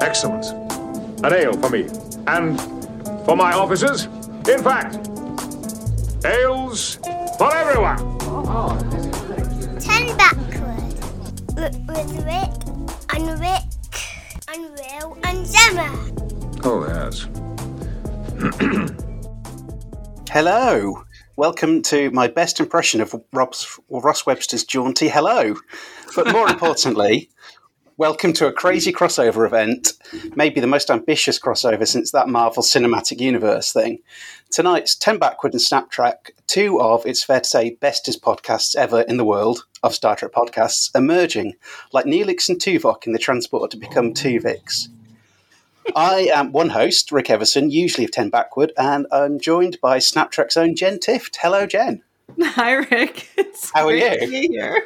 Excellent. An ale for me. And for my officers. In fact, ales for everyone. Ten backward. W- with Rick and Rick and Will and Gemma. Oh, yes. Hello. Welcome to my best impression of Rob's, Ross Webster's jaunty hello. But more importantly, welcome to a crazy crossover event, maybe the most ambitious crossover since that Marvel Cinematic Universe thing. Tonight's 10 Backward and Snap Trek, two of, it's fair to say, bestest podcasts ever in the world of Star Trek podcasts, emerging like Neelix and Tuvok in the transport to become Tuvix. I am one host, Rick Everson, usually of 10 Backward, and I'm joined by Snap Trek's own Jen Tift. Hello, Jen. Hi, Rick. It's How are great you? To be here.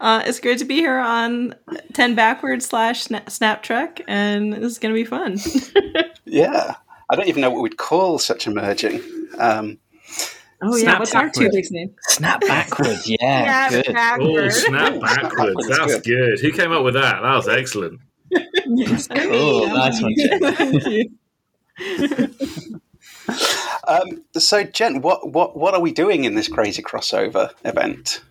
Uh, it's great to be here on 10 backward slash snap trek, and this is going to be fun. Yeah. I don't even know what we'd call such a merging. Um, oh, yeah. Snap What's our two backward. weeks name? Snap backwards, yeah, Snap good. backward. Oh, snap backwards. That's That's good. good. Who came up with that? That was excellent. That's Cool, nice one, Jen. Um, so, Jen, what, what, what are we doing in this crazy crossover event?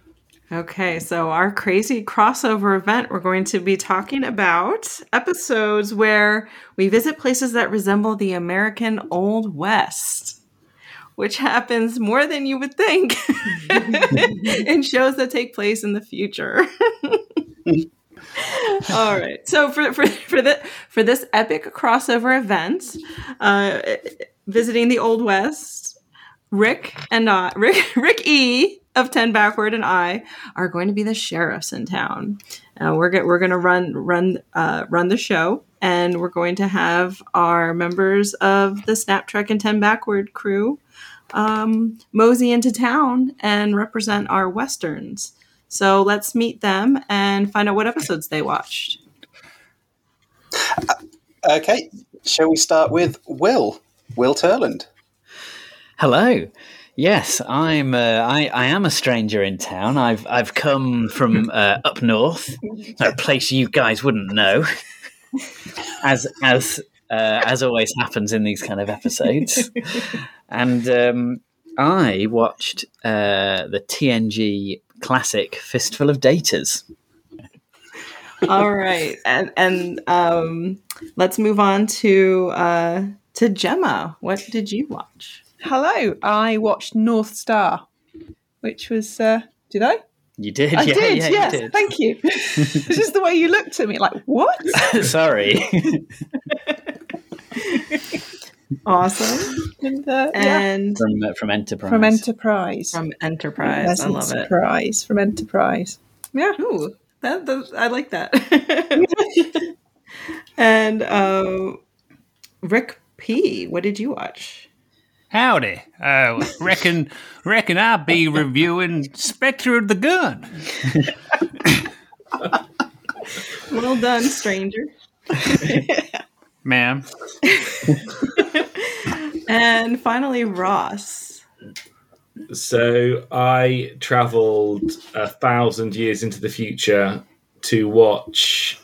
Okay, so our crazy crossover event, we're going to be talking about episodes where we visit places that resemble the American Old West, which happens more than you would think in shows that take place in the future. All right. So for for for the for this epic crossover event, uh, visiting the Old West, Rick and I, Rick Rick E of Ten Backward and I are going to be the sheriffs in town. Uh, we're we're going to run run uh, run the show, and we're going to have our members of the Snap Trek and Ten Backward crew um, mosey into town and represent our westerns. So let's meet them and find out what episodes they watched. Okay, shall we start with Will? Will Turland. Hello. Yes, I'm. Uh, I, I am a stranger in town. I've I've come from uh, up north, a place you guys wouldn't know, as as uh, as always happens in these kind of episodes. and um, I watched uh, the TNG classic Fistful of Datas. All right, and and um, let's move on to uh, to Gemma. What did you watch? Hello, I watched North Star, which was. Uh, did I? You did, I yeah, did. yeah, yes, you did. thank you. it's just the way you looked at me, like what? Sorry. Awesome, And, uh, yeah, and from uh, from Enterprise. from Enterprise. from Enterprise. Yes, I love it. Enterprise from Enterprise. Yeah. Ooh, that, that I like that. and uh, Rick P, what did you watch? Howdy. Uh, reckon reckon I'll be reviewing Spectre of the Gun. Well done, stranger. Ma'am. And finally, Ross. So I travelled a thousand years into the future to watch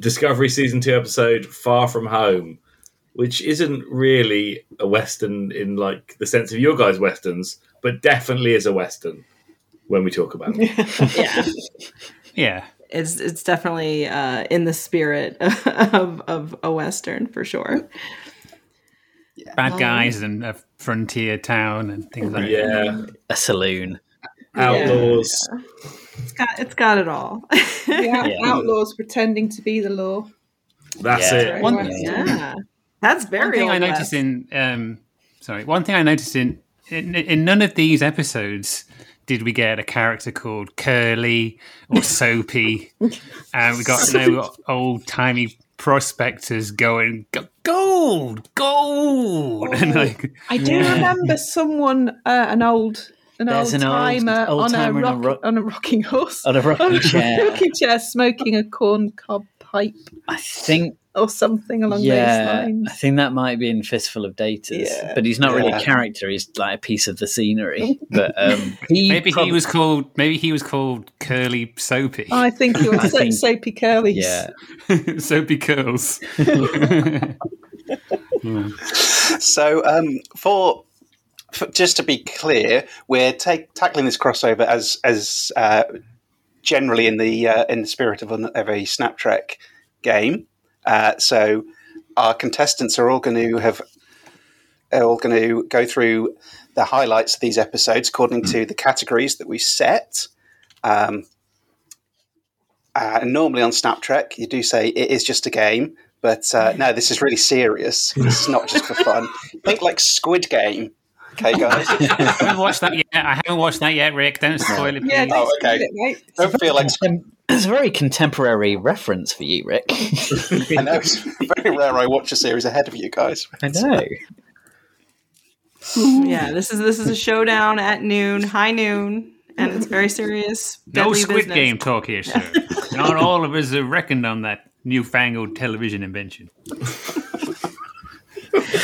Discovery season two episode Far From Home, which isn't really a western in like the sense of your guys' westerns, but definitely is a western when we talk about it. Yeah, Yeah. it's it's definitely uh, in the spirit of of a western for sure. Bad guys and a frontier town and things like that. Yeah, a saloon. outlaws. It's got it's got it all. The out- Yeah. outlaws pretending to be the law. That's Yeah. it. One, yeah, that's very. one thing I Old noticed in um, sorry, one thing I noticed in, in in none of these episodes did we get a character called Curly or Soapy, and we got no old timey prospectors going "Go- gold, gold, and like I do remember someone, uh, an old, an There's old an timer old on, timer a on a rock, ro- on a rocking horse, On a rocking chair. rocking chair, smoking a corn cob pipe. I think or something along those yeah, lines. I think that might be in Fistful of Data, Yeah. but he's not really a character. He's like a piece of the scenery. But um, he Maybe prob- he was called. Maybe he was called Curly Soapy. I think he was so, think- soapy curlies. Yeah, Soapy curls. So, um, for, for just to be clear, we're take, tackling this crossover as as uh, generally in the uh, in the spirit of, an, of a Snap Trek game. Uh, so, our contestants are all going to have are all going to go through the highlights of these episodes according to the categories that we set. Um, uh, normally on Snap Trek, you do say it is just a game, but uh, no, this is really serious. It's not just for fun. Think like Squid Game, okay, guys? I haven't watched that yet. I haven't watched that yet, Rick. Don't spoil it, please. Yeah, Oh, don't okay. spoil it, mate. Don't feel like it's a very contemporary reference for you, Rick. I know it's very rare I watch a series ahead of you guys. I know. Yeah, this is this is a showdown at noon, high noon, and it's very serious. No deadly Squid business. Game talk here, sir. Not all of us have reckoned on that newfangled television invention.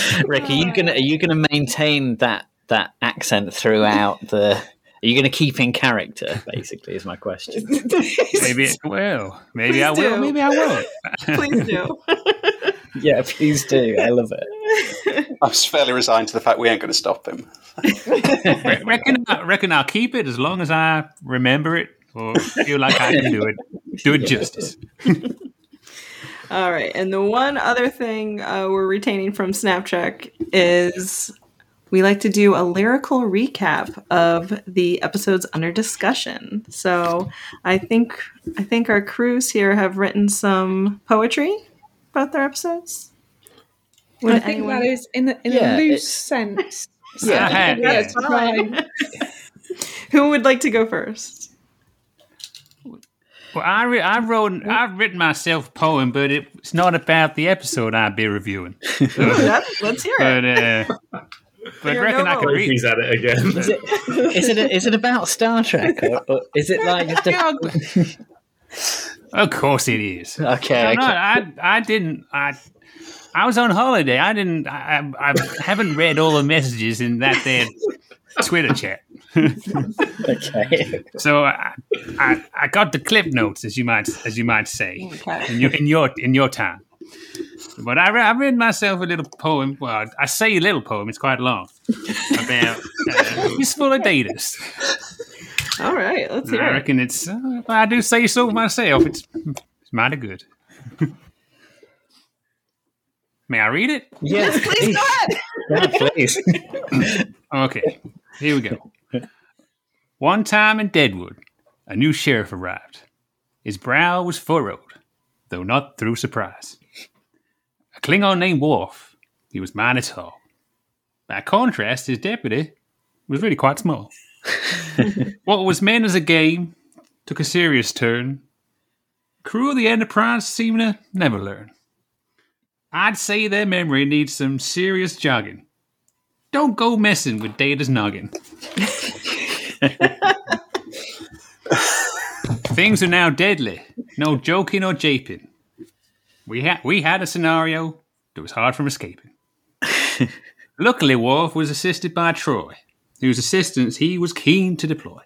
Rick, are you gonna oh. are you gonna maintain that that accent throughout the? Are you gonna keep in character? Basically, is my question. Maybe it will. Maybe I will. do. Maybe I won't. Please do. yeah, please do. I love it. I was fairly resigned to the fact we ain't going to stop him. Re- reckon, uh, reckon I'll keep it as long as I remember it or feel like I can do it. Do it justice. All right, and the one other thing uh, we're retaining from Snap Trek is we like to do a lyrical recap of the episodes under discussion. So I think I think our crews here have written some poetry about their episodes. Would I think anyone- that is in a, in Yeah, a loose it's- sense. Yeah, I Yeah, yeah. fine. Who would like to go first? Well, I, re- I wrote, I've written myself a poem, but it, it's not about the episode I'd be reviewing. Yep, let's hear it. But, uh, but You're reckon I no can road. read. He's at it again. Is it is it is it about Star Trek or, or is it like just a, Of course it is. okay? I'm okay. not, I, I didn't. I, I was on holiday. I didn't. I, I, I haven't read all the messages in that there Twitter chat. okay. So I, I, I got the clip notes, as you might, as you might say, Okay. in your, in your, in your time. But I, re- I read myself a little poem. Well, I say a little poem. It's quite long. About uh, it's full of datas. All right, let's hear I it. reckon it's. Uh, I do say so myself. It's, it's mighty good. May I read it? Yes, please. Yeah, please. Okay, here we go. One time in Deadwood, a new sheriff arrived. His brow was furrowed, though not through surprise. A Klingon named Worf, he was mighty tall. By contrast, his deputy was really quite small. what was meant as a game took a serious turn. Crew of the Enterprise seemed to never learn. I'd say their memory needs some serious jogging. Don't go messing with Data's noggin. Things are now deadly. No joking or japing. We had we had a scenario that was hard from escaping. Luckily, Worf was assisted by Troi, whose assistance he was keen to deploy.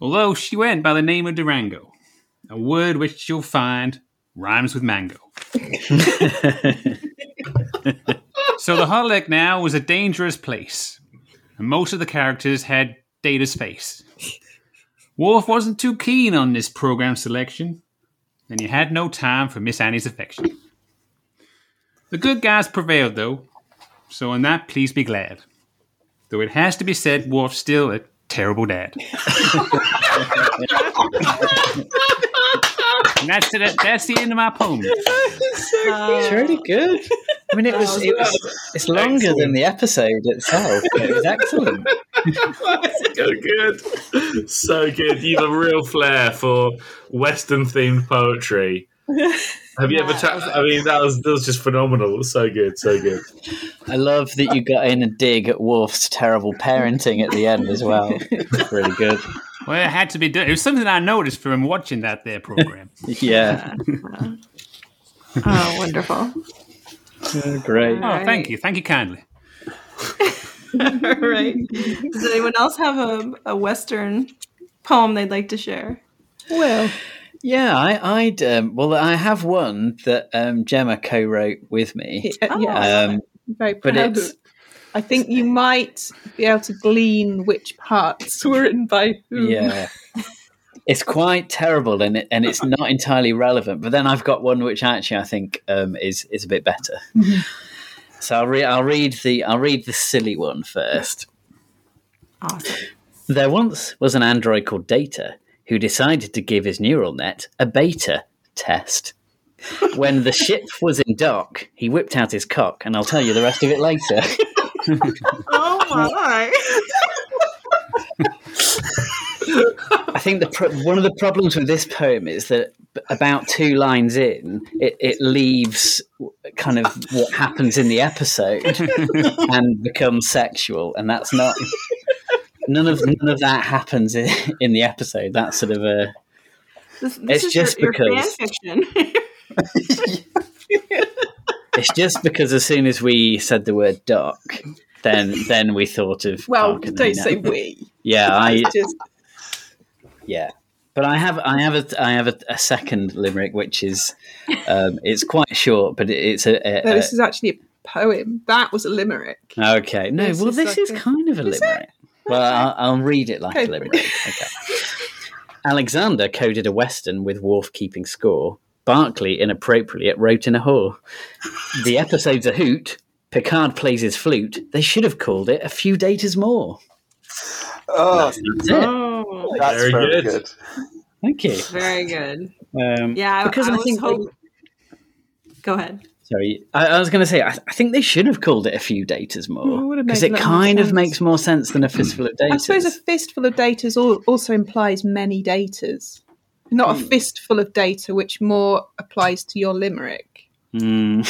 Although she went by the name of Durango, a word which you'll find rhymes with mango. So the holodeck now was a dangerous place, and most of the characters had Data's face. Worf wasn't too keen on this program selection, and he had no time for Miss Annie's affection. The good guys prevailed, though, so in that please be glad. Though it has to be said, Worf's still a terrible dad. and that's the, that's the end of my poem. It's really good. I mean, it was it was it's longer than the episode itself. but It was excellent. so good. So good. You have a real flair for Western themed poetry. Have you ever? Ta- I mean, that was that was just phenomenal. So good, so good. I love that you got in a dig at Worf's terrible parenting at the end as well. Really good. Well, it had to be done. It was something I noticed from watching that there program. Yeah. Oh, wonderful. Great. Oh, thank you. Thank you kindly. All right. Does anyone else have a, a Western poem they'd like to share? Well, Yeah, I, I'd. Um, well, I have one that um, Gemma co-wrote with me. uh, yeah, Um, I'm very but proud. it's- of- I think you might be able to glean which parts were written by whom. yeah, it's quite terrible, and it, and it's not entirely relevant. But then I've got one which actually I think um, is is a bit better. so I'll read. I'll read the. I'll read the silly one first. Awesome. There once was an android called Data who decided to give his neural net a beta test. When the ship was in dock, he whipped out his cock, and I'll tell you the rest of it later. Oh my! I think the pro- one of the problems with this poem is that about two lines in, it, it leaves kind of what happens in the episode and becomes sexual, and that's not none of none of that happens in, in the episode. That's sort of a This, this It's is just your, your because- fan fiction. it's just because as soon as we said the word doc, then then we thought of Well, don't Nina. say we. yeah I just Yeah, but I have I have a I have a, a second limerick which is um, it's quite short, but it, it's a, a, no, this is actually a poem. That was a limerick. okay. No, This well, is this like is kind of a limerick. Well, I'll, I'll read it like a limerick. Okay. Alexander coded a western with Worf keeping score. Barclay inappropriately wrote in a whore. The episode's a hoot. Picard plays his flute. They should have called it a few daters more. Oh, That's it. oh, that's Very very, good. good. Thank you. very good. Um, Yeah, I, because I, I, was think hope- Go ahead. Sorry, I, I was going to say I, I think they should have called it a few daters more because made it a kind of sense. makes more sense than a fistful of daters. I suppose a fistful of datas al- also implies many datas, not Hmm. a fistful of data, which more applies to your limerick. Mm.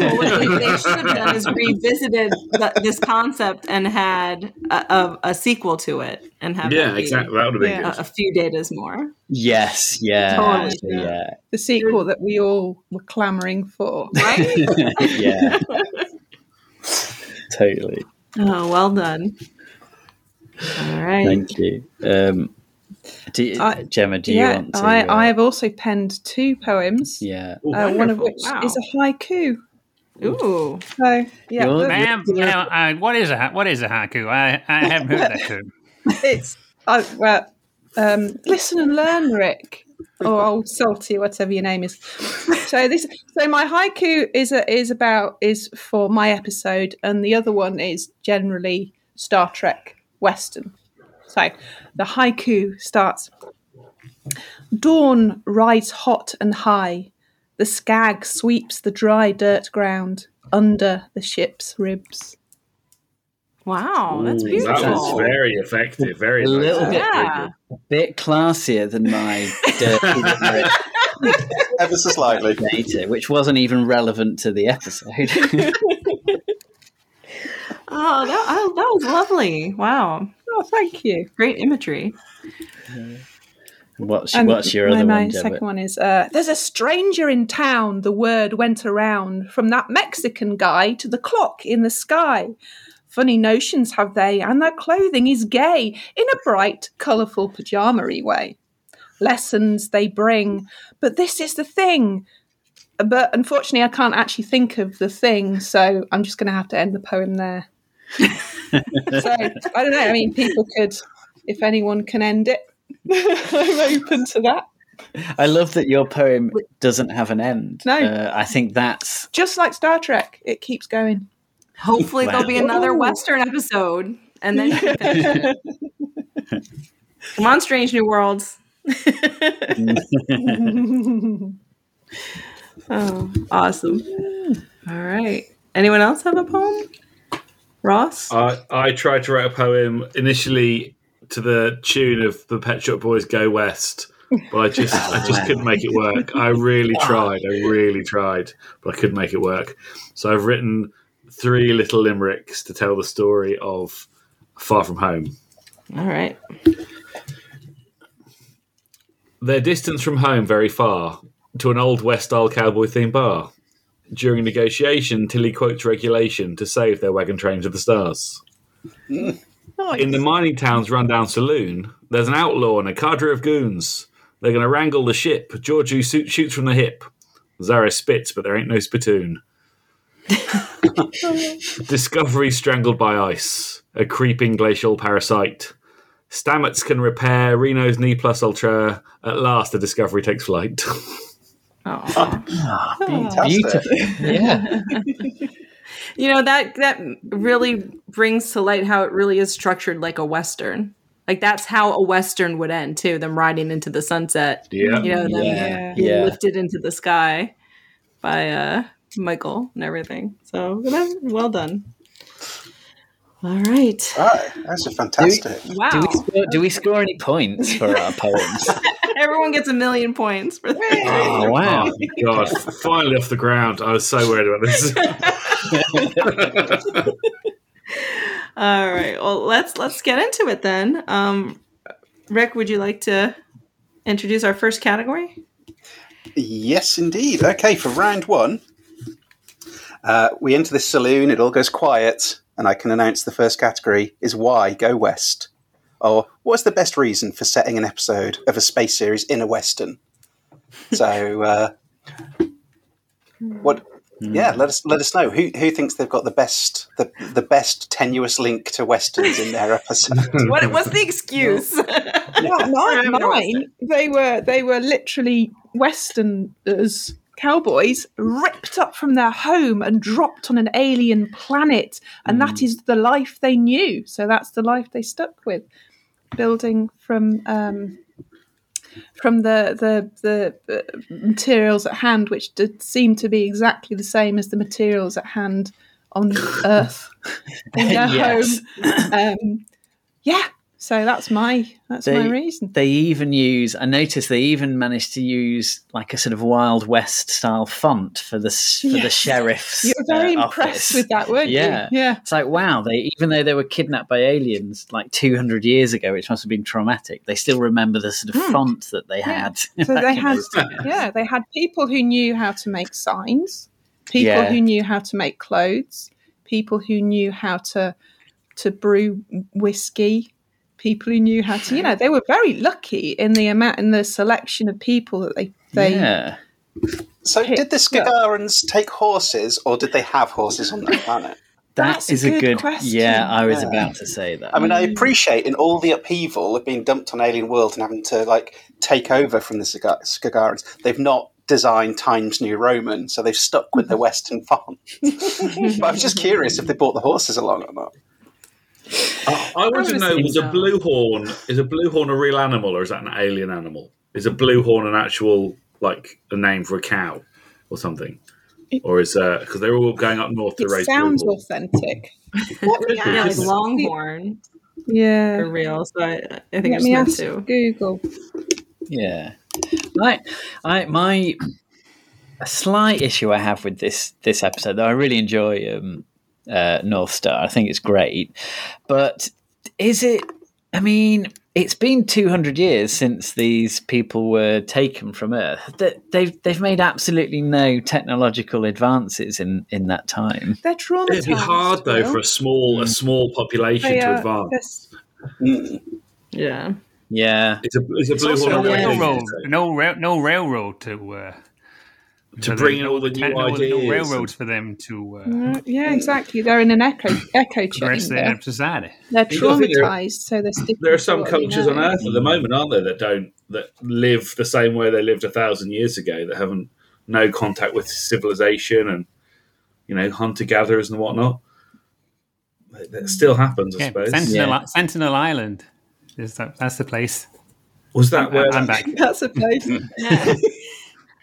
Well, what they, they should have done is revisited the, this concept and had a, a, a sequel to it, and have Yeah, be exactly. That would have been Yeah. A, a few datas more. yes, yeah, Totally, yeah. yeah, The sequel that we all were clamouring for. Right? yeah, totally. oh, well done. All right. Thank you. Um, do you, I- Gemma, do you want to? I, uh, I have also penned two poems, yeah. Ooh, uh, one of which Wow. is a haiku. Ooh. So, yeah, You're- Ma'am, ma'am, uh, what is a ha- what is a haiku? I, I haven't heard that term. it's uh, well, um, listen and learn, Rick, or old salty, whatever your name is. So this, so my haiku is a, is about is for my episode, and the other one is generally Star Trek Western. So the haiku starts. Dawn rides hot and high. The skag sweeps the dry dirt ground under the ship's ribs. Wow, that's Ooh, beautiful. That was very effective. Very A little bit, Yeah. a bit classier than my dirty Ever so slightly. data, which wasn't even relevant to the episode. Oh, that, oh, that was lovely. Wow. Oh, thank you. Great imagery. what's And what's your my, other my one, Gemma? second one is uh, there's a stranger in town. The word went around from that Mexican guy to the clock in the sky. Funny notions have they, and their clothing is gay in a bright, colourful pyjama-y way. Lessons they bring, but this is the thing. But unfortunately, I can't actually think of the thing, so I'm just going to have to end the poem there. so I don't know. I mean, people could, if anyone can end it, I'm open to that. I love that your poem doesn't have an end. No. uh, I think that's Just like Star Trek, it keeps going. Hopefully, there'll be another Ooh. Western episode, and then you can finish it. Come on, Strange New Worlds. oh, awesome! All right. Anyone else have a poem? Ross. I, I tried to write a poem initially to the tune of the Pet Shop Boys "Go West," but I just I just couldn't make it work. I really tried. I really tried, but I couldn't make it work. So I've written three little limericks to tell the story of Far From Home. All right. Their distance from home very far. to an old West style cowboy themed bar. During negotiation, Tilly quotes regulation to save their wagon train to the stars. Nice. In the mining town's rundown saloon, there's an outlaw and a cadre of goons. They're going to wrangle the ship. Georgiou shoot, shoots from the hip. Zara spits, but there ain't no spittoon. Discovery strangled by ice. A creeping glacial parasite. Stamets can repair Reno's knee plus ultra. At last, the Discovery takes flight. Aw. Fantastic. Beautiful. Yeah. You know that that really brings to light how it really is structured like a western. Like that's how a western would end too. Them riding into the sunset. yeah. You know, them Yeah. being Yeah. lifted into the sky by uh Michael and everything. So well done. All right. Right, that's a fantastic. Wow. Do we, score, do we score any points for our poems? Everyone gets a million points for that. Oh, wow. Oh, God. Finally off the ground. I was so worried about this. All right. Well, let's let's get into it then. Um, Rick, would you like to introduce our first category? Yes, indeed. Okay, for round one, uh, we enter this saloon, it all goes quiet, and I can announce the first category is Why Go West? Or what's the best reason for setting an episode of a space series in a Western? So, uh, what? Yeah, let us let us know who who thinks they've got the best the the best tenuous link to westerns in their episode. What what's the excuse? Yeah, mine, mine. They were they were literally Westerners, cowboys, ripped up from their home and dropped on an alien planet, and that is the life they knew. So that's the life they stuck with, building from um, from the the the uh, materials at hand, which did seem to be exactly the same as the materials at hand on Earth in their Yes. home. Um, yeah. So that's my that's my reason. They even use. I noticed they even managed to use like a sort of Wild West style font for the for the Yes. sheriff's. You were very uh, impressed office. with that, weren't Yeah. you? Yeah. It's like wow, they even though they were kidnapped by aliens like 200 years ago, which must have been traumatic. They still remember the sort of font that they. Yeah. had. So they had yeah, they had people who knew how to make signs, people Yeah. who knew how to make clothes, people who knew how to to brew whiskey, people who knew how to you know, they were very lucky in the amount in the selection of people that they they yeah. So, did the Skagarans take horses, or did they have horses on their planet? That's That a is a good good. question. Yeah, I was Yeah. about to say that. I mean, I mm. appreciate in all the upheaval of being dumped on alien world and having to like take over from the Skaga- Skagarans, they've not designed Times New Roman, so they've stuck with the Western font. but I was just curious if they brought the horses along or not. I, I want to know: assume was a so. blue horn is a blue horn a real animal, or is that an alien animal? Is a blue horn an actual like a name for a cow or something, or is uh because they're all going up north to it raise sounds blue horn. authentic. Let me yeah, like. Longhorn Yeah. for real. So I, I think Let it's me meant to. Google. Yeah, I, I, my a slight issue I have with this this episode, though I really enjoy um, uh, North Star. I think it's great, but is it? I mean, it's been two hundred years since these people were taken from Earth. That they've they've made absolutely no technological advances in in that time. They're traumatized. It'd be hard though Will. for a small a small population They to are- advance. they're- Yeah. Yeah, It's a it's a blue Also, horn no a railroad railroad, no, rail, no railroad to uh, to so bring in all the no- new no, ideas. No railroads for them to uh, Mm, yeah, exactly. They're in an echo echo chamber. their society. They're You gotta think there- traumatized, so they're sticking. There are some cultures on Earth at the moment, aren't there, that don't that live the same way they lived a thousand years ago, that haven't no contact with civilization and you know hunter gatherers and whatnot. That that still happens, I Yeah, suppose. Sentinel, Yeah. Sentinel Island. Is that, that's the place. Was that where? I'm back. That's a place.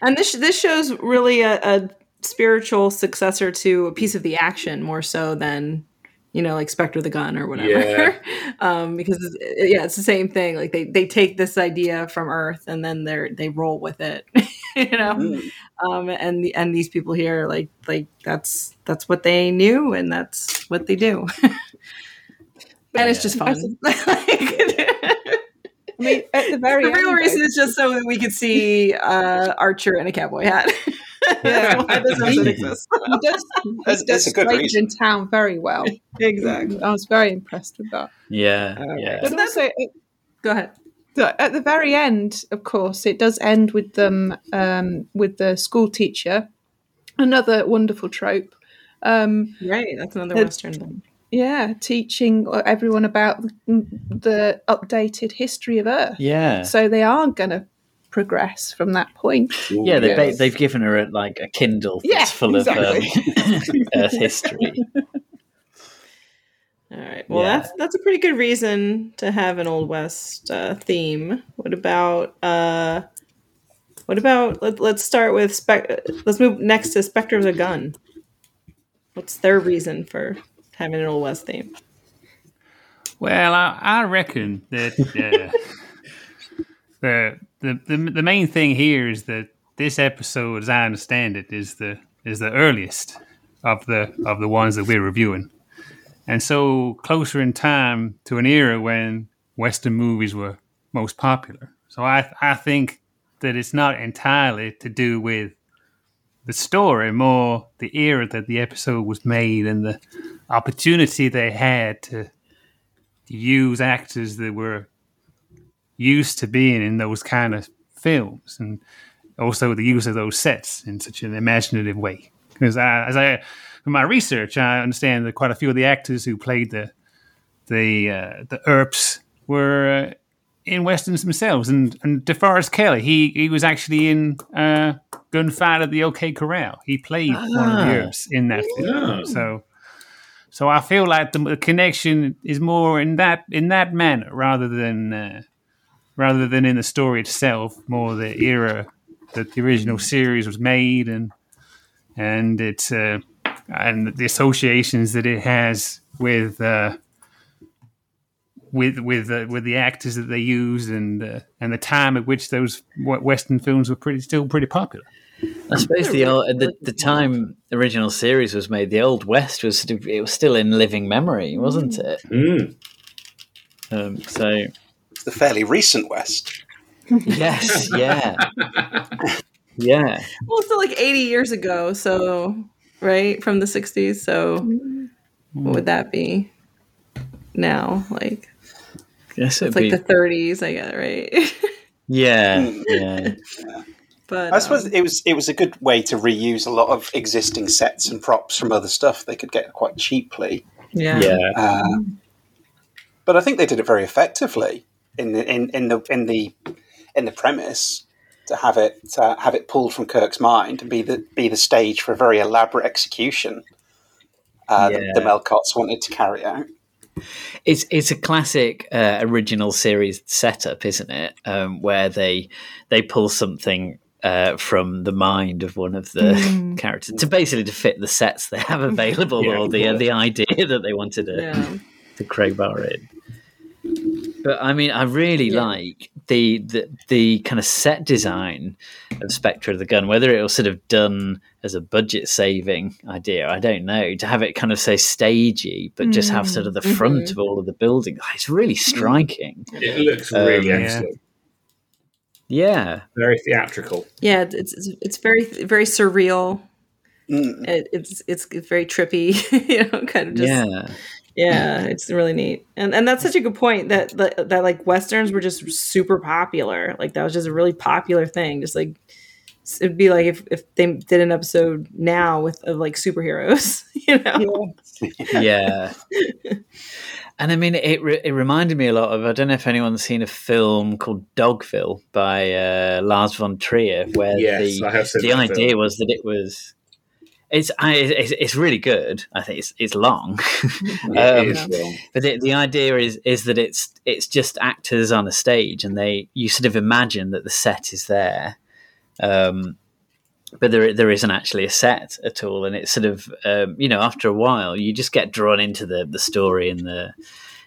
And this this shows really a, a spiritual successor to a piece of the action more so than you know like Spectre the Gun or whatever. Yeah. um, because yeah, it's the same thing. Like they they take this idea from Earth and then they are they roll with it. you know, Mm. um, and the, and these people here like like that's that's what they knew and that's what they do. and it's just fun. I mean, at the very The real end, reason is just so that we could see uh, Archer in a cowboy hat. Yeah. That's why this episode exists. he does, he does that's a good Stranger reason. in town very well. exactly. I was very impressed with that. Yeah, Okay. yeah. But also, it, Go ahead. At the very end, of course, it does end with them um, with the school teacher. Another wonderful trope. Um, Right, that's another It- western thing. Yeah, teaching everyone about the, the updated history of Earth. Yeah. So they are going to progress from that point. Yeah, they, Yes. they've given her a, like a Kindle that's Yeah, full of um, Earth history. All right. Well, Yeah. that's that's a pretty good reason to have an old west uh, theme. What about uh, what about let, let's start with spec. Let's move next to Spectre of the Gun. What's their reason for having an old west theme? Well, I, I reckon that uh, the, the the the main thing here is that this episode, as I understand it, is the is the earliest of the of the ones that we're reviewing, and so closer in time to an era when Western movies were most popular. So I I think that it's not entirely to do with the story, more the era that the episode was made and the opportunity they had to use actors that were used to being in those kind of films and also the use of those sets in such an imaginative way. Because I, as i from my research i understand that quite a few of the actors who played the the uh, the earps were uh, in westerns themselves. And and DeForest Kelley he he was actually in uh gunfight at the ok corral he played one of the Ah. in that film Oh. so so I feel like the, the connection is more in that in that manner rather than uh, rather than in the story itself, more the era that the original series was made and and it's uh, and the associations that it has with uh, with with uh, with the actors that they used and uh, and the time at which those Western films were pretty still pretty popular. I suppose the, old, the the time the original series was made, the Old West was sort of- it was still in living memory, wasn't it? Mm. Um, so the fairly recent West. yes, yeah, yeah. Well, it's still like 80 years ago, so right from the 60s. So what would that be now? Like Yes, it'd it's like be, the 30s, I guess, right? yeah, yeah. But I suppose um, it was it was a good way to reuse a lot of existing sets and props from other stuff they could get quite cheaply. yeah, Yeah, Uh, but I think they did it very effectively in the in, in the in the in the premise to have it to have it pulled from Kirk's mind and be the be the stage for a very elaborate execution uh, that the Yeah. Melkots wanted to carry out. it's it's a classic uh, original series setup, isn't it? Um, where they they pull something uh, from the mind of one of the hmm. characters to basically to fit the sets they have available Yeah, or the uh, yeah. the idea that they wanted to yeah. to crowbar in. But I mean, I really Yeah. like the, the the kind of set design of Spectre of the Gun. Whether it was sort of done as a budget saving idea, I don't know. To have it kind of say stagey, but just have sort of the hmm. front mm-hmm. of all of the buildings, it's really hmm. striking. It looks Um, really yeah. excellent. Yeah, Very theatrical. Yeah, it's it's, it's very very surreal. Mm. It, it's it's very trippy, you know, kind of just yeah, yeah, it's really neat. And and that's such a good point that, that that like westerns were just super popular. Like that was just a really popular thing. Just like it'd be like if, if they did an episode now with of like superheroes, you know. yeah. And I mean, it re- it reminded me a lot of I don't know if anyone's seen a film called Dogville by uh, Lars von Trier, where Yes, the I have seen the idea film. was that it was it's I, it's, it's really good. I think it's it's long, Um, long. but the, the idea is is that it's it's just actors on a stage, and they you sort of imagine that the set is there, um, but there there isn't actually a set at all, and it's sort of um, you know after a while you just get drawn into the the story and the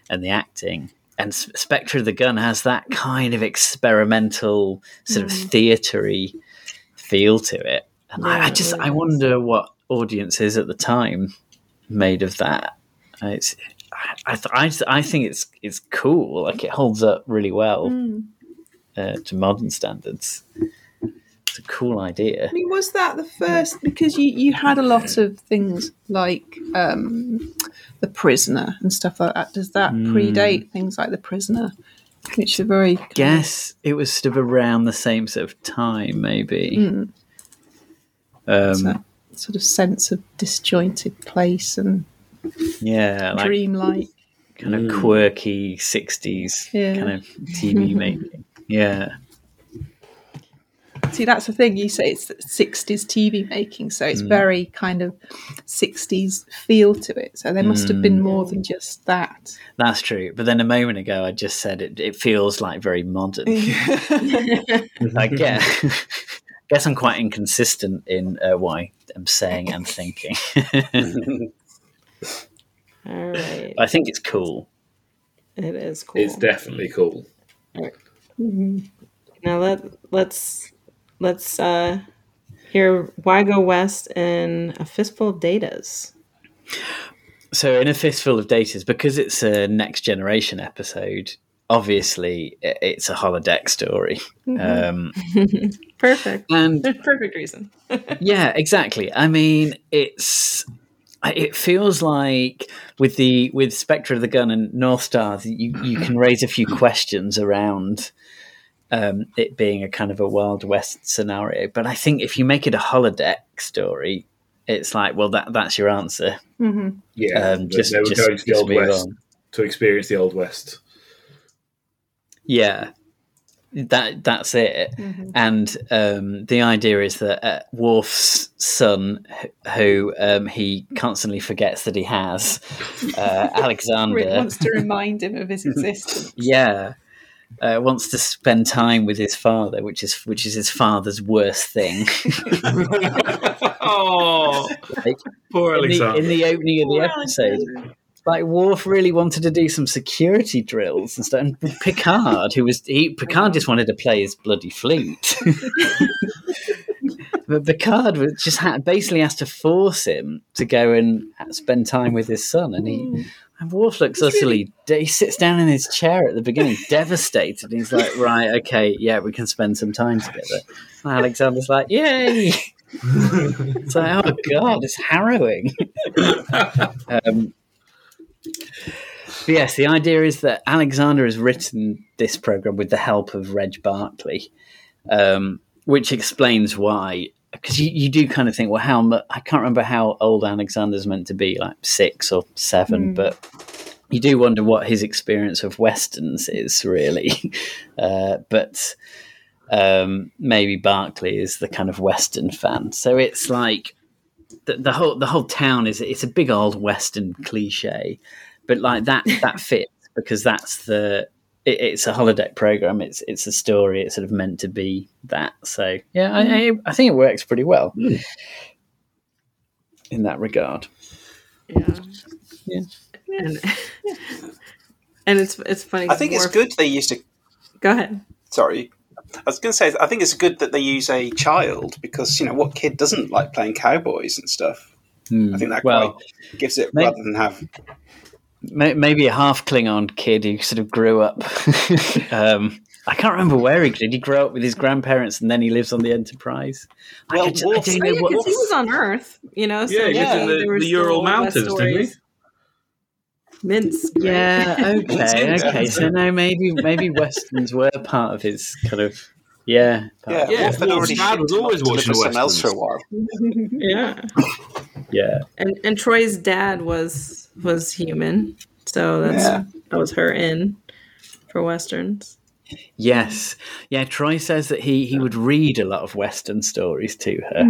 and the acting. And Spectre of the Gun has that kind of experimental sort of theatery feel to it, and I, I just I wonder what audiences at the time made of that. Uh, It's I, th- I, th- I think it's it's cool. Like it holds up really well uh, to modern standards. It's a cool idea. I mean, was that the first? Because you, you had a lot of things like um, the prisoner and stuff like that. Does that predate things like the prisoner, which are very kind of- Guess it was sort of around the same sort of time, maybe. Um, that sort of sense of disjointed place and yeah, like dreamlike. kind of quirky '60s Yeah. kind of TV making. Yeah, See, that's the thing. You say it's 60s TV making, so it's very kind of 60s feel to it. So there must have been more than just that. that's true. But then a moment ago, I just said it. It feels like very modern. I guess. guess I'm quite inconsistent in uh, what I'm saying and thinking. All right. I think it's cool. It is cool. It's definitely cool. now let let's let's uh hear why go west in a fistful of datas. So, in a fistful of datas, because it's a next generation episode, obviously it's a holodeck story. Um, Perfect. and Perfect reason. yeah, exactly. I mean, it's it feels like with the with Spectre of the Gun and North Star, you you can raise a few questions around um, it being a kind of a Wild West scenario. But I think if you make it a holodeck story, it's like, well, that that's your answer. Yeah, Um, just- they were just- going to the just Old move West on. to experience the Old West. Yeah, that that's it. And um, the idea is that uh, Worf's son, who um, he constantly forgets that he has, uh, Alexander, wants to remind him of his existence. yeah, uh, wants to spend time with his father, which is which is his father's worst thing. oh, Like, poor in, the, in the opening of the episode. Like Worf really wanted to do some security drills and stuff. And Picard, who was he, Picard just wanted to play his bloody flute, but Picard was just had, basically has to force him to go and spend time with his son. And he, and Worf looks utterly. He sits down in his chair at the beginning, devastated. He's like, "Right, okay, yeah, we can spend some time together." And Alexander's like, "Yay!" it's like, "Oh God, it's harrowing." um, yes, the idea is that Alexander has written this program with the help of Reg Barclay, um, which explains why. Because you, you do kind of think, well, how I can't remember how old Alexander's meant to be, like six or seven, but you do wonder what his experience of westerns is really. uh, but um, maybe Barclay is the kind of western fan, so it's like the, the whole the whole town is it's a big old western cliche, but like that that fits because that's the it, it's a holodeck program. It's it's a story. It's sort of meant to be that. So yeah, I, I, I think it works pretty well hmm. in that regard. Yeah. Yeah. And, and it's it's funny. I think it's Worf- good they used to. Go ahead. Sorry. I was going to say, I think it's good that they use a child because, you know, what kid doesn't like playing cowboys and stuff? Hmm. I think that Well, quite gives it may- rather than have. May- maybe a half Klingon kid who sort of grew up. um, I can't remember where he did. He grew up with his grandparents and then he lives on the Enterprise. I, Well, could- I don't know what. he was on Earth, you know. So Yeah, he lived in the- the Ural Mountains, didn't he? stories. Minsk. Yeah. Okay. Okay. So now maybe maybe westerns were part of his kind of yeah. Yeah, of- Yeah, Worf Worf's dad was always off to live watching with someone else for a while. Yeah. Yeah. And and Troi's dad was was human, so that's Yeah. that was her in for westerns. Yes. Yeah. Troi says that he he would read a lot of western stories to her.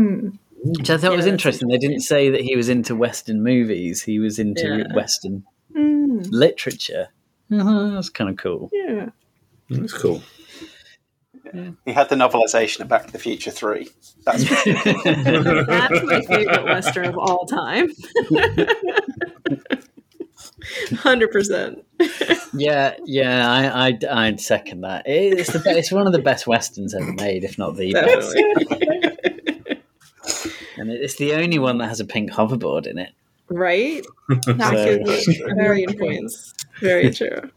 Which I thought Yeah, was interesting. They didn't say that he was into Western movies. He was into Yeah. Western literature. Uh-huh, that's kind of cool. Yeah. That's cool. He had the novelisation of Back to the Future 3. That's That's my favorite western of all time. Hundred percent. Yeah, yeah, I, I'd, I'd second that. It's the be- it's one of the best westerns ever made, if not the best. And it's the only one that has a pink hoverboard in it. right? That's So- good. Very good points. Very true.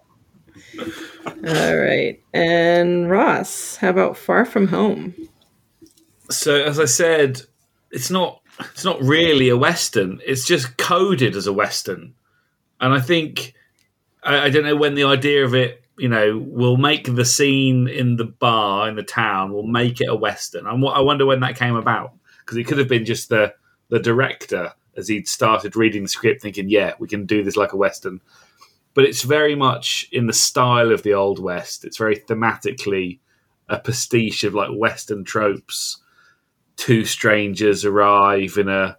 All right. And Ross, how about Far From Home? So as I said, it's not it's not really a western. It's just coded as a western, and I think I, I don't know when the idea of it, you know, will make the scene in the bar in the town will make it a western. And I wonder when that came about because it could have been just the the director as he'd started reading the script, thinking, "Yeah, we can do this like a western." But it's very much in the style of the old west. It's very thematically a pastiche of like western tropes two strangers arrive in a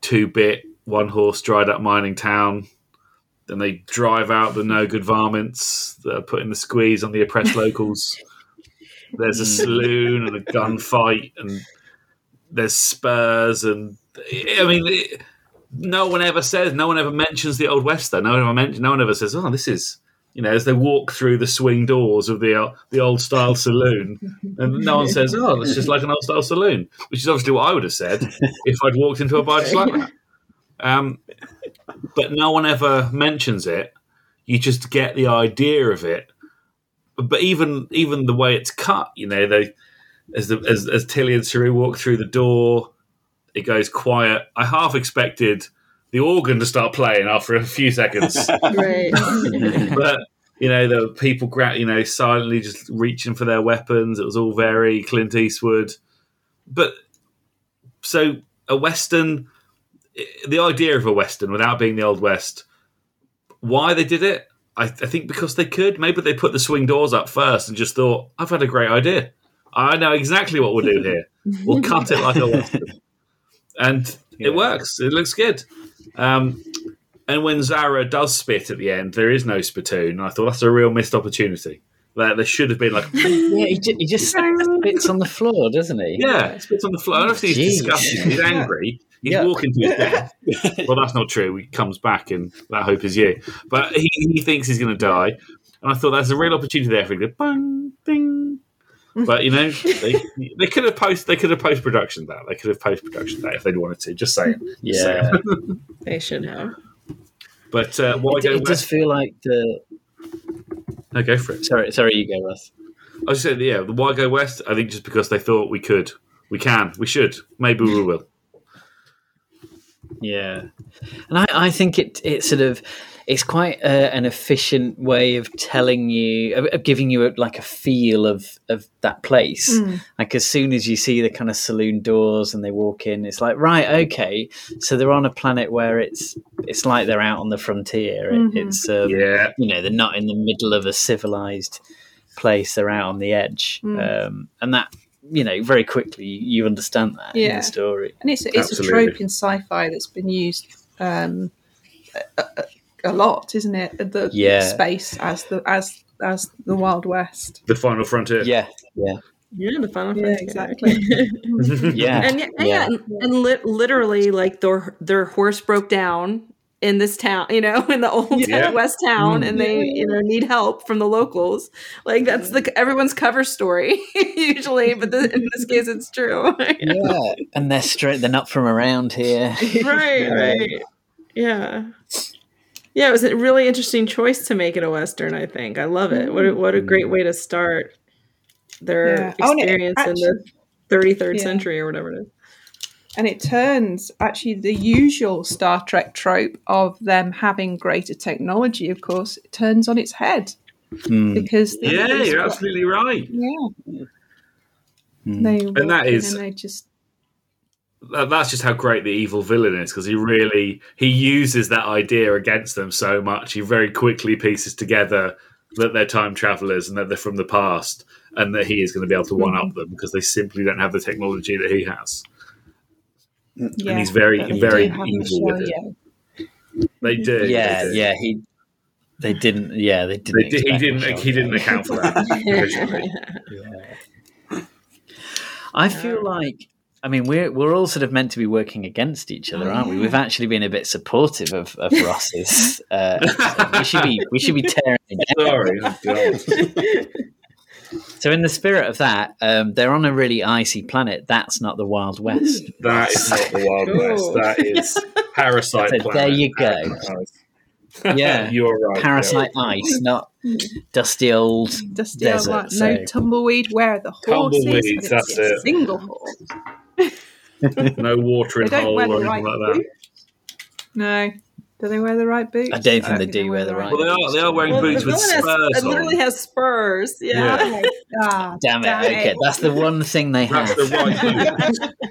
two bit, one horse dried up mining town. Then they drive out the no good varmints that are putting the squeeze on the oppressed locals. There's a saloon and a gunfight, and there's spurs, and I mean, it, no one ever says, no one ever mentions the old west. Though no one ever mentions, no one ever says, "Oh, this is." You know, as they walk through the swing doors of the uh, the old style saloon, and no one says, "Oh, it's just like an old style saloon," which is obviously what I would have said if I'd walked into a bar just like that. Um, but no one ever mentions it. You just get the idea of it. But even even the way it's cut, you know, they as the, as, as Tilly and Saru walk through the door, it goes quiet. I half expected the organ to start playing after a few seconds Right. but you know, there were people, gra- you know, silently just reaching for their weapons. It was all very Clint Eastwood. But so a western, the idea of a western without being the old west, why they did it, I, I think because they could. Maybe they put the swing doors up first and just thought, "I've had a great idea. I know exactly what we'll do here. We'll cut it like a western." And Yeah. it works. It looks good. Um, and when Zareh does spit at the end, there is no spittoon. I thought that's a real missed opportunity. That there should have been like, Yeah, he just, he just spits on the floor, doesn't he? yeah, spits on the floor. Obviously, he's Jeez. disgusted. He's angry. He's Yeah. walking to his death. well, that's not true. He comes back, and that hope is you. But he, he thinks he's going to die. And I thought that's a real opportunity there for him to go, bang, bing. But you know, they, they could have post they could have post production that they could have post production that if they'd wanted to. Just saying. Just Yeah. saying. They should have. But uh, why It, go it does feel like the. No, go for it. Sorry, sorry, you go, Russ. I was saying, yeah, the why go west? I think just because they thought we could, we can, we should, maybe we will. Yeah, and I, I think it it sort of it's quite a, an efficient way of telling you of, of giving you a, like a feel of of that place. Like as soon as you see the kind of saloon doors and they walk in, it's like right, okay, so they're on a planet where it's it's like they're out on the frontier. It, Mhm. It's um, Yeah, you know they're not in the middle of a civilized place; they're out on the edge, Mm. um, and that you know very quickly you understand that in the story. And it's, it's a trope in sci-fi that's been used um, a, a, a lot, isn't it? The Yeah. space as the as as the Wild West. the final frontier. Yeah, yeah, Yeah, the final Yeah, Frontier. exactly. yeah. and yeah, yeah. Yeah. and, and li- literally, like their their horse broke down in this town, you know, in the old Yeah. west town, Mm. and they you know need help from the locals. Like that's the everyone's cover story usually, but the, in this case, it's true. yeah, and they're straight. They're not from around here. right, right, yeah. Yeah, it was a really interesting choice to make it a western. I think I love it. What a, what a great way to start their Yeah. Oh, and it experience in the 33rd Yeah. century or whatever it is. And it turns actually the usual Star Trek trope of them having greater technology, of course, it turns on its head Hmm. because Yeah, you're absolutely right. yeah. Hmm. They And that walk in is- and they just That- That's just how great the evil villain is because he really he uses that idea against them so much. He very quickly pieces together that they're time travelers and that they're from the past, and that he is going to be able to one up mm-hmm. them because they simply don't have the technology that he has. yeah. And he's very, very do have evil with it. show, They do. Yeah, they do. yeah. He. They didn't. Yeah, they didn't. They did, he didn't. Michelle He didn't account for that. originally. I feel uh, like. I mean, we're we're all sort of meant to be working against each other, aren't we? We've actually been a bit supportive of, of Ross's. Uh, we should be we should be tearing it down. Sorry, oh, So, in the spirit of that, um, they're on a really icy planet. That's not the Wild West. That is not the Wild Cool. West. That is Parasite So Planet. there you go. Yeah. You're right. Parasite ice, not dusty old. Dusty old Desert, like, so- no tumbleweed. Where are the horses? Tumbleweeds, that's it. Single horse. No watering They don't hole or anything right like that. No. Do they wear the right boots? I don't think they do wear the right Well, they are. They are wearing Well, boots the with villain has, spurs it on. literally has spurs. Yeah. Yeah. Ah, Damn it! Okay, that's the one thing they That's have. the right boot.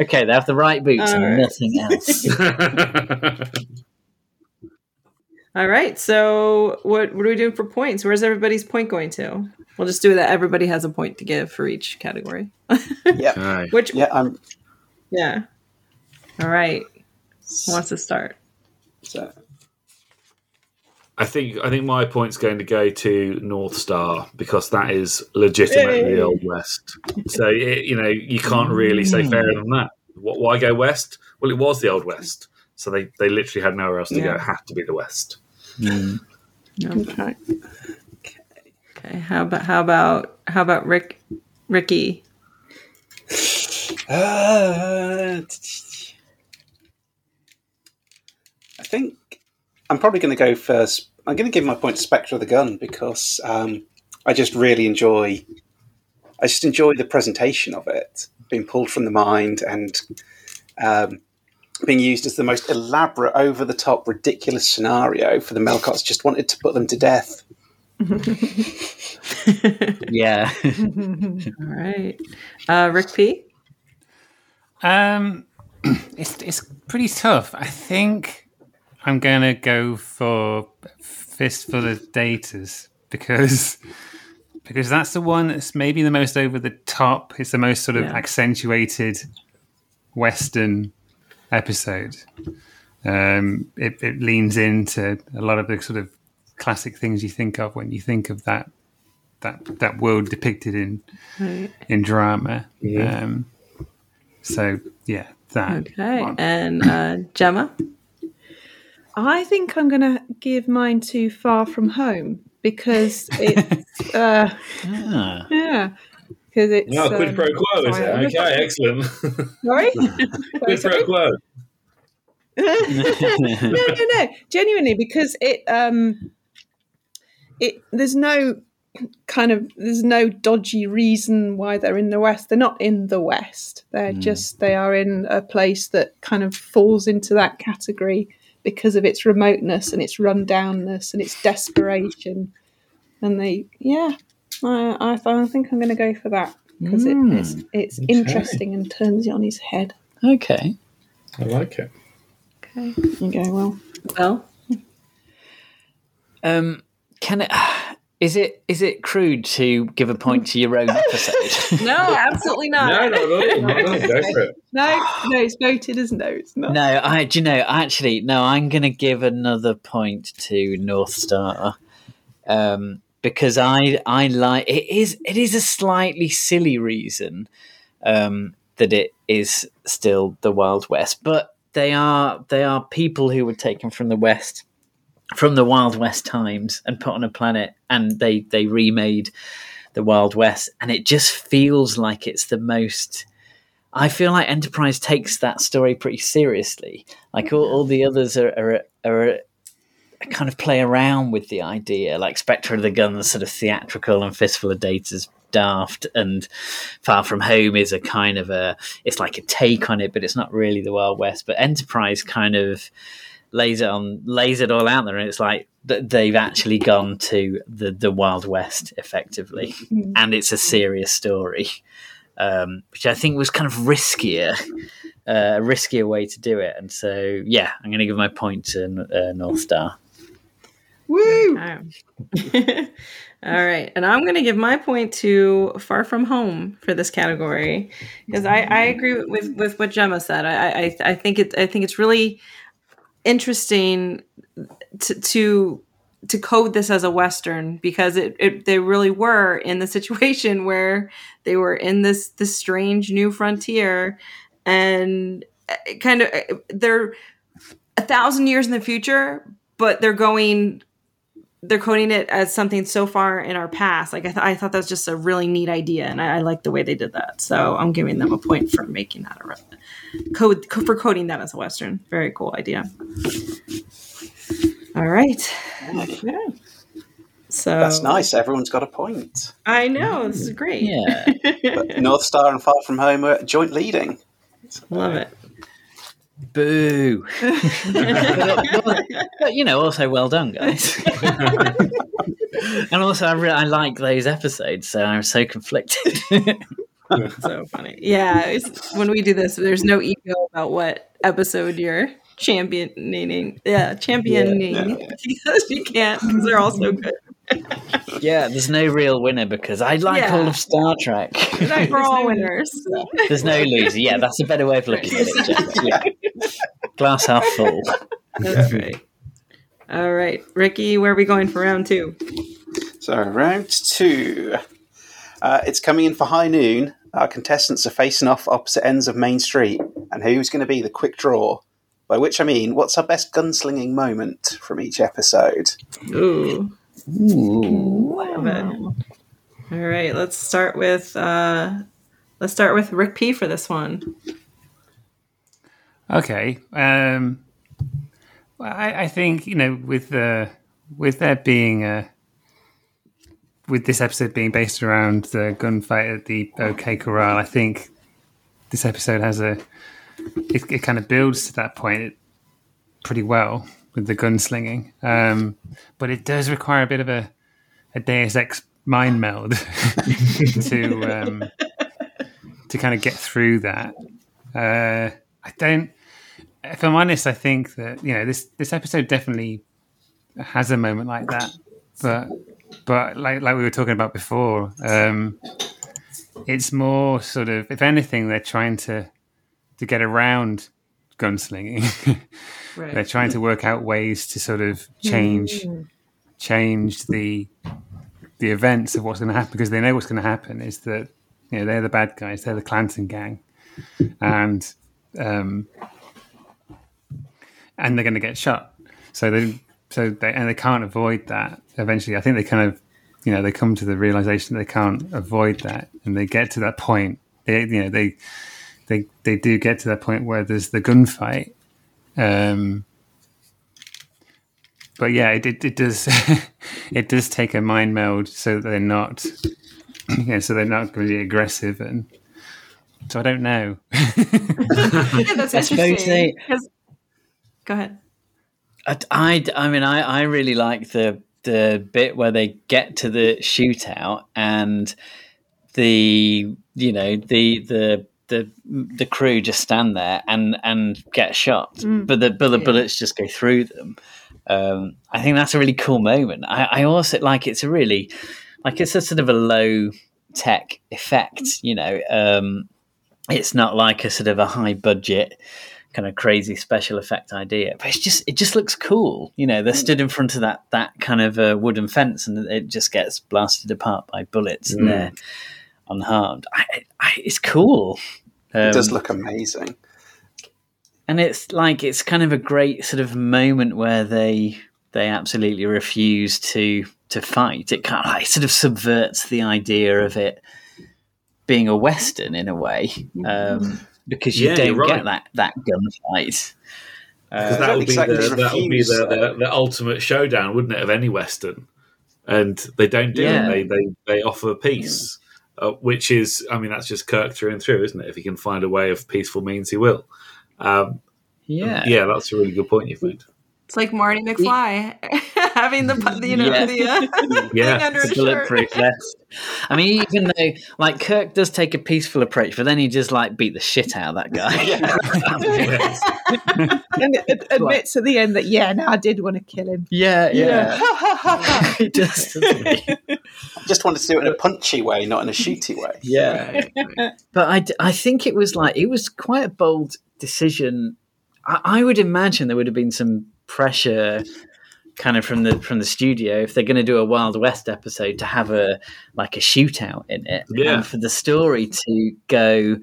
Okay, they have the right boots and Alright. nothing else. All right. So what what are we doing for points? Where's everybody's point going to? We'll just do that. Everybody has a point to give for each category. Yeah, Okay. Which yeah. I'm. yeah. All right. Who wants to start? So, I think I think my point's going to go to North Star because that is legitimately Yay. the Old West. So it, you know you can't really say fairer than that. Wh- Why go West? Well, it was the Old West, so they, they literally had nowhere else to go. It had to be the West. Mm. Okay. Okay. How about how about how about Rick Ricky? Uh, I think I'm probably going to go first. I'm going to give my point to Spectre of the Gun because um, I just really enjoy. I just enjoy the presentation of it, being pulled from the mind and um, being used as the most elaborate, over-the-top, ridiculous scenario for the Melkots. Just wanted to put them to death. Yeah. All right. Uh, Rick P. Um, it's it's pretty tough. I think I'm gonna go for fistful of datas because because that's the one that's maybe the most over the top. It's the most sort of Yeah. accentuated Western episode. Um, it, it leans into a lot of the sort of classic things you think of when you think of that that that world depicted in Right. in drama. Yeah. Um, so yeah, that Okay. one. And uh, Gemma. I think I'm going to give mine to Far From Home because it's, uh, Ah. yeah, because it's. No, quid um, pro quo, is sorry, it? Okay, excellent. Sorry? quid pro quo. no, no, no. Genuinely, because it um it there's no kind of there's no dodgy reason why they're in the West. They're not in the West. They're just they are in a place that kind of falls into that category because of its remoteness and its rundownness and its desperation. And they yeah. I, I, I think I'm going to go for that because it, it's it's interesting and turns you on his head. Okay. I like it. Okay, you go well. Well, Um, can it? Is it is it crude to give a point to your own episode? no, absolutely not. No, not at all. Not at all. Go for it. No, no, it's voted as no. It's not. no, I do you know actually no. I'm going to give another point to North Star um, because I I like it is it is a slightly silly reason um, that it is still the Wild West, but they are they are people who were taken from the West from the Wild West times and put on a planet, and they they remade the Wild West, and it just feels like it's the most. I feel like Enterprise takes that story pretty seriously. Like all, all the others are, are are kind of play around with the idea, like Spectre of the Gun's sort of theatrical and Fistful of Data's daft, and Far From Home is a kind of a it's like a take on it, but it's not really the Wild West. But Enterprise kind of lays it on lays it all out there and it's like they've actually gone to the the wild west effectively and it's a serious story um, which i think was kind of riskier uh, a riskier way to do it and so yeah i'm going to give my point to uh, north star Woo! Okay. All right. And I'm going to give my point to Far From Home for this category because I, I agree with, with what Gemma said. I, I, I think it, I think it's really interesting to, to, to code this as a Western because it, it, they really were in the situation where they were in this, this strange new frontier and uh, kind of, uh, they're a thousand years in the future, but they're going they're coding it as something so far in our past. Like I, th- I thought that was just a really neat idea, and I, I like the way they did that. So I'm giving them a point for making that a re- code co- for coding that as a western. Very cool idea. All right. Yeah. So That's nice. Everyone's got a point. I know this is great. Yeah. But North Star and Far From Home are joint leading. Love it. Boo. but, but, you know, also well done, guys. and also, I, re- I like those episodes, so I'm so conflicted. so funny. Yeah, it's- when we do this, there's no ego about what episode you're championing. Yeah, championing because you can't because they're all so good. yeah, there's no real winner because I like Yeah. all of Star Trek. We're all winners. There's no loser. Yeah, that's a better way of looking at it. Yeah. Glass half full. That's right. All right, Ricky, where are we going for round two? So, round two. Uh, it's coming in for high noon. Our contestants are facing off opposite ends of Main Street. And who's going to be the quick draw? By which I mean, what's our best gunslinging moment from each episode? Ooh, Ooh. love it. All right, let's start with uh, let's start with Rick P for this one. Okay. Um, well, I, I think you know with the with there being a with this episode being based around the gunfight at the OK Corral, I think this episode has a it, it kind of builds to that point pretty well with the gunslinging, um, but it does require a bit of a a Deus Ex mind meld to um, to kind of get through that. Uh, I don't if I'm honest, I think that you know this this episode definitely has a moment like that, but but like like we were talking about before, um, it's more sort of if anything they're trying to to get around gunslinging. they're trying to work out ways to sort of change change the the events of what's going to happen because they know what's going to happen is that you know they're the bad guys, they're the Clanton gang, and um, and they're going to get shot. So they so they and they can't avoid that. Eventually, I think they kind of you know they come to the realization they can't avoid that, and they get to that point. They you know they they they do get to that point where there's the gunfight. Um, but yeah, it, it, it does it does take a mind meld so that they're not you know, so they're not going to be aggressive and so I don't know. Yeah, that's I suppose interesting. they- Go ahead. I, I, I mean, I, I really like the the bit where they get to the shootout and the you know the the the the crew just stand there and and get shot, but the but the Yeah. bullets just go through them. Um, I think that's a really cool moment. I, I also like it's a really like it's a sort of a low tech effect. You know, um, it's not like a sort of a high budget kind of crazy special effect idea but it's just it just looks cool you know they're stood in front of that that kind of a wooden fence and it just gets blasted apart by bullets and they're unharmed. I, I, it's cool. It does Um, look amazing. and it's like it's kind of a great sort of moment where they they absolutely refuse to to fight. It kind of like sort of subverts the idea of it being a western in a way. Um, because you Yeah, don't right. get that that gunfight Because Uh, that would be, exactly the, that would be the, the, the ultimate showdown, wouldn't it, of any Western? And they don't do Yeah. it. They, they, they offer peace, uh, which is, I mean, that's just Kirk through and through, isn't it? If he can find a way of peaceful means, he will. Um, yeah yeah, that's a really good point you've made. It's like Marty McFly having the you know Yeah. the uh, Yeah. thing under his shirt. bulletproof vest. I mean, even though like Kirk does take a peaceful approach, but then he just like beat the shit out of that guy. Yes. and it, admits at the end that yeah, no, I did want to kill him. yeah, yeah. yeah. he does. he? Just wanted to do it in a punchy way, not in a shooty way. Yeah. But I, d- I think it was like it was quite a bold decision. I, I would imagine there would have been some pressure, kind of from the from the studio, if they're going to do a Wild West episode, to have a like a shootout in it, Yeah. and for the story to go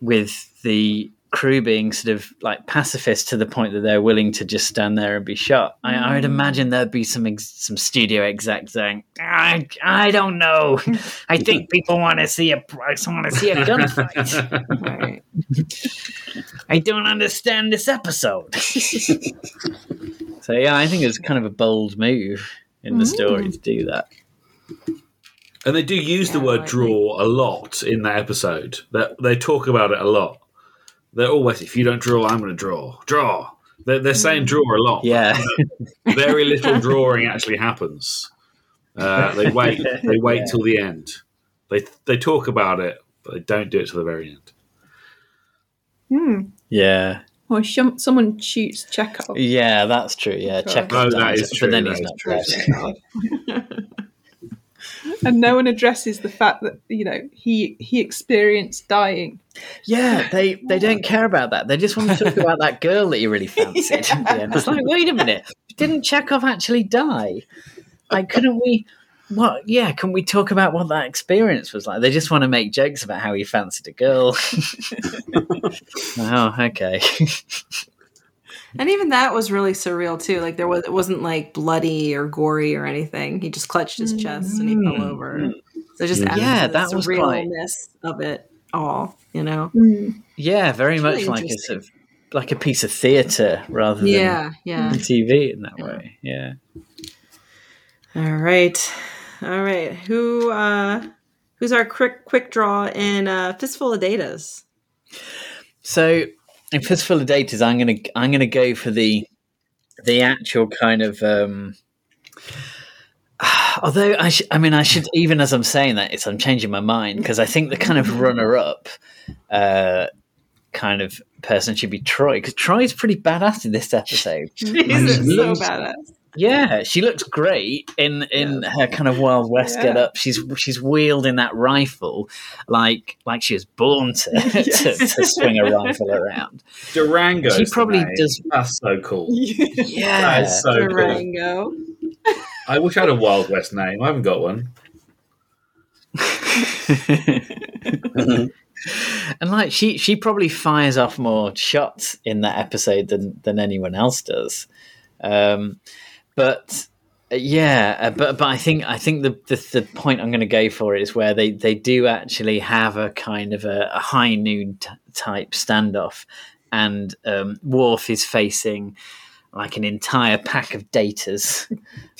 with the crew being sort of like pacifist to the point that they're willing to just stand there and be shot. I, I would hmm. imagine there'd be some ex- some studio exec saying, "I I don't know. I think people want to see a want to see a gunfight. Right. I don't understand this episode." so yeah, I think it's kind of a bold move in the story hmm. to do that. And they do use the word I draw a lot in that episode. That they talk about it a lot. They're always, if you don't draw, I'm going to draw. Draw. They're, they're saying draw a lot. Yeah. Very little drawing actually happens. Uh, they wait. They wait Yeah. till the end. They they talk about it, but they don't do it till the very end. Hmm. Yeah. Or shum- someone shoots Chekhov. Yeah, that's true. Yeah, Okay. check. Oh, that is true, But then that he's is not true. And no one addresses the fact that you know he he experienced dying. Yeah, they they oh don't care about that. They just want to talk about that girl that you really fancied. end. It's like, wait a minute, didn't Chekhov actually die? Like, couldn't we? What? Yeah, can we talk about what that experience was like? They just want to make jokes about how he fancied a girl. oh, okay. And even that was really surreal too. Like there was it wasn't like bloody or gory or anything. He just clutched his chest and he fell over. So it just added Yeah, to the that was quite- of it all, you know. Yeah, very much really like a sort of like a piece of theatre rather than Yeah, yeah. TV in that way. Yeah. All right. All right. Who uh who's our quick quick draw in uh Fistful of Datas? So in Fistful of Datas, I'm gonna I'm gonna go for the the actual kind of. Um, although I, sh- I mean, I should even as I'm saying that, it's I'm changing my mind because I think the kind of runner up, uh, kind of person should be Troi because Troi's pretty badass in this episode. He's so Yes. badass. Yeah, she looks great in in her kind of Wild West Yeah. get up. She's she's wielding that rifle like like she was born to, to, to swing a rifle around. Durango. She probably does- That's so cool. Yeah, That is so cool. Durango. I wish I had a Wild West name. I haven't got one. and like she she probably fires off more shots in that episode than than anyone else does um but uh, yeah uh, but but i think i think the the, the point i'm going to go for is where they they do actually have a kind of a, a high noon t- type standoff and um Worf is facing like an entire pack of datas.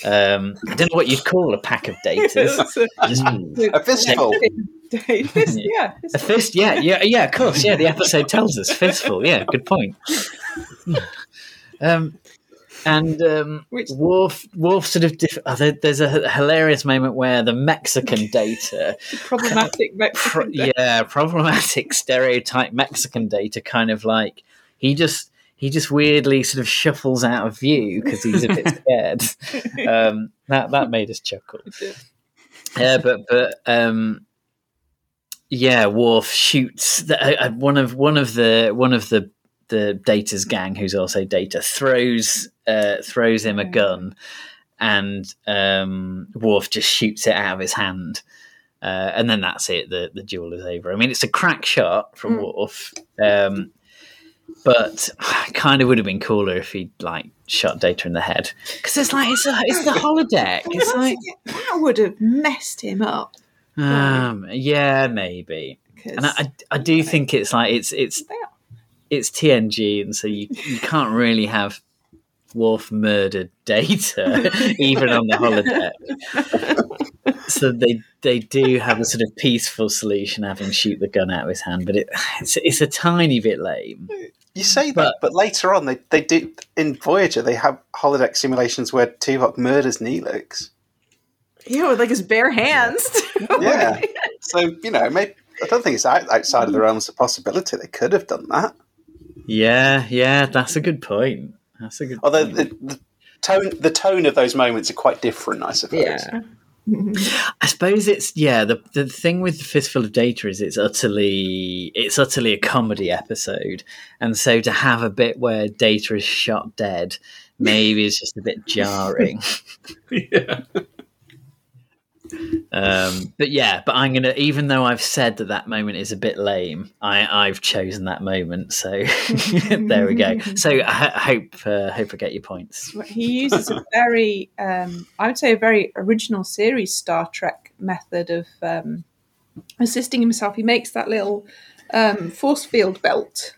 Um, I don't know what you'd call a pack of datas. Just- A fistful. Fist, yeah. A fist, yeah, yeah, yeah. Of course, yeah. The episode tells us fistful. Yeah, good point. Um, and um, Which- Worf, Worf sort of. Diff- oh, there, there's a hilarious moment where the Mexican data, Problematic pro- Mexican. yeah, problematic stereotype Mexican data, kind of like he just he just weirdly sort of shuffles out of view because he's a bit scared. Um, that that made us chuckle. Yeah, but but um, yeah, Worf shoots the, uh, uh, one of one of the one of the the Data's gang, who's also Data, throws uh, throws him a gun, and um, Worf just shoots it out of his hand. Uh, and then that's it. The the duel is over. I mean, it's a crack shot from Worf, um, but kind of would have been cooler if he like shot Data in the head because it's like it's a, it's the holodeck. It's like that would have messed him up. um, yeah, maybe. And I, I, I do think it's like it's it's it's TNG, and so you you can't really have Worf murdered Data even on the holodeck. so they they do have a sort of peaceful solution, having shoot the gun out of his hand, but it it's, it's a tiny bit lame. You say that, but later on, they, they do in Voyager. They have holodeck simulations where Tuvok murders Neelix. Yeah, with like his bare hands. Yeah, so you know, maybe I don't think it's outside of the realms of possibility. They could have done that. Yeah, yeah, that's a good point. That's a good. Although point. the, the tone the tone of those moments are quite different, I suppose. Yeah. I suppose it's yeah. The the thing with the fistful of data is it's utterly it's utterly a comedy episode, and so to have a bit where data is shot dead maybe is just a bit jarring. yeah. Um, but yeah, but I'm gonna. Even though I've said that that moment is a bit lame, I I've chosen that moment. So there we go. So I ho- hope uh, hope I get your points. He uses a very, um, I would say, a very original series Star Trek method of um, assisting himself. He makes that little um, force field belt.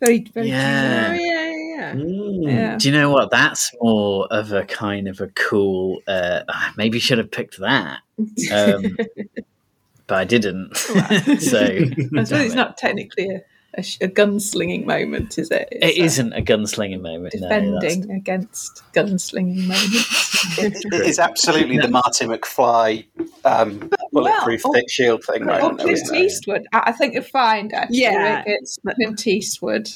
Very, very Yeah. Oh, yeah, yeah, yeah. Yeah. Do you know what? That's more of a kind of a cool. Uh, ah, maybe should have picked that, um, but I didn't. so I suppose it's it. not technically a, a, sh- a gunslinging moment, is it? It It's, uh, isn't a gunslinging moment. No, that's- defending against gunslinging moments. It is absolutely the Marty McFly um, bulletproof well, thick shield thing. or moment, Clint? Eastwood. I I think you'll find actually. Yeah. It's Clint Eastwood.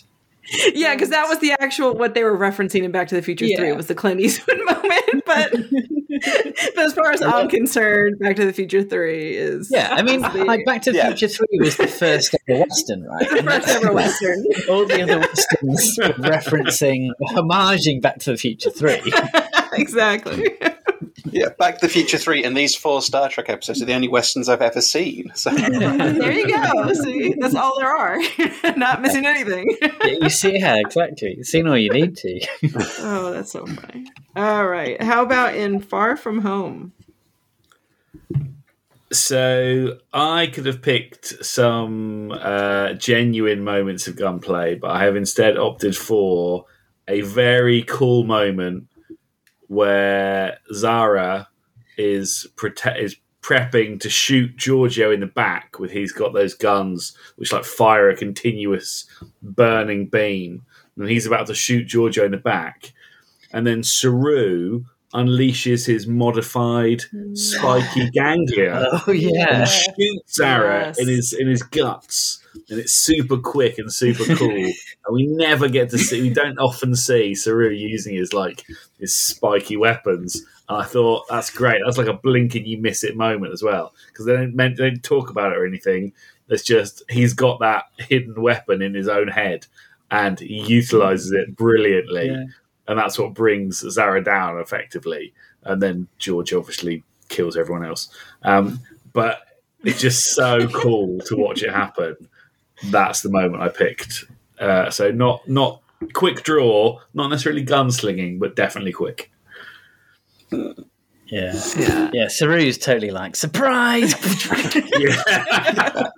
Yeah, because that was the actual what they were referencing in Back to the Future Yeah. Three was the Clint Eastwood moment. But, but as far as I'm concerned, Back to the Future Three is Yeah, I mean, the- like Back to the Yeah. Future Three was the first ever western, right? the first ever western. All the other westerns referencing, homaging Back to the Future Three. exactly. Yeah, Back to the Future 3 and these four Star Trek episodes are the only westerns I've ever seen. So there you go. See, that's all there are. Not missing anything. you see how exactly. You've seen all you need to. oh, that's so funny. All right. How about in Far From Home? So I could have picked some uh, genuine moments of gunplay, but I have instead opted for a very cool moment where Zareh is prote- is prepping to shoot Georgiou in the back with he's got those guns which like fire a continuous burning beam, and he's about to shoot Georgiou in the back, and then Saru unleashes his modified mm. spiky ganglia Oh yeah. and shoots Zareh Yes. in his in his guts, and it's super quick and super cool. and we never get to see. We don't often see Saru using his like his spiky weapons. And I thought that's great. That's like a blink and you miss it moment as well because they don't meant they don't talk about it or anything. It's just he's got that hidden weapon in his own head and he utilizes it brilliantly. Yeah. And that's what brings Zareh down effectively. And then George obviously kills everyone else. Um, but it's just so cool to watch it happen. That's the moment I picked. Uh, so not not quick draw, not necessarily gunslinging, but definitely quick. Yeah. Yeah. Yeah. Saru's totally like, surprise!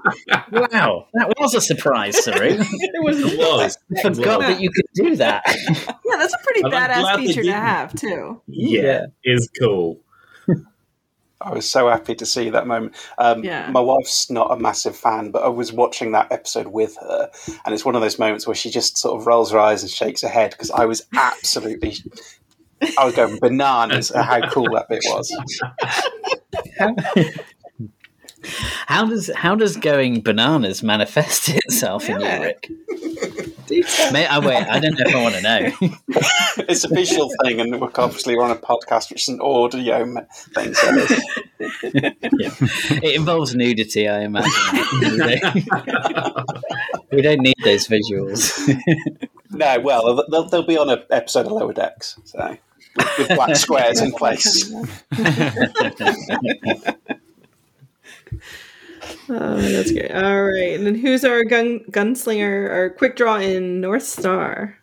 Wow. That was a surprise, Saru. it was. I forgot that you could do that. Yeah, that's a pretty I'm badass feature to have too. Yeah, is cool. I was so happy to see that moment. Um, Yeah. My wife's not a massive fan, but I was watching that episode with her, and it's one of those moments where she just sort of rolls her eyes and shakes her head because I was absolutely, I was going bananas at how cool that bit was. How does how does going bananas manifest itself in you, Rick? May, I wait. I don't know if I want to know. It's a visual thing, and we're obviously we're on a podcast, which is an audio thing. So it's- It involves nudity, I imagine. we, don't, need those visuals. no, well, they'll, they'll be on an episode of Lower Decks, so with, with black squares in place. Oh, that's great. All right, and then who's our gun gunslinger or quick draw in North Star?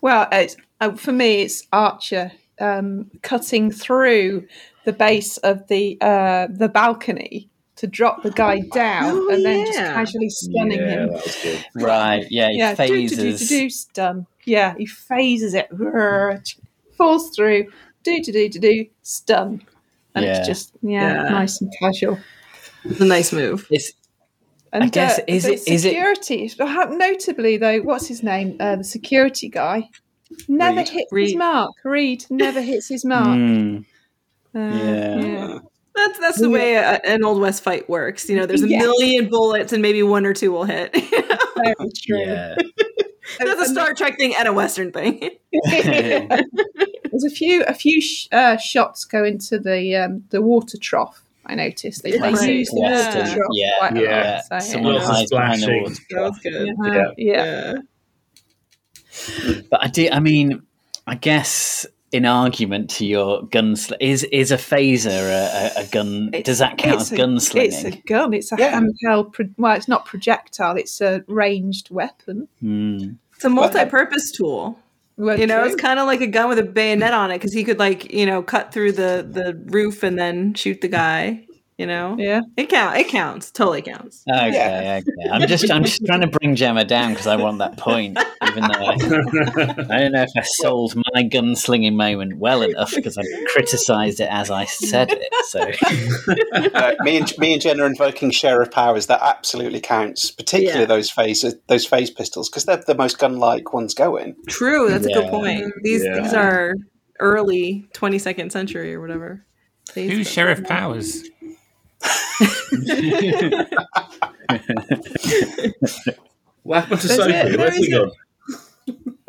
Well, it's, uh, for me, it's Archer um, cutting through the base of the uh, the balcony to drop the guy down Oh, and then just casually stunning yeah, him. that was good. right? Yeah, he Yeah, do do do do phases. do stun. Yeah, he phases it, falls through, do do do do do stun, and Yeah. it's just yeah, Yeah. nice and casual. It's a nice move. It's And guess, uh, is the it- is it- security? Notably, though, what's his name? Uh, the security guy never Reed. hits Reed. his mark. Reed never hits his mark. Mm, Uh, Yeah. That's that's the way a, an old west fight works. You know, there's a Yes. million bullets and maybe one or two will hit. Very true. yeah. that's a Star Trek thing and a Western thing. There's a few a few sh- uh, shots go into the um, the water trough. I noticed they, they Right. use the Yeah. water trough Yeah. quite a Yeah. lot. So, Someone Lots of hides behind the splashing. That was good. yeah. Yeah. yeah. Yeah. But I do. I mean, I guess in argument to your gunsling. Is is a phaser a, a, a gun? does that count as It's a- gunslinging? It's a gun. It's a Yeah. handheld. Pro- well, it's not projectile. It's a ranged weapon. Hmm. It's a multi-purpose tool. You know, true. it's kind of like a gun with a bayonet on it because he could like you know cut through the the roof and then shoot the guy. You know, yeah. it counts It counts. Totally counts. Okay, Yeah. okay. I'm just I'm just trying to bring Gemma down because I want that point. Even though I, I don't know if I sold my gunslinging moment well enough because I criticised it as I said it. So Uh, me and me and Jen are invoking sheriff powers. That absolutely counts, particularly Yeah. those phase those phase pistols because they're the most gun-like ones going. True. That's a good point. These Yeah. these are early 22nd century or whatever. These- Who's Sheriff Powers? What happened to There's Sophie? a- there Where's he is gone?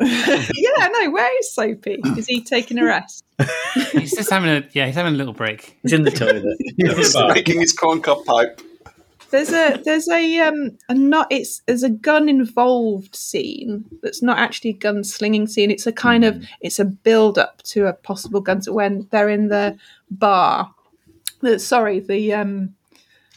yeah, no. Where is Soapy? Is he taking a rest? He's just having a yeah, he's having a little break. he's in the toilet. He's making his corncob pipe. There's a there's a um a not it's there's a gun involved scene that's not actually a gun slinging scene. It's a kind of it's a build up to a possible gun when they're in the bar. The, sorry, the um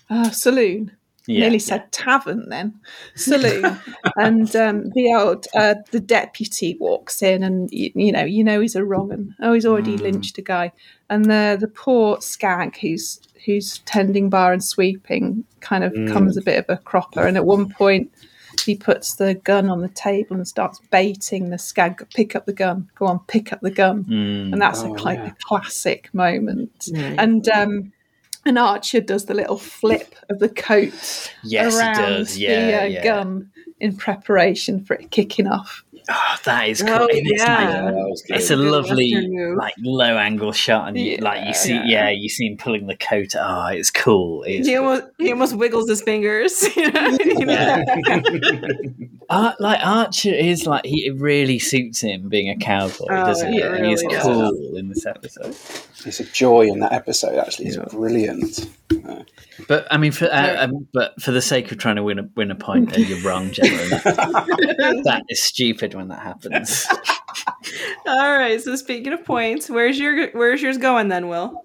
uh, saloon. Yeah, Nearly said tavern then. Saloon, and um, the old uh, the deputy walks in, and you, you know you know he's a wrong un. Oh, he's already lynched a guy, and the the poor skag who's who's tending bar and sweeping kind of comes a bit of a cropper, and at one point he puts the gun on the table and starts baiting the skag. Pick up the gun. Go on, pick up the gun. Mm. And that's Oh, a, cla- yeah. a classic moment. Right. And um, and Archer does the little flip of the coat Yes, he around does. the Yeah, uh, yeah. gun in preparation for it kicking off. Oh, that is Oh, cool. It's yeah. like- that. It's a lovely, like low angle shot, and you, like you see, Yeah. yeah. you see him pulling the coat. Oh, it's cool. It's he cool. almost he almost wiggles his fingers. You know? You know? Ar- like Archer is like he it really suits him being a cowboy, Oh, doesn't it it? he is does. cool in this episode. It's a joy in that episode. Actually, it's brilliant. But I mean, for uh, um, but for the sake of trying to win a win a point, uh, you're wrong, Gemma. That, that is stupid when that happens. All right. So speaking of points, where's your where's yours going then, Will?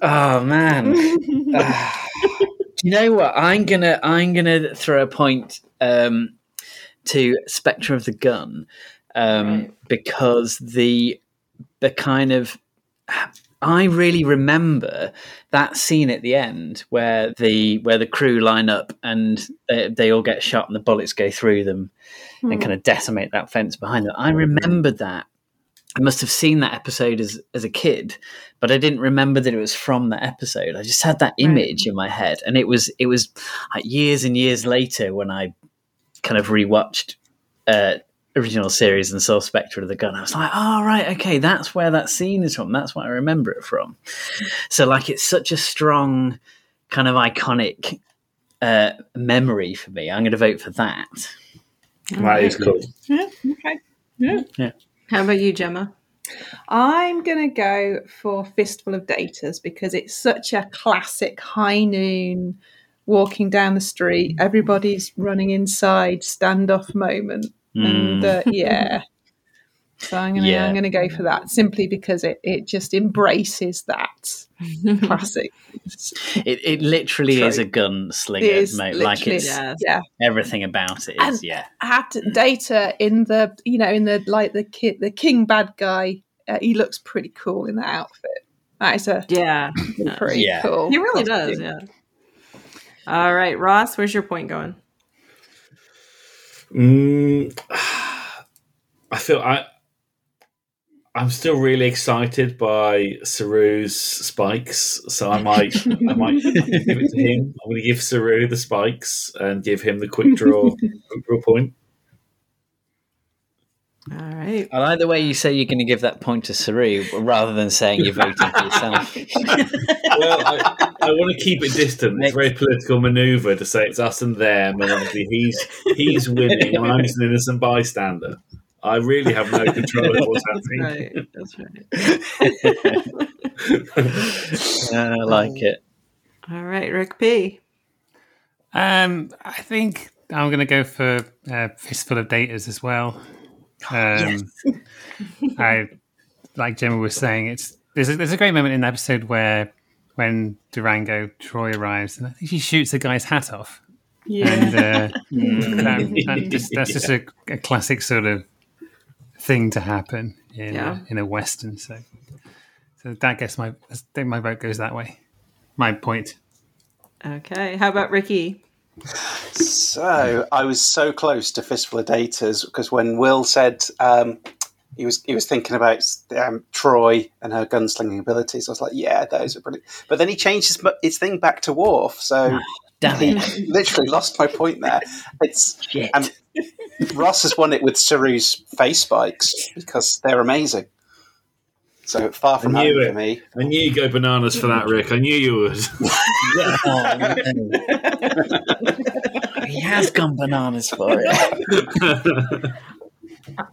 Oh man. Do you know what? I'm gonna I'm gonna throw a point um, to Spectre of the Gun um, because the the kind of I really remember that scene at the end where the where the crew line up and they, they all get shot and the bullets go through them and kind of decimate that fence behind them. I remembered that. I must have seen that episode as as a kid, but I didn't remember that it was from that episode. I just had that image in my head, and it was it was like years and years later when I kind of rewatched uh, original series and saw Spectre of the Gun. I was like, oh right, okay, that's where that scene is from. That's what I remember it from. So like, it's such a strong kind of iconic uh, memory for me. I'm going to vote for that. That is cool. Okay. Yeah. How about you, Gemma? I'm going to go for Fistful of Datas because it's such a classic high noon walking down the street, everybody's running inside standoff moment. And uh, yeah. So I'm gonna Yeah. I'm gonna go for that simply because it, it just embraces that classic. It, it literally is a True. gunslinger, It is mate. Like it's Yes. yeah. everything about it is, And- yeah. I had data in the you know in the like the kid the king bad guy. Uh, he looks pretty cool in that outfit. That is a Yeah. pretty Yeah. cool. He really does, yeah. All right, Ross, where's your point going? Mm, I feel I. I'm still really excited by Saru's spikes, so I might, I might give it to him. I'm going to give Saru the spikes and give him the quick draw, quick draw point. All right. I like the way you say you're going to give that point to Saru rather than saying you're voting for yourself. Well, I, I want to keep it distant. It's a very political manoeuvre to say it's us and them, and obviously he's he's winning, and I'm just an innocent bystander. I really have no control of what's happening. Right. That's right. I like it. All right, Rick P. Um, I think I'm going to go for uh, Fistful of Datas as well. Um, I like Gemma was saying, it's there's a, there's a great moment in the episode where when Durango Troi arrives, and I think she shoots the guy's hat off. Yeah. And uh, that, that just, that's just a, a classic sort of thing to happen in Yeah. a, in a western. So, so that gets my I think my vote goes that way. My point. Okay. How about Ricky? So I was so close to Fistful of Datas because when Will said um, he was he was thinking about um, Troi and her gunslinging abilities, I was like, yeah, those are brilliant. But then he changed his, his thing back to Worf, so Damn he it! literally lost my point there. It's Shit. and Ross has won it with Saru's face spikes because they're amazing. So far from I knew home it. for me. I knew you'd go bananas for that, Rick. I knew you would. Oh, no. he has gone bananas for it.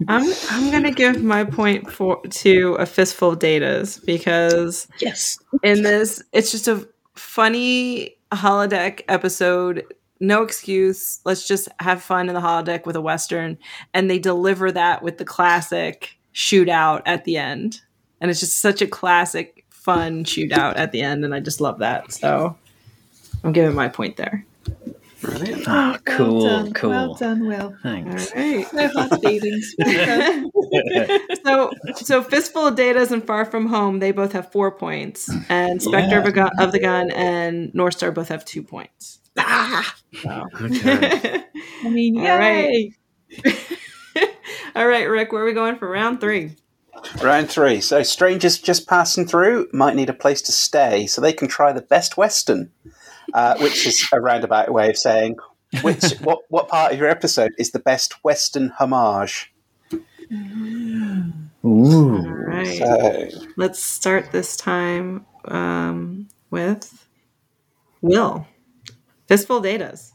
I'm I'm gonna give my point for to a fistful of datas because Yes. in this it's just a funny holodeck episode no excuse let's just have fun in the holodeck with a western and they deliver that with the classic shootout at the end and it's just such a classic fun shootout at the end and i just love that so i'm giving my point there Brilliant. Oh, cool, well done, cool. Well done, Will. Thanks. right No hard feelings. So so fistful of datas and far from home they both have four points and spectre of, a gun, of the gun and north star both have two points ah, okay. I mean, All yay! right. All right, Rick, where are we going for round three? Round three. So strangers just passing through might need a place to stay, so they can try the best Western, uh, which is a roundabout way of saying which what what part of your episode is the best Western homage. Ooh. All right. So Let's start this time um, with Will. Fistful datas.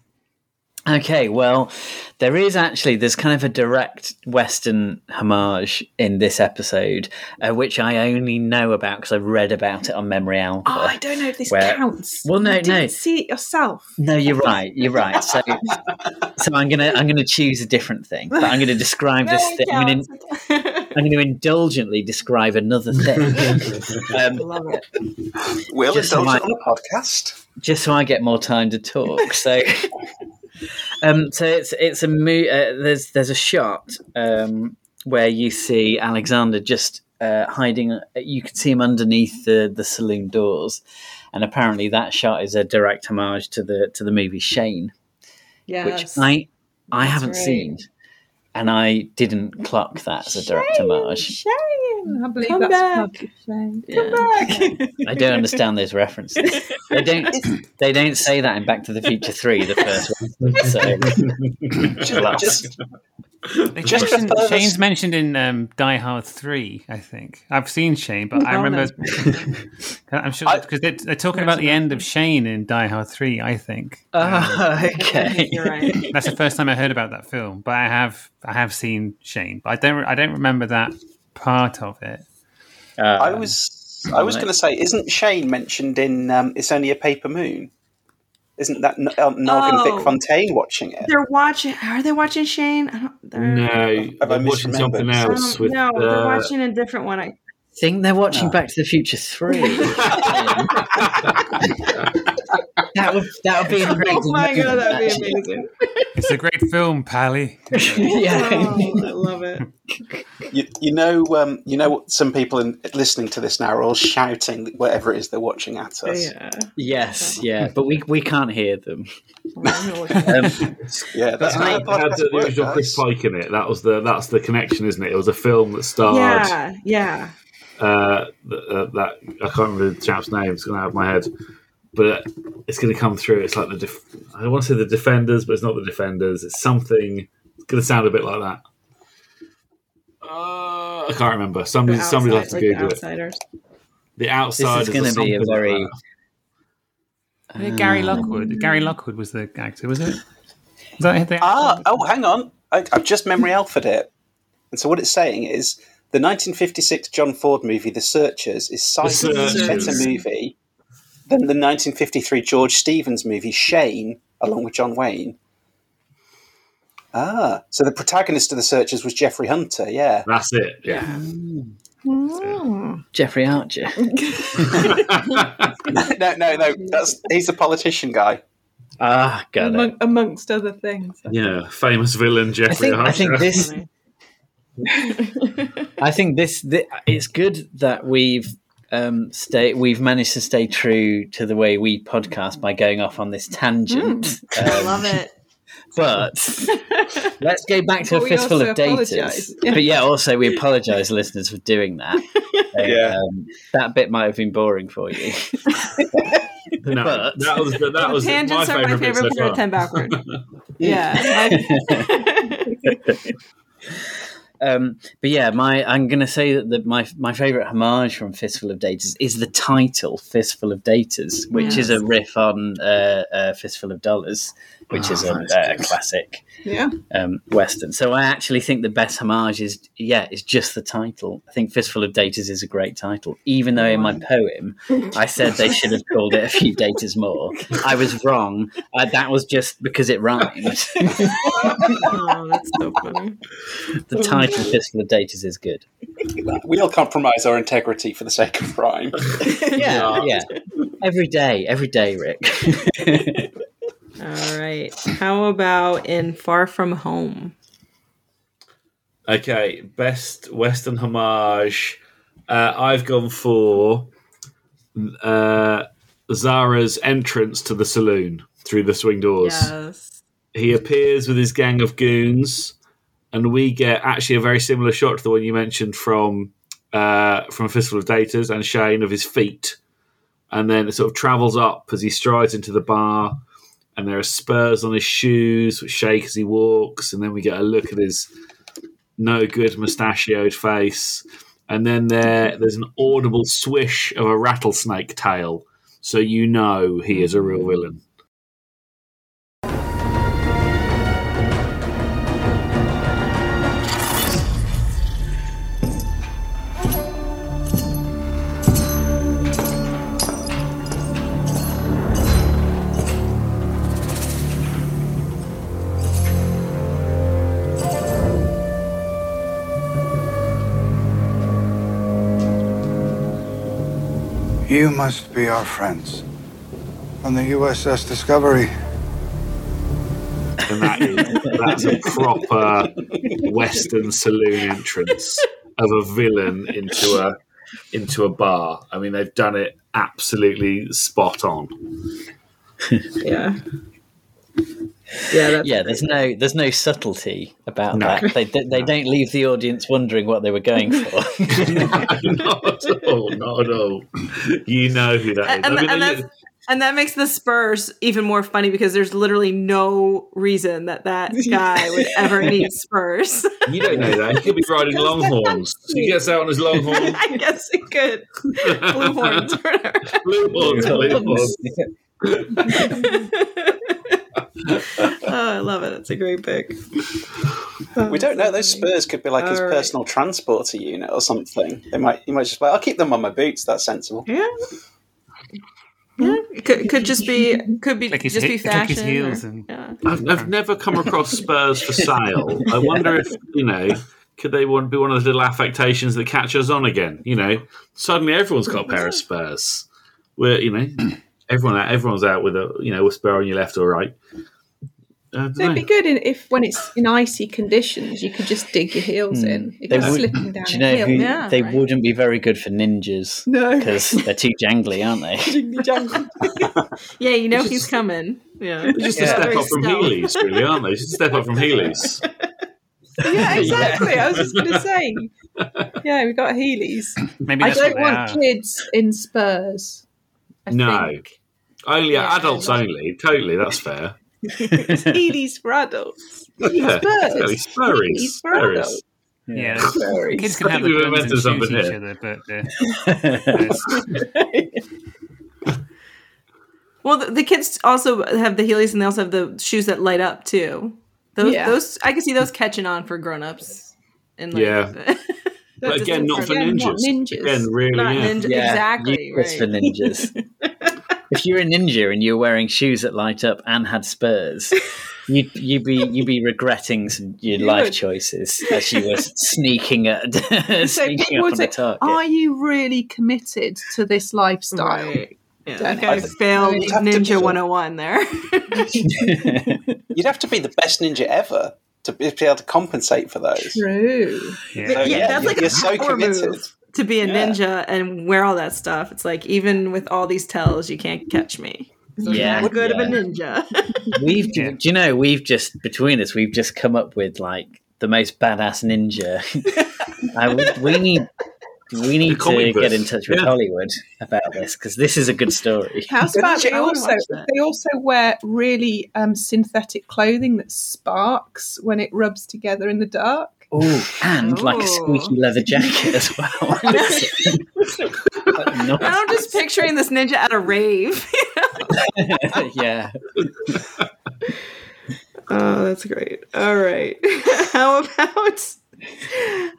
Okay, well, there is actually there's kind of a direct Western homage in this episode, uh, which I only know about because I've read about it on Memory Alpha. Oh, I don't know if this Where- counts. Well, no, you didn't no. See it yourself. No, you're right. You're right. So, so I'm gonna I'm gonna choose a different thing, but I'm gonna describe this thing. I'm gonna, I'm gonna indulgently describe another thing, um, Love it. Will Just indulge like- on the podcast. just so I get more time to talk. So, um, so it's it's a mo- uh, there's there's a shot um, where you see Alexander just uh, hiding. You can see him underneath the the saloon doors, and apparently that shot is a direct homage to the to the movie Shane, Yes. which I I That's haven't right. seen, and I didn't clock that as a direct homage. Shame. I believe Come that's back. not a. Yeah. back. I don't understand those references. They don't. They don't say that in Back to the Future Three, the first one. So, class. Just They Just mentioned- for Shane's mentioned in um, Die Hard Three, I think. I've seen Shane, but I remember. no. I'm sure because they're, they're talking about the end of Shane in Die Hard Three. I think Oh, okay. Right. that's the first time I heard about that film. But I have I have seen Shane, but I don't I don't remember that part of it. Uh, I was I was going to say, isn't Shane mentioned in um, "It's Only a Paper Moon"? Isn't that N- uh, Nog and Oh. Vic Fontaine watching it? They're watching. Are they watching Shane? I don't, No, Have I I'm watching misremembered? something Um, else with. no, they're uh, watching a different one. I, think they're watching No. Back to the Future Three. that would that would be a great. oh my god, that'd be amazing. It's a great film, Pally. yeah. Oh, I love it. You, you know, um, you know what? Some people in, listening to this now are all shouting whatever it is they're watching at us. Yeah. Yes. Yeah. But we we can't hear them. Yeah, Um, that's But how I- the It had podcast the works, original Chris. Pike in it. That was the that's the connection, isn't it? It was a film that starred Yeah, yeah. Uh, th- uh, that I can't remember the chap's name. It's going to have my head, but uh, it's going to come through. It's like the def- I don't want to say the Defenders, but it's not the Defenders. It's something. It's going to sound a bit like that. Uh, I can't remember. Somebody The somebody will have outside- to like the Google it. The outside This is gonna be a very- Uh, Gary Lockwood. Gary Lockwood was the actor, was it? Was that the Ah, oh, hang on. I, I've just memory alphaed it. And so what it's saying is the 1956 John Ford movie, The Searchers, is cited as a better movie than the 1953 George Stevens movie, Shane, along with John Wayne. Ah, so the protagonist of The Searchers was Jeffrey Hunter, yeah. That's it. Yeah. Jeffrey Archer. no, no, no. That's he's a politician guy. Ah, got it. Amongst other things. Yeah, famous villain I Jeffrey think, I think Archer. this. I think this, thi- It's good that we've um, stay. We've managed to stay true to the way we podcast by going off on this tangent. I Um, love it. But let's go back to But a fistful of data. Yeah. But yeah, also we apologise, listeners, for doing that. So, Yeah. um, that bit might have been boring for you. no, but- that was that was my Tangents are my favorite, favorite bit part so of far. Ten Backward. yeah. Um, but yeah, my I'm going to say that the, my my favorite homage from Fistful of Datas is the title Fistful of Datas, which is a riff on uh, uh, Fistful of Dollars, which is a, a classic Yeah. um, western. So I actually think the best homage is yeah, is just the title. I think Fistful of Datas is a great title, even though in my poem I said they should have called it a few datas more. I was wrong. Uh, that was just because it rhymed. oh, that's so funny. the title Fistful of Datas is good. We'll compromise our integrity for the sake of rhyme. yeah, yeah. Every day, every day, Rick. All right. How about in Far From Home? Okay, best Western homage. Uh, I've gone for uh, Zareh's entrance to the saloon through the swing doors. Yes. He appears with his gang of goons, and we get actually a very similar shot to the one you mentioned from uh, from Fistful of Datas and Shane of his feet, and then it sort of travels up as he strides into the bar, and there are spurs on his shoes which shake as he walks, and then we get a look at his no good mustachioed face, and then there there's an audible swish of a rattlesnake tail, so you know he is a real villain. You must be our friends. From the USS Discovery. and that is that's a proper Western saloon entrance of a villain into a into a bar. I mean, they've done it absolutely spot on. Yeah. Yeah, that's yeah, there's no there's no subtlety about No. that. They, they, they don't leave the audience wondering what they were going for. not at all, not at all. You know who that is. and, I mean, and that's and that makes the Spurs even more funny because there's literally no reason that that guy would ever need Spurs. you don't know that. He could be riding longhorns. He gets out on his longhorn. I guess it could. Blue horns. or whatever. Blue horns, blue horns. oh, I love it. It's a great pick. We oh, don't know. Those spurs could be like his All right. personal transporter unit or something. They might. You might just like, I'll keep them on my boots. That's sensible. Yeah. Hmm. Yeah, it could could just be could be Like just he- be fashion. his heels or- and- yeah. I've, I've never come across Spurs for sale. I wonder if you know, could they want be one of those little affectations that catch us on again? You know, suddenly everyone's got a pair of Spurs. Where you know, everyone everyone's out with a you know a spur on your left or right. Uh, so it'd be good in, if, when it's in icy conditions, you could just dig your heels hmm. in. You They go would, slipping down do you know hill, who, yeah, they right. wouldn't be very good for ninjas No. because they're too jangly, aren't they? Yeah, you know he's coming. Yeah. They're just a step Very up from stealth. Heelys, really, aren't they? Just a step up from Heelys. yeah, exactly. I was just going to say. Yeah, we got Heelys. Maybe I don't want are. kids in Spurs. I No. think. Only Yeah. adults only. Totally, that's fair. Heelys for adults. Yeah, Spurs. totally. Spurries. For Spurries. adults. Yeah, Spurs. kids can have think the we've guns and invented shoot each here. other, but uh, Well, the, the kids also have the Heelys, and they also have the shoes that light up too. Those, Yeah. those I can see those catching on for grown-ups. And like, Yeah. But again, not for Again, ninjas. not ninjas. Again, really, Not yeah. ninja- Yeah, exactly. useless Right. for ninjas. If you're a ninja and you're wearing shoes that light up and had spurs, you'd you'd be you'd be regretting some, your You life would. choices as you were sneaking at So sneaking people up would on say, the target. Are you really committed to this lifestyle? Right. Yeah, Don't I have- failed You'd have to Ninja 101 there. You'd have to be the best ninja ever to be able to compensate for those. True. Yeah. So, yeah, that's like you're a so power committed. move to be a Yeah. ninja and wear all that stuff. It's like even with all these tells, you can't catch me. So Yeah, that good of a ninja. We've Yeah. do you know we've just between us we've just come up with like the most badass ninja. I, we, we need we need to comic get in touch with Yeah. Hollywood about this because this is a good story. How's about they also they also wear really um, synthetic clothing that sparks when it rubs together in the dark? Oh, and like a squeaky leather jacket as well. And I'm just picturing this ninja at a rave. yeah. oh, that's great. All right. How about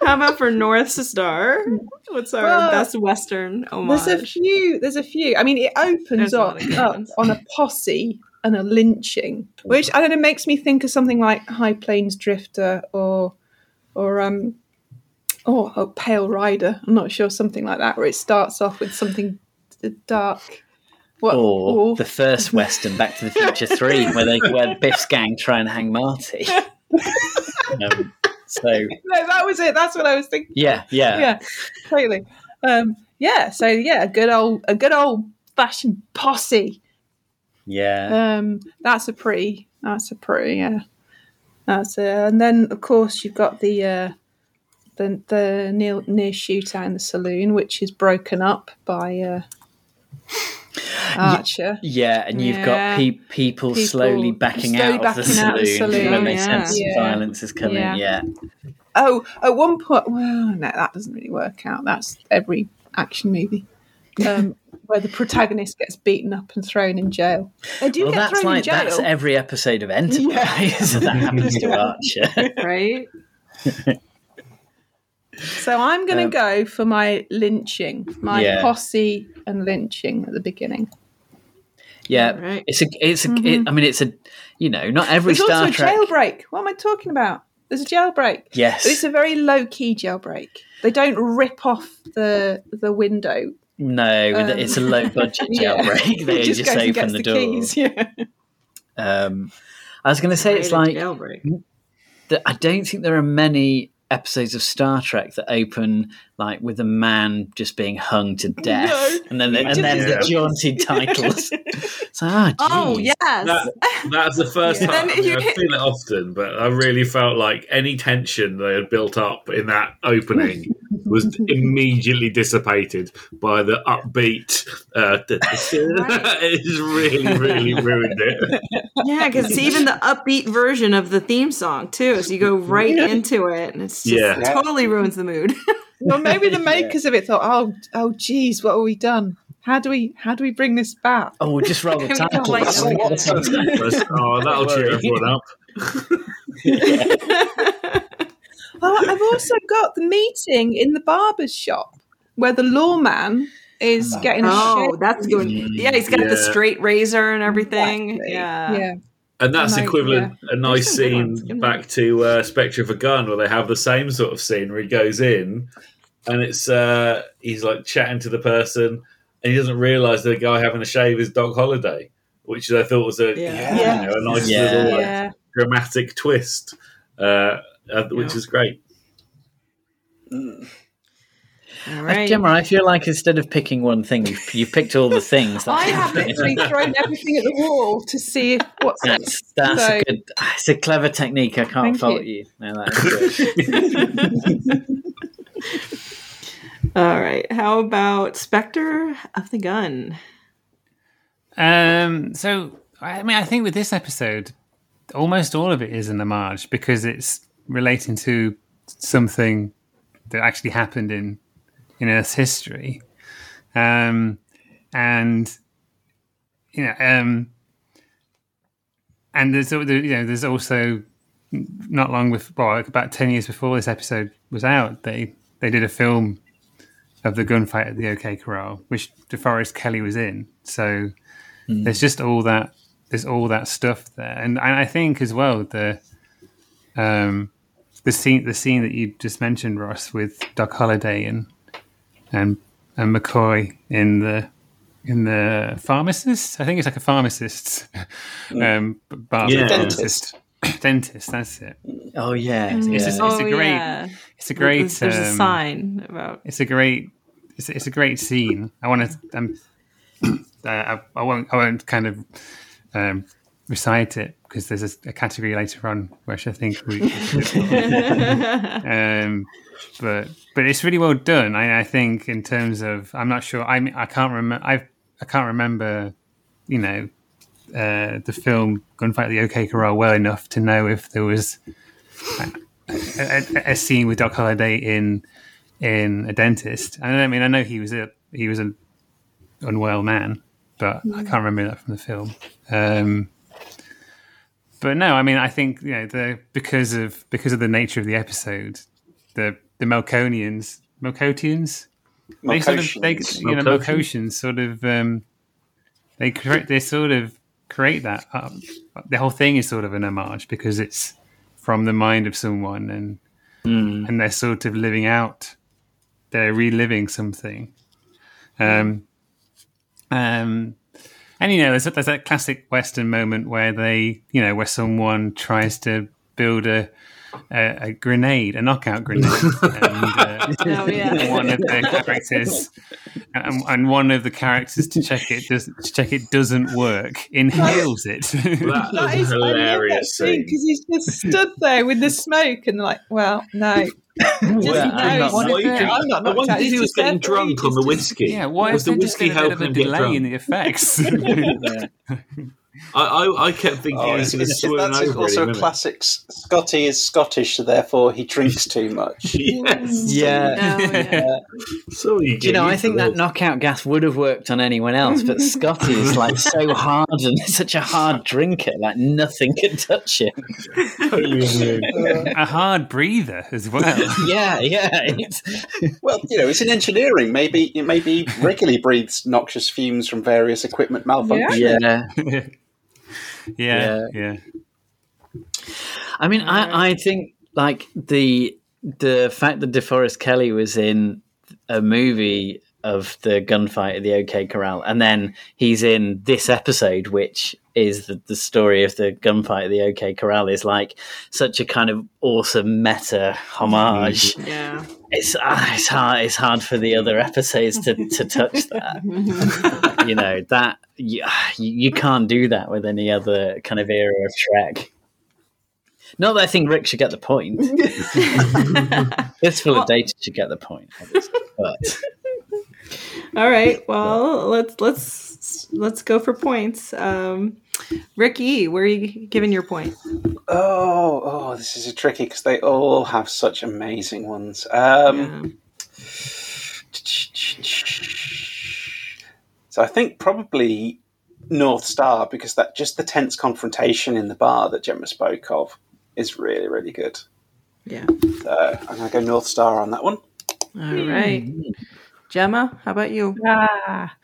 how about for North Star? What's our Well, best Western homage? There's a few. There's a few. I mean, it opens up, lot of good up on a posse and a lynching, which I don't know makes me think of something like High Plains Drifter or or um or, or Pale Rider. I'm not sure something like that, where it starts off with something dark. What? Or or- the first Western, Back to the Future Three, where they where Biff's gang try and hang Marty. Um, so no, that was it. That's what I was thinking. yeah, yeah, yeah, totally. Um, yeah, so yeah, a good old a good old fashioned posse. yeah. Um, that's a pretty. That's a pretty. Yeah, that's a, and then of course you've got the uh, the the near near shootout in the saloon, which is broken up by uh, Archer. Yeah, and you've Yeah. got pe- people, People slowly backing slowly out of the backing out of the saloon, when they yeah. sense Yeah. violence is coming. Yeah. Yeah. Oh, at one point, well, no, that doesn't really work out. That's every action movie. Um, where the protagonist gets beaten up and thrown in jail. They do Well, get that's thrown like in jail. that's every episode of Enterprise that happens to Archer. right? So I'm going to Um, go for my lynching, my Yeah. posse and lynching at the beginning. Yeah, Right. it's a, it's a, it, I mean, it's a, you know, not every There's Star also a Trek. jailbreak. What am I talking about? There's a jailbreak. Yes, But it's a very low key jailbreak. They don't rip off the the window. No, um, it's a low budget Yeah. jailbreak. They Just just, open the, the door. keys, Yeah. Um, I was going to say it's like jailbreak. that. I don't think there are many episodes of Star Trek that open like with a man just being hung to death, No. and then and then Yeah. the jaunty titles. so, oh, Oh yes. That, that's the first Yeah. time. I, Then mean, you I hit- feel it often, but I really felt like any tension they had built up in that opening was immediately dissipated by the upbeat. Uh, it just really, really ruined it. Yeah, because even the upbeat version of the theme song too. So you go right into it, and it's just Yeah. totally ruins the mood. Well, maybe the makers of it thought, "Oh, oh, geez, what have we done? How do we, how do we bring this back?" Oh, we'll just roll the We don't titles. like We'll get the subtitles. oh, that'll cheer worry. everyone up. Oh, I've also got the meeting in the barber's shop where the lawman is oh. getting a oh, shave. that's good. Mm, yeah, he's got the straight razor and everything. Exactly. Yeah. yeah. And that's And I- equivalent, a nice scene ones, isn't back to uh, Spectre of a Gun, where they have the same sort of scene where he goes in and it's uh, he's like chatting to the person and he doesn't realise the guy having a shave is Doc Holliday, which I thought was a, Yeah. you know, a nice Yeah. little like, Yeah. dramatic twist, uh, uh, which Yeah. is great. All right. Gemma, I feel like instead of picking one thing, you've, you've picked all the things. I have literally thrown everything at the wall to see if what's That's that's So- a good. It's a clever technique. I can't Thank fault you. No, that's. All right. How about Spectre of the Gun? Um, so I mean, I think with this episode, almost all of it is an homage because it's relating to something that actually happened in in Earth's history, um, and you know, um, and there's you know, there's also not long before, well, like about ten years before this episode was out, they they did a film of the gunfight at the OK Corral, which DeForest Kelley was in. So there's just all that there's all that stuff there, and, and I think as well the um the scene the scene that you just mentioned, Ross, with Doc Holliday and and and McCoy in the in the pharmacist. I think it's like a pharmacist. um, bar Yeah. Dentist, Dentist, that's it. Oh yeah, It's, yeah. just, it's Oh, a great, yeah. it's a great. There's, there's a um, sign about. It's a great, it's, it's a great scene. I want to, um, uh, I, I won't, I won't kind of um, recite it because there's a, a category later on which I think we. um, but but it's really well done. I, I think in terms of, I'm not sure. I mean, I can't remember. I I can't remember. You know, uh, the film Gunfight at the OK Corral well enough to know if there was a, a, a scene with Doc Holliday in in a dentist. And I mean, I know he was a he was an unwell man, but I can't remember that from the film. Um, but no, I mean, I think you know the because of because of the nature of the episode, the the Melkonians, Melkotians, they sort of they Melkotians. you know Melkotians. Melkotians sort of um, they create they sort of create that um, the whole thing is sort of an homage because it's from the mind of someone and and they're sort of living out they're reliving something um um and you know there's, there's that classic western moment where they you know where someone tries to build a a, a grenade, a knockout grenade, and uh, Oh, yeah. one of the characters, and, and one of the characters to check it does to check it doesn't work, inhales it. That, That is is hilarious because he's just stood there with the smoke and like, well, no. Just Well, no, I'm not- one why of the- drink- I'm not I knocked wonder out. if he was just getting for drunk on the whiskey. yeah, why was is the whiskey of helping a him get delay drunk? in the effects? I, I, I kept thinking Oh, he was going to swoon that's over also any a minute. classic. Scotty is Scottish, so therefore he drinks too much. Yes. Yeah. Yeah. So you, Do you know, I think that this. knockout gas would have worked on anyone else, but Scotty is like so hard and such a hard drinker, like nothing can touch him. a hard breather as well. Yeah, yeah. It's, Well, you know, it's in engineering. Maybe it maybe regularly breathes noxious fumes from various equipment malfunction. yeah. yeah, yeah. Yeah. I mean, I, I think like the the fact that DeForest Kelley was in a movie of the gunfight at the OK Corral, and then he's in this episode, which is the, the story of the gunfight at the OK Corral, is like such a kind of awesome meta homage. Yeah. It's uh, it's hard it's hard for the other episodes to, to touch that. you know that you, you can't do that with any other kind of era of Trek. Not that I think Rick should get the point. Fistful of Data should get the point, but All right. Well, let's let's let's go for points. Um, Ricky, where are you giving your point? Oh, oh, this is a tricky because they all have such amazing ones. Um, So I think probably North Star because that just the tense confrontation in the bar that Gemma spoke of is really really good. Yeah. So I'm going to go North Star on that one. All right. Gemma, how about you? Ah,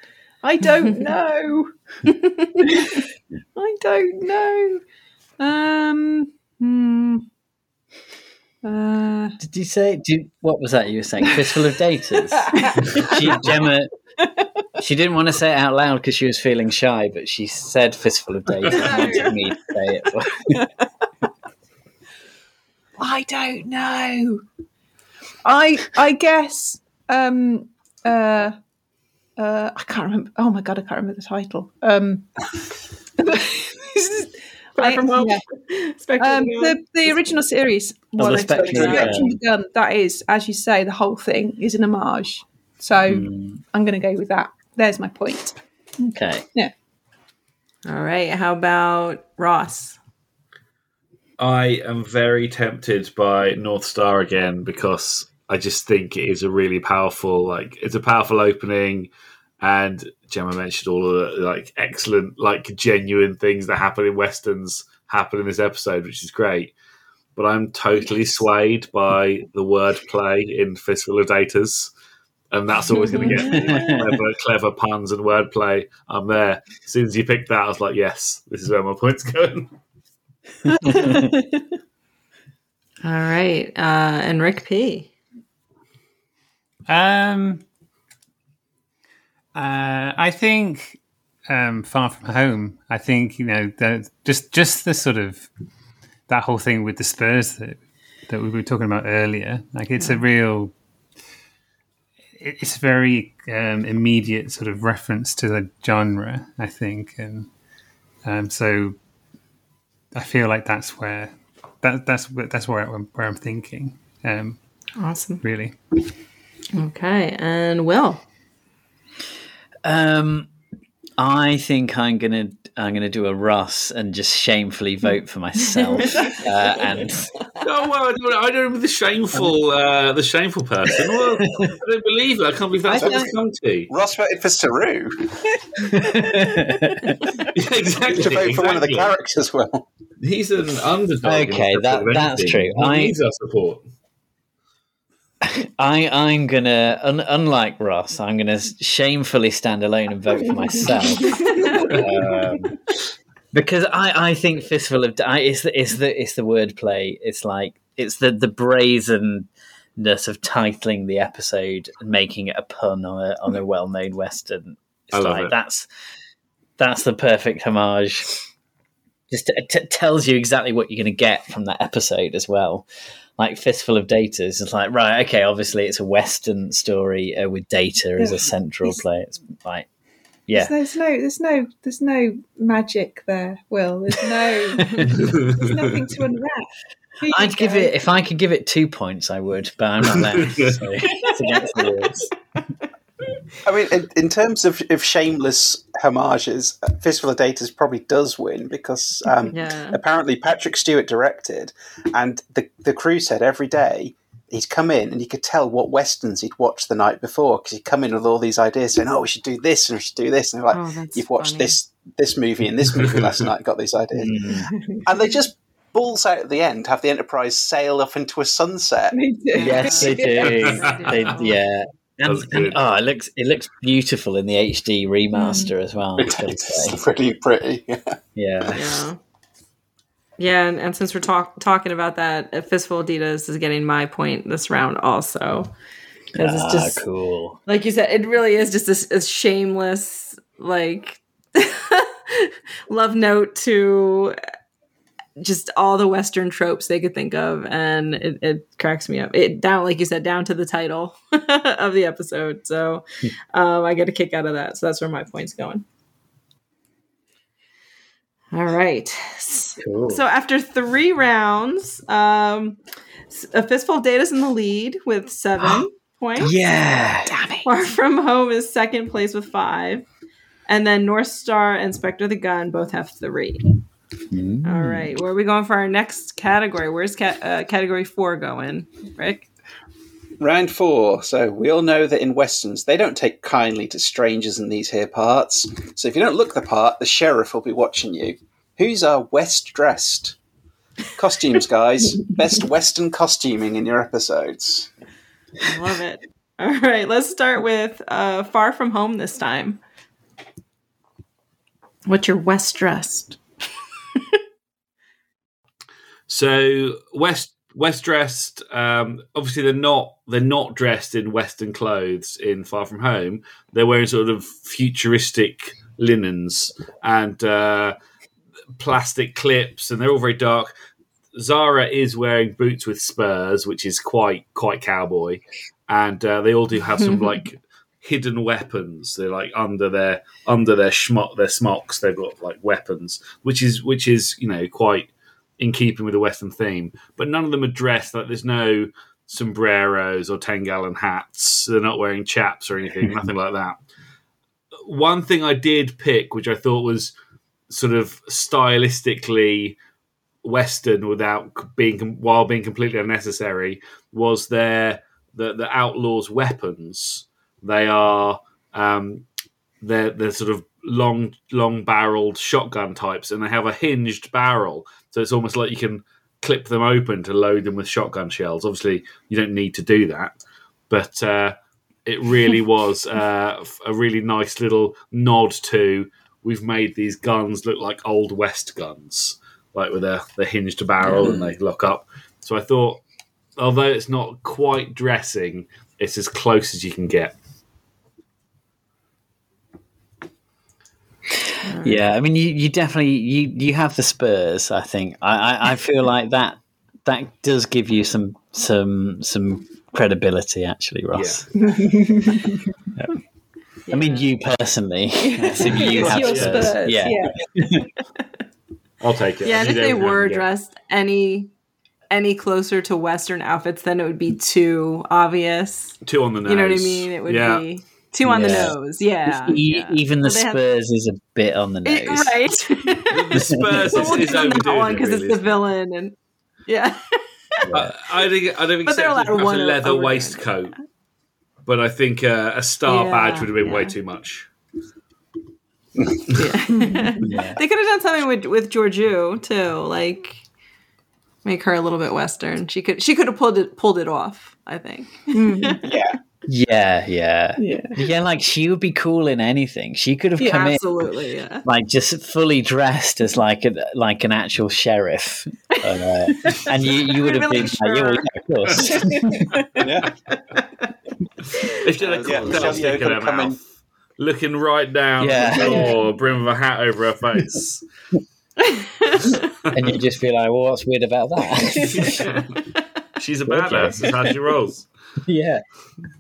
I don't know. I don't know. Um. Hmm. Uh, did you say? Did, what was that you were saying? Fistful of Datas. she, Gemma, she didn't want to say it out loud because she was feeling shy, but she said "Fistful of Datas." and wanted me to say it. I don't know. I I guess. Um. Uh. Uh. I can't remember. Oh my god, I can't remember the title. Um. Far from home. yeah. Um, the the, the original series, Oh, the it's- Spectre the Spectre of the Gun, that is, as you say, the whole thing is an homage. So I'm going to go with that. There's my point. Okay. Yeah. All right. How about Ross? I am very tempted by North Star again because I just think it is a really powerful, like it's a powerful opening, and Gemma mentioned all of the like excellent, like genuine things that happen in westerns happen in this episode, which is great. But I'm totally swayed by the wordplay in Fistful of Datas. and that's always going to get me. Like, clever, clever puns and wordplay. I'm there. As soon as you picked that, I was like, yes, this is where my point's going. All right. Uh, and Rick P. Um, uh, I think um, Far From Home. I think you know the, just just the sort of that whole thing with the Spurs that that we were talking about earlier. Like it's a real, it's very um, immediate sort of reference to the genre. I think, and um, so I feel like that's where that that's that's where I'm, where I'm thinking. Um, Awesome. really. Okay. And Will. Um, I think I'm gonna I'm gonna do a Russ and just shamefully vote for myself. uh, and Oh well, I don't, I don't know the shameful, uh, the shameful person. Well, I don't believe it. I can't believe that's what it's come to. Ross voted for Saru Yeah, exactly. to vote for one of the characters. Well, He's an underdog. Okay, that- that's true. He I- needs our support. I I'm gonna un, unlike Ross, I'm gonna shamefully stand alone and vote for myself. um, because I, I think fistful of I, it's the it's the it's the wordplay. It's like it's the the brazenness of titling the episode and making it a pun on a on a well known western. It's I love like it. that's that's the perfect homage. Just t- t- tells you exactly what you're going to get from that episode as well. Like fistful of data is just like right, okay. Obviously, it's a western story uh, with data as a central It's- play. It's like yeah, There's no, there's no, there's no magic there. Will there's no, there's nothing to unwrap. Here I'd give go. it if I could give it two points, I would, but I'm not there. so it's against the rules. I mean, in, in terms of, of shameless homages, uh, Fistful of Datas probably does win because um, Yeah. apparently Patrick Stewart directed, and the the crew said every day he'd come in and you could tell what westerns he'd watched the night before because he'd come in with all these ideas saying, "Oh, we should do this and we should do this," and they're like, Oh, "You've watched funny. this this movie and this movie last night, and got these ideas," Mm. and they just balls out at the end have the Enterprise sail off into a sunset. They. Yes, they do. They, yeah. And, and- oh, it looks it looks beautiful in the HD remaster as well. I've gotta. It's pretty pretty. Yeah. Yeah. Yeah. Yeah, and, and since we're talk, talking about that, a Fistful of Datas is getting my point this round also. Because Ah, it's just, cool. like you said, it really is just a, a shameless, like, love note to just all the Western tropes they could think of. And it, it cracks me up. It down, like you said, down to the title of the episode. So um, I get a kick out of that. So that's where my point's going. All right. Cool. So after three rounds, um, s- a fistful of data's in the lead with seven points. yeah. Damn it. Far from home is second place with five, and then North Star and Spectre the Gun both have three. Mm. All right, where are we going for our next category? Where's ca- uh, category four going, Rick? Round four. So we all know that in westerns they don't take kindly to strangers in these here parts. So if you don't look the part, the sheriff will be watching you. Who's our west dressed? Costumes, guys. Best western costuming in your episodes. I love it. All right, let's start with uh, Far From Home this time. What's your West dressed? So West West dressed. Um, obviously, they're not they're not dressed in Western clothes in Far From Home. They're wearing sort of futuristic linens and uh, plastic clips, and they're all very dark. Zareh is wearing boots with spurs, which is quite quite cowboy, and uh, they all do have some like hidden weapons. They're like under their under their schmuck their smocks. They've got like weapons, which is which is you know quite in keeping with the Western theme. But none of them are dressed like there's no sombreros or ten gallon hats. They're not wearing chaps or anything. nothing like that. One thing I did pick, which I thought was sort of stylistically Western without being while being completely unnecessary, was their the the outlaws' weapons. They are um, they're they're sort of long long barreled shotgun types, and they have a hinged barrel, so it's almost like you can clip them open to load them with shotgun shells. Obviously, you don't need to do that, but uh, it really was uh, a really nice little nod to we've made these guns look like old west guns, like with a the hinged barrel and they lock up. So I thought, although it's not quite dressing, it's as close as you can get. Yeah, I mean, you, you definitely you you have the Spurs. I think I, I, I feel like that that does give you some some some credibility, actually, Ross. Yeah. I mean, you personally. I assume you It's have your Spurs. Spurs, Yeah. yeah. I'll take it. Yeah, and if they were to dressed any any closer to Western outfits, then it would be too obvious. two on the nose. You know what I mean? It would yeah. be two on Yeah. the nose. Yeah. E- yeah. Even the So they had- Spurs is a bit on the It- nose. right. The Spurs is, we'll is give that overdoing one it, because really, it's the villain, and yeah. I, I think I don't But they're accept allowed one as leather over waistcoat, but I think uh, a star Yeah, badge would have been way too much. They could have done something with with Georgiou too, like make her a little bit Western. She could she could have pulled it pulled it off. I think. Yeah. Yeah, yeah, Yeah. yeah. Like she would be cool in anything. She could have Yeah, come in Absolutely, yeah. like just fully dressed as like a, like an actual sheriff, uh, and you you would have Really been like, yeah, well, yeah, of course. Yeah. If she had a yeah, stick in her come in. looking right down Yeah. the door, brim of a hat over her face. and you'd just be like, well, what's weird about that? She's a badass. That's how she rolls. yeah.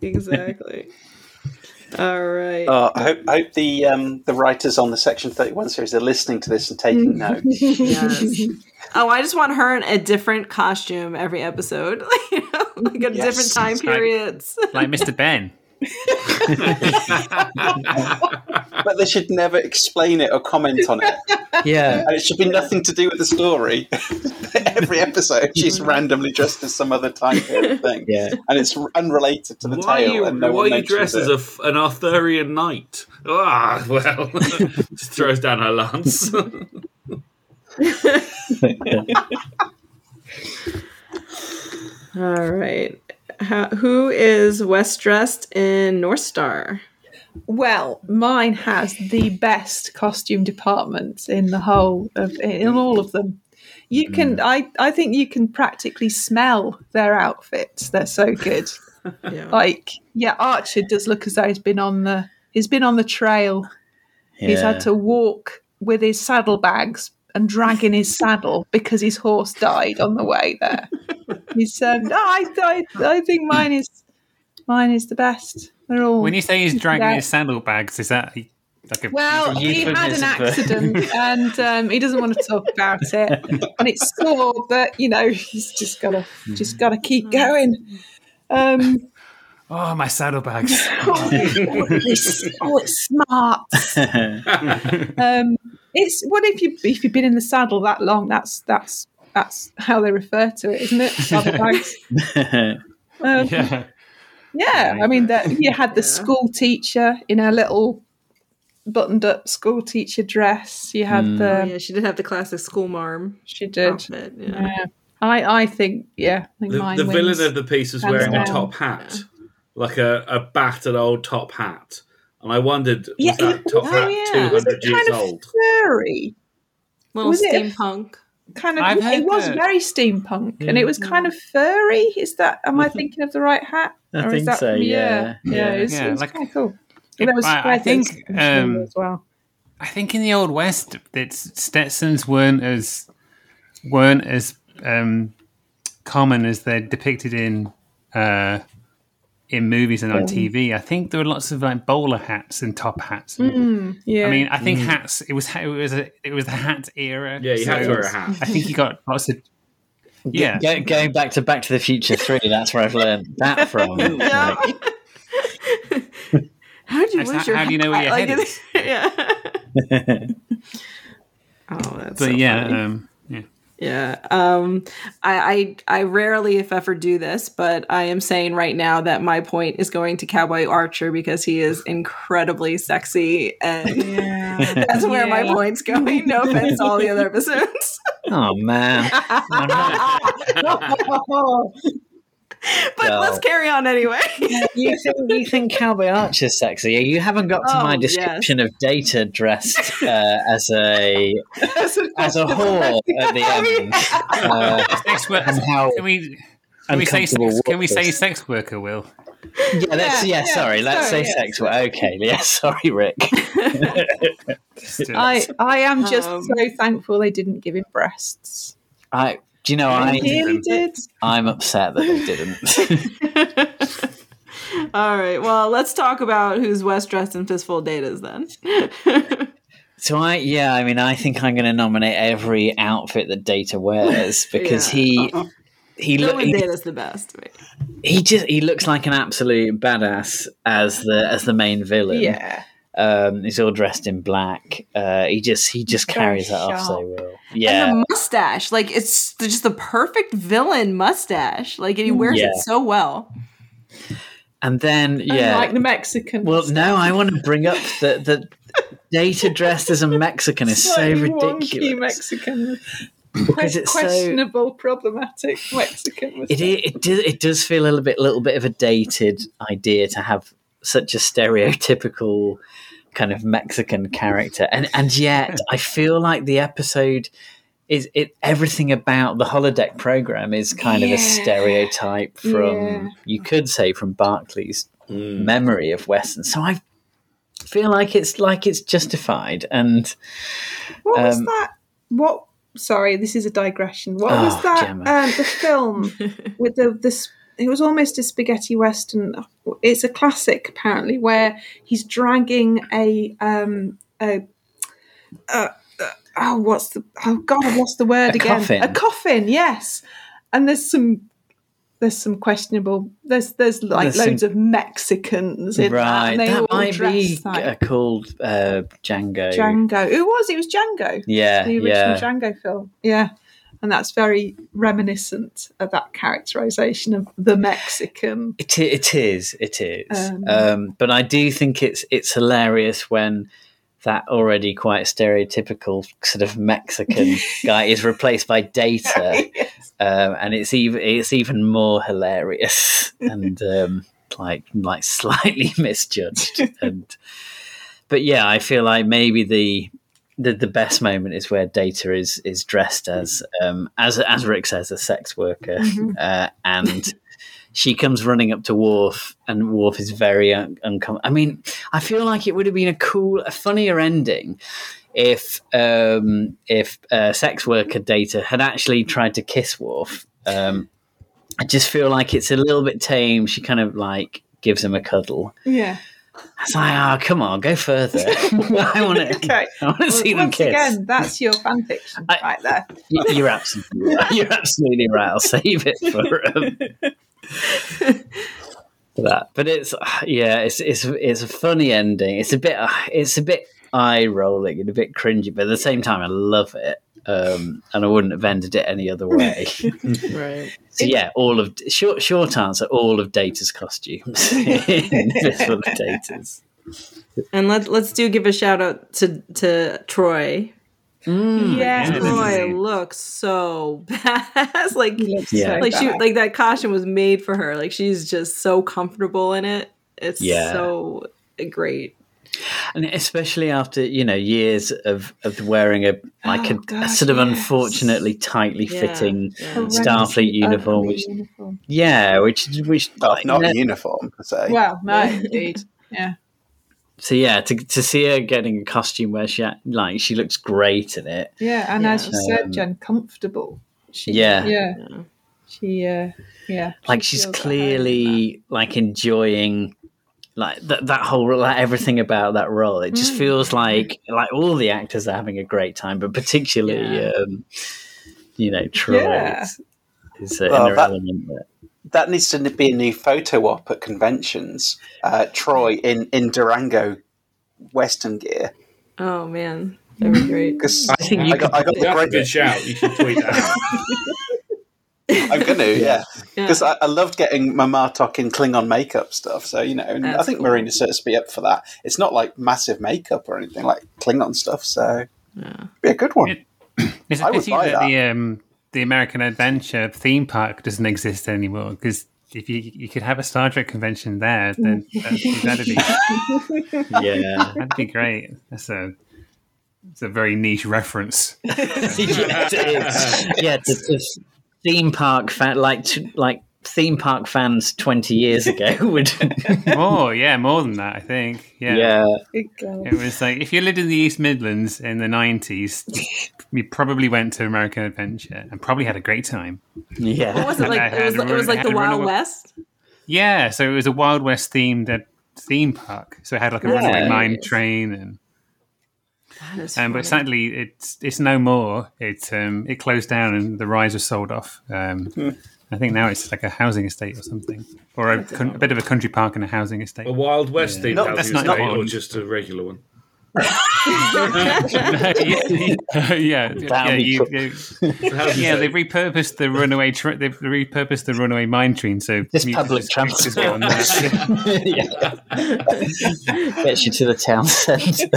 exactly. All right. Uh, I hope, I hope the um, the writers on the Section Thirty One series are listening to this and taking notes. Yes. Oh, I just want her in a different costume every episode. you know, like at Yes. different time It's like- periods. like Mr. Benn. But they should never explain it or comment on it, Yeah. and it should be nothing to do with the story. Every episode, she's randomly dressed as some other time period thing, Yeah. and it's unrelated to the Why are tale. you, and no why one are you mentions dressed it. as a f an Arthurian knight? Ah, well, just throws down her lance. All right. How, who is West dressed in North Star? Well, mine has the best costume department in the whole of in all of them. You mm. can, I, I think you can practically smell their outfits. They're so good. Yeah. like, yeah, Archer does look as though he's been on the he's been on the trail. He's had to walk with his saddlebags and dragging his saddle because his horse died on the way there. He's um, no, I, I, I think mine is mine is the best. They're all When you say he's dragging Yeah. his saddlebags, is that like a well, he had an accident and um, he doesn't want to talk about it. And it's sore, but you know, he's just gotta just gotta keep going. Um, oh my saddlebags? oh, it's, oh, it's smart. Um, it's what if you if you've been in the saddle that long? That's that's that's how they refer to it, isn't it? Saddlebags. Um, yeah. Yeah, I mean that you had the school teacher in her little buttoned up school teacher dress. You had Oh, the yeah, she did have the classic school marm she did. outfit. Yeah. Yeah. I I think yeah, I think the mine the wins. villain of the piece was Hands wearing a top hat, like a, a battered old top hat. And I wondered, was Yeah, that it- top oh, hat yeah. 200 years kind of old? furry, Little Was it steampunk. kind of. I've it was that- very steampunk, and it was kind of furry. Is that? Am I thinking of the right hat? I Or is think that- so, yeah. yeah, Yeah. It was, Yeah, it was like- kind of cool. Yeah, there was I- I think, um, as well. I think in the old west, that Stetsons weren't as weren't as um, common as they're depicted in uh, in movies and on TV. I think there were lots of like bowler hats and top hats. Yeah, I mean, I think hats. It was it was a it was the hat era. Yeah, you had to wear a hat. I think you got lots of yeah. Go, going back to Back to the Future 3, that's where I've learned that from. Yeah. How do you Actually, lose your how do you know where your hat? head Like, is? yeah. oh, that's But so yeah, funny. um, yeah. Yeah. Um I, I I rarely if ever do this, but I am saying right now that my point is going to Cowboy Archer because he is incredibly sexy and that's where my point's going. No offense to all the other episodes. oh, man. I'm not- but Well. let's carry on anyway. you think you think Cowboy Archer's sexy? You haven't got to Oh, my yes. description of Data dressed uh, as a As a, as a whore at the end. Uh, Sex work- and how Can we? Can we say uncomfortable sex, can we say sex worker? Will Yeah, let's, yeah, Yeah, yeah, sorry, let's sorry, say yeah, sex work. Okay, yeah, sorry, Rick. Just do it. I, I am just Um, so thankful they didn't give him breasts. I, do you know, I, They really did. I'm upset that they didn't. All right. Well, let's talk about who's West dressed in fistful datas then. So I, yeah, I mean, I think I'm going to nominate every outfit that Data wears because Yeah. he, he, no look, one he, data's the best. Right? he just he looks like an absolute badass as the as the main villain. Yeah. Um, he's all dressed in black. Uh, he just he just carries that off so well. Yeah, And the mustache, like it's just the perfect villain mustache. Like and he wears Yeah. it so well. and then Yeah. Like the Mexican. well, no, I want to bring up that that Data dressed as a Mexican is so ridiculous. Mexican. Because it's so- questionable, problematic Mexican. It, i- it does it does feel a little bit little bit of a dated idea to have such a stereotypical kind of Mexican character, and and yet I feel like the episode is it everything about the holodeck program is kind of a stereotype from Yeah. you could say from Barclay's Mm. memory of Western. So I feel like it's like it's justified and What was Um, that? What? Sorry, this is a digression. What was Oh, that? Gemma. Um, the film with the this. It was almost a spaghetti western. It's a classic, apparently, where he's dragging a um a. Uh, uh, oh, what's the? Oh God, I've lost the word A again. coffin. A coffin, yes. And there's some. There's some questionable. There's there's like There's loads of Mexicans in that, right and they that all might be like called uh, Django. Django. Who was it? It was Django Yeah, the original yeah. Django film. Yeah. And that's very reminiscent of that characterization of the Mexican. It, it is, it is. Um, Um, but I do think it's it's hilarious when that already quite stereotypical sort of Mexican guy is replaced by Data, um, and it's even it's even more hilarious and um, like like slightly misjudged. And but yeah, I feel like maybe the the, the best moment is where Data is is dressed as um, as as Rick says a sex worker, uh, and she comes running up to Worf, and Worf is very un- uncomfortable. I mean, I feel like it would have been a cool, a funnier ending if um, if uh, sex worker Data had actually tried to kiss Worf. Um, I just feel like it's a little bit tame. She kind of like gives him a cuddle. Yeah. It's like, oh, come on, go further. I want to. Okay. I want to see them Once kiss. again, that's your fan fiction I- right there. You- You're absolutely right. You're absolutely right. I'll save it for, um, for that. But it's yeah, it's it's it's a funny ending. It's a bit it's a bit eye rolling and a bit cringy, but at the same time, I love it. Um, and I wouldn't have ended it any other way. Right. So yeah, all of short short answer, all of Data's costumes in Fistful of Datas. And let's let's do give a shout out to to Troi. Mm, yeah. Troi looks so badass. Like Yeah. like she bad. like that costume was made for her. Like she's just so comfortable in it. It's Yeah. so great. And especially after you know years of of wearing a like Oh, a, a sort of yes. unfortunately tightly Yeah, fitting yeah. Horrendous, Starfleet uniform, which uniform. yeah, which which Well, like, not no- a uniform per se. Well, no, indeed. Yeah. so yeah, to to see her getting a costume where she like she looks great in it. Yeah. And as you Um, said, Jen, comfortable. She, Yeah. Yeah. Yeah. She, uh, yeah. Like she she's feels at home in clearly like enjoying like that that whole like everything about that role. It just Mm. feels like like all the actors are having a great time, but particularly Yeah. um, you know Troi Yeah. is, is uh, Well, in that- element there. That needs to be a new photo op at conventions. Uh, Troi in, in Durango Western gear. Oh man. That'd be great. Because I think you I got, I got the That's a great good shout. You should tweet that. I'm going to, yeah. Yeah. Because I, I loved getting my Martok in Klingon makeup stuff. So, you know, and I think cool. Marina Sirtis be up for that. It's not like massive makeup or anything like Klingon stuff. So, Yeah. be a good one. It- It's a I would pity buy that, that. the um, the American Adventure theme park doesn't exist anymore because if you you could have a Star Trek convention there, then that'd, that'd be Yeah. that'd be great. That's a it's a very niche reference. yeah, it is. yeah, to, to theme park fan like to, like theme park fans twenty years ago would. More, yeah, more than that, I think. Yeah. yeah, It was like if you lived in the East Midlands in the nineties, you probably went to American Adventure and probably had a great time. yeah. What was it like? It was, had it was like the Wild away- West. Yeah, so it was a Wild West themed uh, theme park. So it had like a runaway mine train and That is um, but sadly it's it's no more. It um it closed down and the rides were sold off. Um I think now it's like a housing estate or something, or a, con- a bit of a country park and a housing estate. A Wild West themed No, housing that's not estate, or just a regular one? Yeah, yeah, yeah, That'll you- you- yeah. They've repurposed the runaway. Tra- they've repurposed the runaway mine train. So Just you- public just- just get transport. yeah. Gets you to the town centre.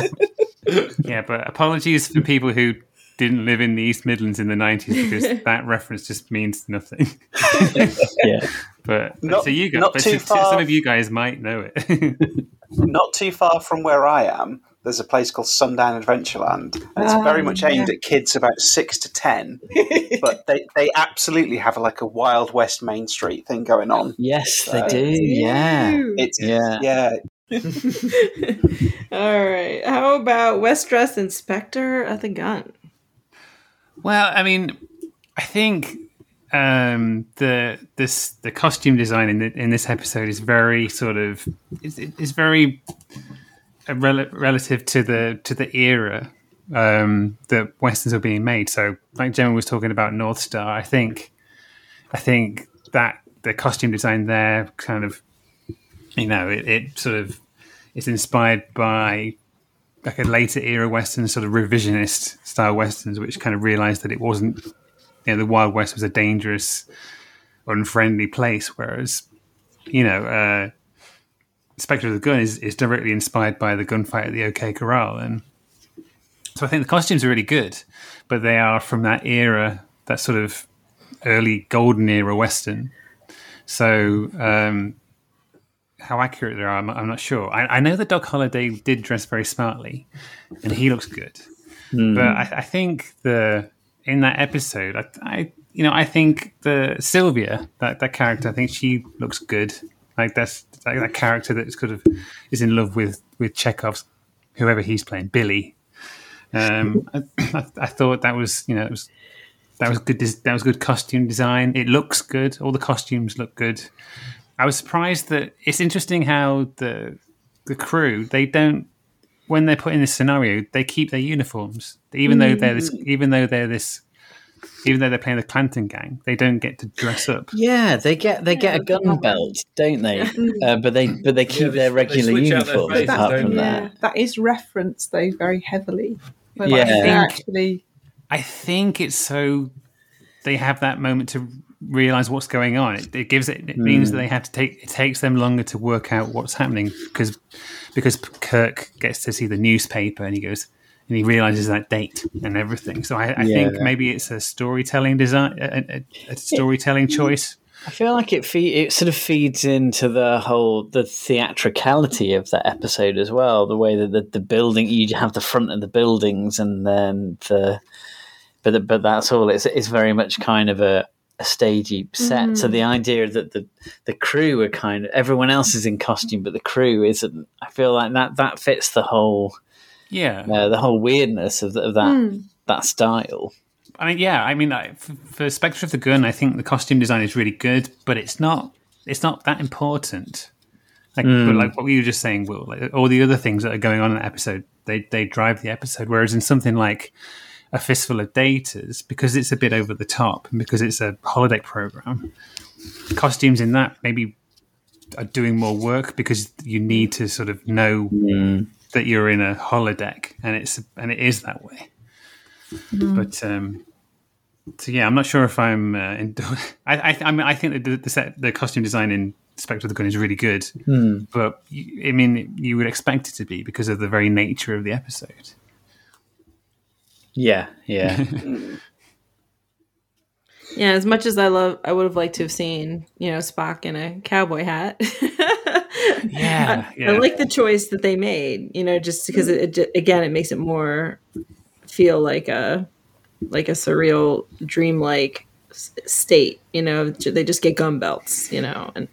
yeah, but apologies for people who didn't live in the East Midlands in the nineties because that reference just means nothing. Yeah. But Not- so you guys, not but too so- far- some of you guys might know it. Not too far from where I am, there's a place called Sundown Adventureland. And it's Ah, very much aimed yeah. at kids about six to ten. but they, they absolutely have like a Wild West Main Street thing going on. Yes, they Uh, do. Yeah. It's Yeah. yeah. All right. How about West Dress in Spectre of the Gun? Well, I mean, I think um, the this the costume design in the, in this episode is very sort of is, is very rel- relative to the to the era um, that westerns were being made. So, like Gemma was talking about North Star, I think I think that the costume design there kind of you know it, it sort of is inspired by like a later era western sort of revisionist style westerns which kind of realized that it wasn't you know the wild west was a dangerous unfriendly place whereas you know uh spectre of the gun is, is directly inspired by the gunfight at the ok corral and so i think the costumes are really good but they are from that era that sort of early golden era western so um how accurate they are, I'm, I'm not sure. I, I know that Doc Holliday did dress very smartly, and he looks good. But I, I think the in that episode, I, I you know I think the Sylvia that that character, I think she looks good. Like that's like that character that is kind of is in love with with Chekov's whoever he's playing, Billy. Um, I, I, I thought that was you know it was that was good. That was good costume design. It looks good. All the costumes look good. I was surprised that it's interesting how the the crew they don't when they're put in this scenario they keep their uniforms even though they're this even though they're this even though they're playing the Clanton gang they don't get to dress up. Yeah, they get they get a gun belt, don't they? Uh, but they but they keep they- their regular uniform their faces, apart don't from they? that. Yeah, that is referenced though very heavily. But Yeah. like, I think- actually I think it's so they have that moment to realize what's going on. It, it gives it. It means that they have to take. It takes them longer to work out what's happening because because Kirk gets to see the newspaper and he goes and he realizes that date and everything. So I, I think Yeah. maybe it's a storytelling design, a, a, a storytelling choice. I feel like it fe- it sort of feeds into the whole the theatricality of that episode as well. The way that the, the building you have the front of the buildings and then the but the, but that's all. It's it's very much kind of a, a stagey set. So mm. the idea that the the crew are kind of everyone else is in costume, but the crew isn't. I feel like that that fits the whole Yeah, uh, the whole weirdness of, the, of that Hmm. that style. I mean, yeah. I mean, I, for, for Spectre of the Gun, I think the costume design is really good, but it's not. It's not that important. Like, but like what you were just saying, Will, like, all the other things that are going on in the episode, they they drive the episode. Whereas in something like a fistful of datas, because it's a bit over the top, and because it's a holodeck program, costumes in that maybe are doing more work because you need to sort of know that you're in a holodeck, and it's and it is that way. But um, so yeah, I'm not sure if I'm. Uh, in, I I, I, mean, I think that the, the set, the costume design in Spectre of the Gun is really good, but you, I mean, you would expect it to be because of the very nature of the episode. Yeah, yeah. Yeah, as much as I love, I would have liked to have seen, you know, Spock in a cowboy hat. Yeah, I, yeah. I like the choice that they made, you know, just because it, it again, it makes it more feel like a like a surreal, dreamlike state. You know, they just get gun belts, you know, and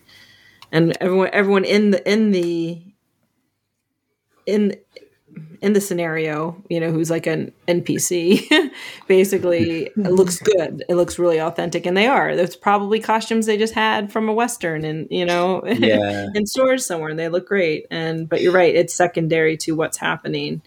and everyone everyone in the in the in in the scenario, you know, who's like an NPC, basically it looks good. It looks really authentic, and they are. There's probably costumes they just had from a western, and you know, Yeah. in stores somewhere, and they look great. And but you're right, it's secondary to what's happening,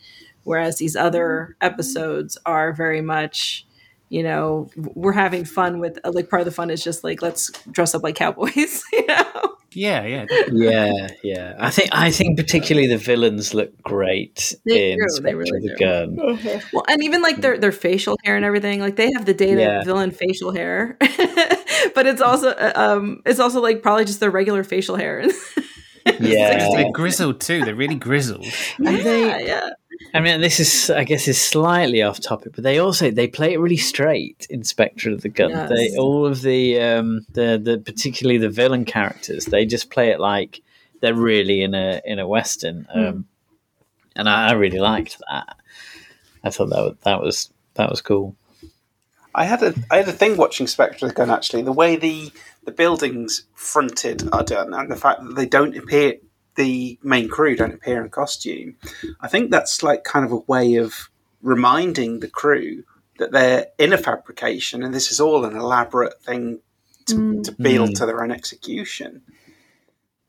whereas these other mm-hmm. episodes are very much. You know, we're having fun with like part of the fun is just like let's dress up like cowboys. You know, yeah, yeah. yeah, yeah. I think I think particularly the villains look great They in do, they Spectre really of the do. Gun. Well, and even like their their facial hair and everything, like they have the data Yeah. villain facial hair, but it's also uh, um it's also like probably just their regular facial hair. Yeah, They're grizzled too. They're really grizzled. and they, yeah, yeah. I mean, this is, I guess, is slightly off topic, but they also they play it really straight in Spectre of the Gun. Yes. They all of the um, the the particularly the villain characters, they just play it like they're really in a in a western, um, and I, I really liked that. I thought that was, that was that was cool. I had a I had a thing watching Spectre of the Gun actually. The way the the buildings fronted are done, and the fact that they don't appear, the main crew don't appear in costume. I think that's like kind of a way of reminding the crew that they're in a fabrication, and this is all an elaborate thing to, to appeal Mm. to their own execution.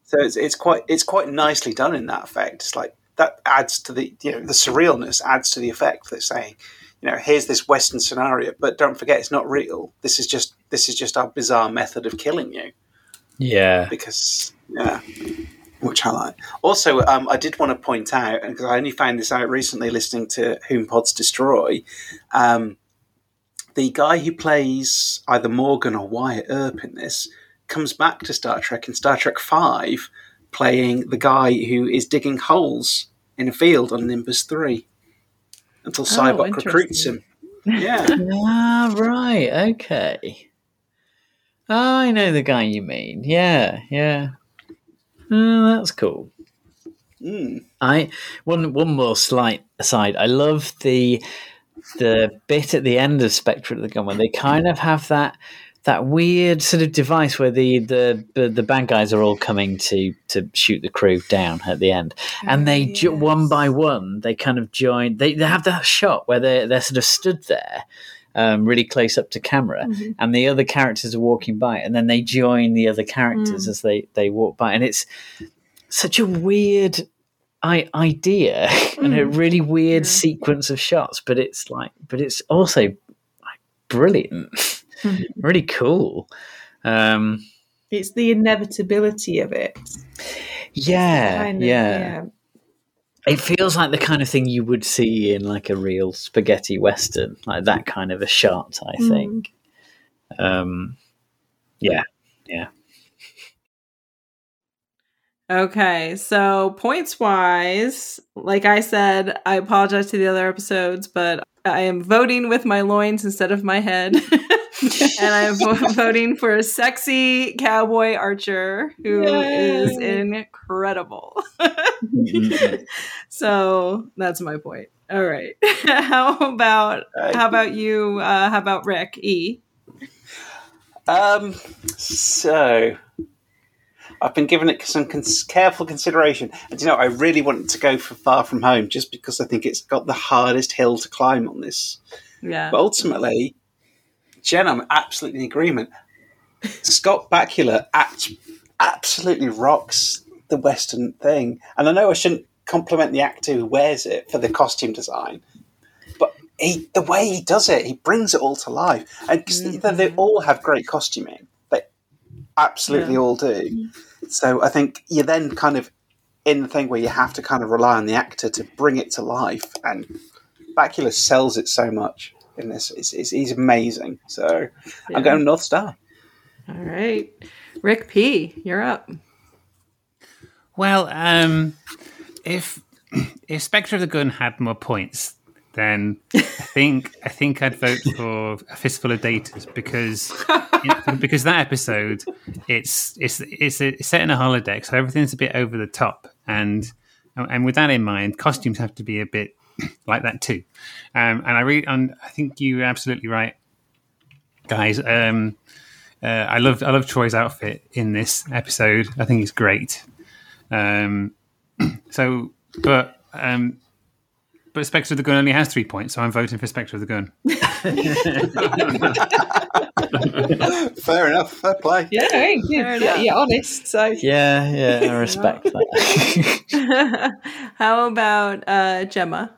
So it's, it's quite it's quite nicely done in that effect. It's like that adds to the you know the surrealness adds to the effect. They're saying, you know, here's this Western scenario, but don't forget it's not real. This is just this is just our bizarre method of killing you Yeah, because yeah, which I like. Also, um, I did want to point out because I only found this out recently listening to Whom Pods Destroy. Um, the guy who plays either Morgan or Wyatt Earp in this comes back to Star Trek in Star Trek Five, playing the guy who is digging holes in a field on Nimbus Three until Sybok recruits him. Yeah. ah, right, okay. Oh, I know the guy you mean. Yeah, yeah. Oh, that's cool. Mm. I one one more slight aside. I love the the bit at the end of Spectre of the Gun when they kind of have that that weird sort of device where the the the, bad guys are all coming to to shoot the crew down at the end, and they jo- one by one they kind of join. They they have that shot where they they're sort of stood there. Um, really close up to camera, and the other characters are walking by, and then they join the other characters as they they walk by, and it's such a weird I- idea and a really weird sequence of shots, but it's like, but it's also like brilliant, really cool. Um, It's the inevitability of it. yeah, Kind of, yeah, It feels like the kind of thing you would see in like a real spaghetti western, like that kind of a shot. I Mm. think. Um, yeah, yeah. Okay, so points wise, like I said, I apologize to the other episodes, but I am voting with my loins instead of my head. and I am voting for a sexy cowboy archer who is Yay. incredible. so that's my point. All right. how about how about you? Uh, how about Rick E? Um, so I've been giving it some cons- careful consideration, and you know, I really wanted to go for Far From Home just because I think it's got the hardest hill to climb on this. Yeah. But ultimately, Jen, I'm absolutely in agreement. Scott Bakula act- absolutely rocks the Western thing, and I know I shouldn't compliment the actor who wears it for the costume design, but he, the way he does it, he brings it all to life, and 'cause they- they mm-hmm. all have great costuming. They absolutely Yeah. all do. So I think you're then kind of in the thing where you have to kind of rely on the actor to bring it to life, and Bakula sells it so much in this. It's, it's, he's amazing. So Yeah. I'm going North Star. All right. Rick P, you're up. Well, um, if if Spectre of the Gun had more points, then I think I think I'd vote for a fistful of datas because because that episode it's it's it's, it's set in a holodeck, so everything's a bit over the top, and and with that in mind, costumes have to be a bit like that too. Um, and I really, and I think you're absolutely right, guys. Um, uh, I love I love Troi's outfit in this episode. I think it's great. Um, so, but um, but Spectre of the Gun only has three points, so I'm voting for Spectre of the Gun. Fair enough. Fair play. Yeah, hey, yeah, yeah, yeah, honest. So Yeah, yeah, I respect that. How about uh, Gemma?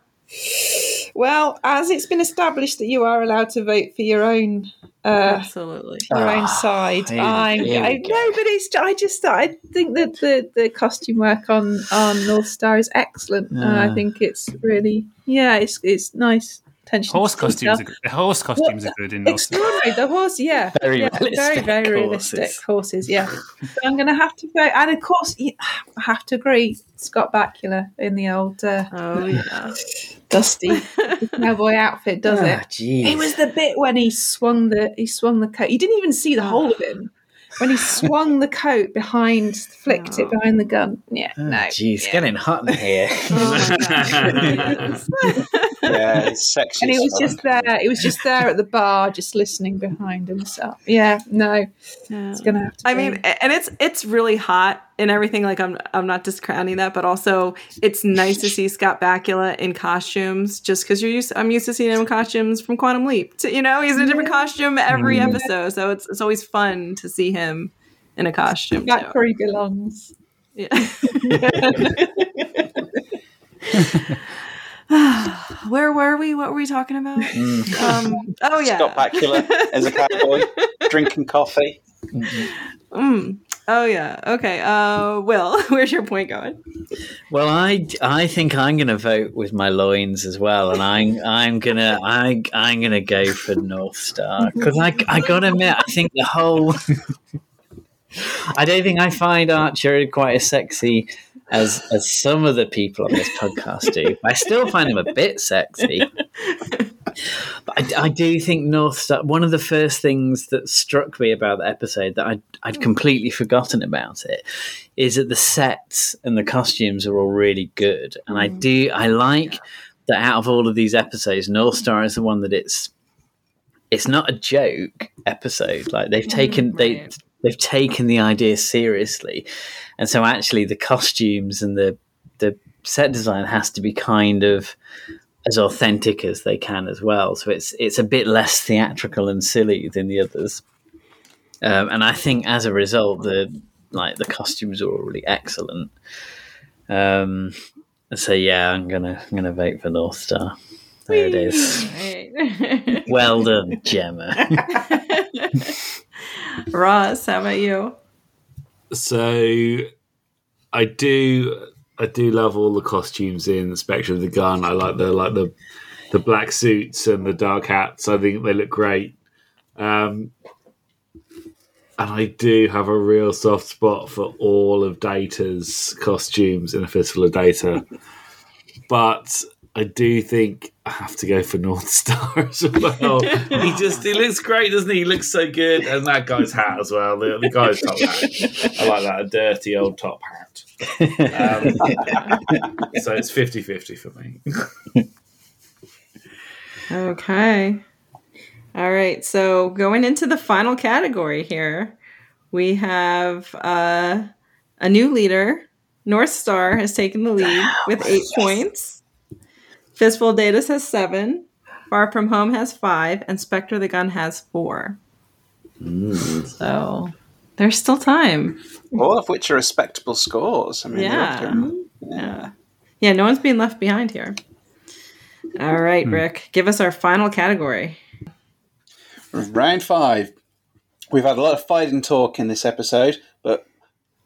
Well, as it's been established that you are allowed to vote for your own uh, Absolutely. your own Ah, side, here- I'm. here we I, go. no, but it's. I just. I think that the the costume work on on North Star is excellent. and I think it's really. Yeah, it's it's nice. Attention to Horse detail. costumes, are good. the horse costumes are good in North Star. Extraordinary. The horse, yeah. Very yeah, very, realistic very horses. realistic horses, yeah. So I'm going to have to vote. And of course, I have to agree, Scott Bakula in the old uh, Oh yeah. dusty cowboy outfit does Ah, it. jeez. It was the bit when he swung the he swung the coat. You didn't even see the ah. whole of him. When he swung the coat behind, flicked it ah. behind the gun. Yeah, Oh, no. Jeez, yeah. getting hot in here. Oh, Yeah, it's sexy. And he was fuck. just there. He was just there at the bar, just listening behind him. So yeah, no, Yeah. it's gonna have to. I be. mean, and it's it's really hot and everything. Like I'm I'm not discounting that, but also it's nice to see Scott Bakula in costumes. Just because you're used, I'm used to seeing him in costumes from Quantum Leap. To, you know, he's in a different costume every mm. episode, so it's it's always fun to see him in a costume. that's too. where he belongs. Yeah. Where were we? What were we talking about? Um, oh yeah. Scott Bakula as a cowboy, drinking coffee. Mm. Oh yeah. Okay. Uh, Will, where's your point going? Well, I, I think I'm going to vote with my loins as well, and I'm I'm gonna I I'm gonna go for North Star because I I gotta admit I think the whole I don't think I find Archer quite as sexy as as some of the people on this podcast do. I still find him a bit sexy. But I, I do think North Star. One of the first things that struck me about the episode that I'd, I'd completely forgotten about it is that the sets and the costumes are all really good, and I mm. do I like that out of all of these episodes, North Star is the one that it's it's not a joke episode. Like they've mm, taken they. They've taken the idea seriously, and so actually the costumes and the the set design has to be kind of as authentic as they can as well. So it's it's a bit less theatrical and silly than the others. Um, and I think as a result, the like the costumes are all really excellent. Um, so yeah, I'm gonna I'm gonna vote for North Star. There it is. Right. Well done, Gemma. Ross, how about you? So I do I do love all the costumes in Spectre of the Gun. I like the like the the black suits and the dark hats. I think they look great. Um, and I do have a real soft spot for all of Data's costumes in a Fistful of Data. but I do think I have to go for North Star as well. he just he looks great, doesn't he? He looks so good, and that guy's hat as well. The, the guy's top hat, I like that, a dirty old top hat. Um, so it's 50-50 for me. Okay. All right. So going into the final category here, we have uh, a new leader. North Star has taken the lead with eight points. Fistful of Datas has seven. Far From Home has five, and Spectre the Gun has four. So there's still time. All of which are respectable scores. I mean, Yeah. they're up Yeah. Yeah, no one's being left behind here. All right, Rick, give us our final category. Round five. We've had a lot of fight and talk in this episode, but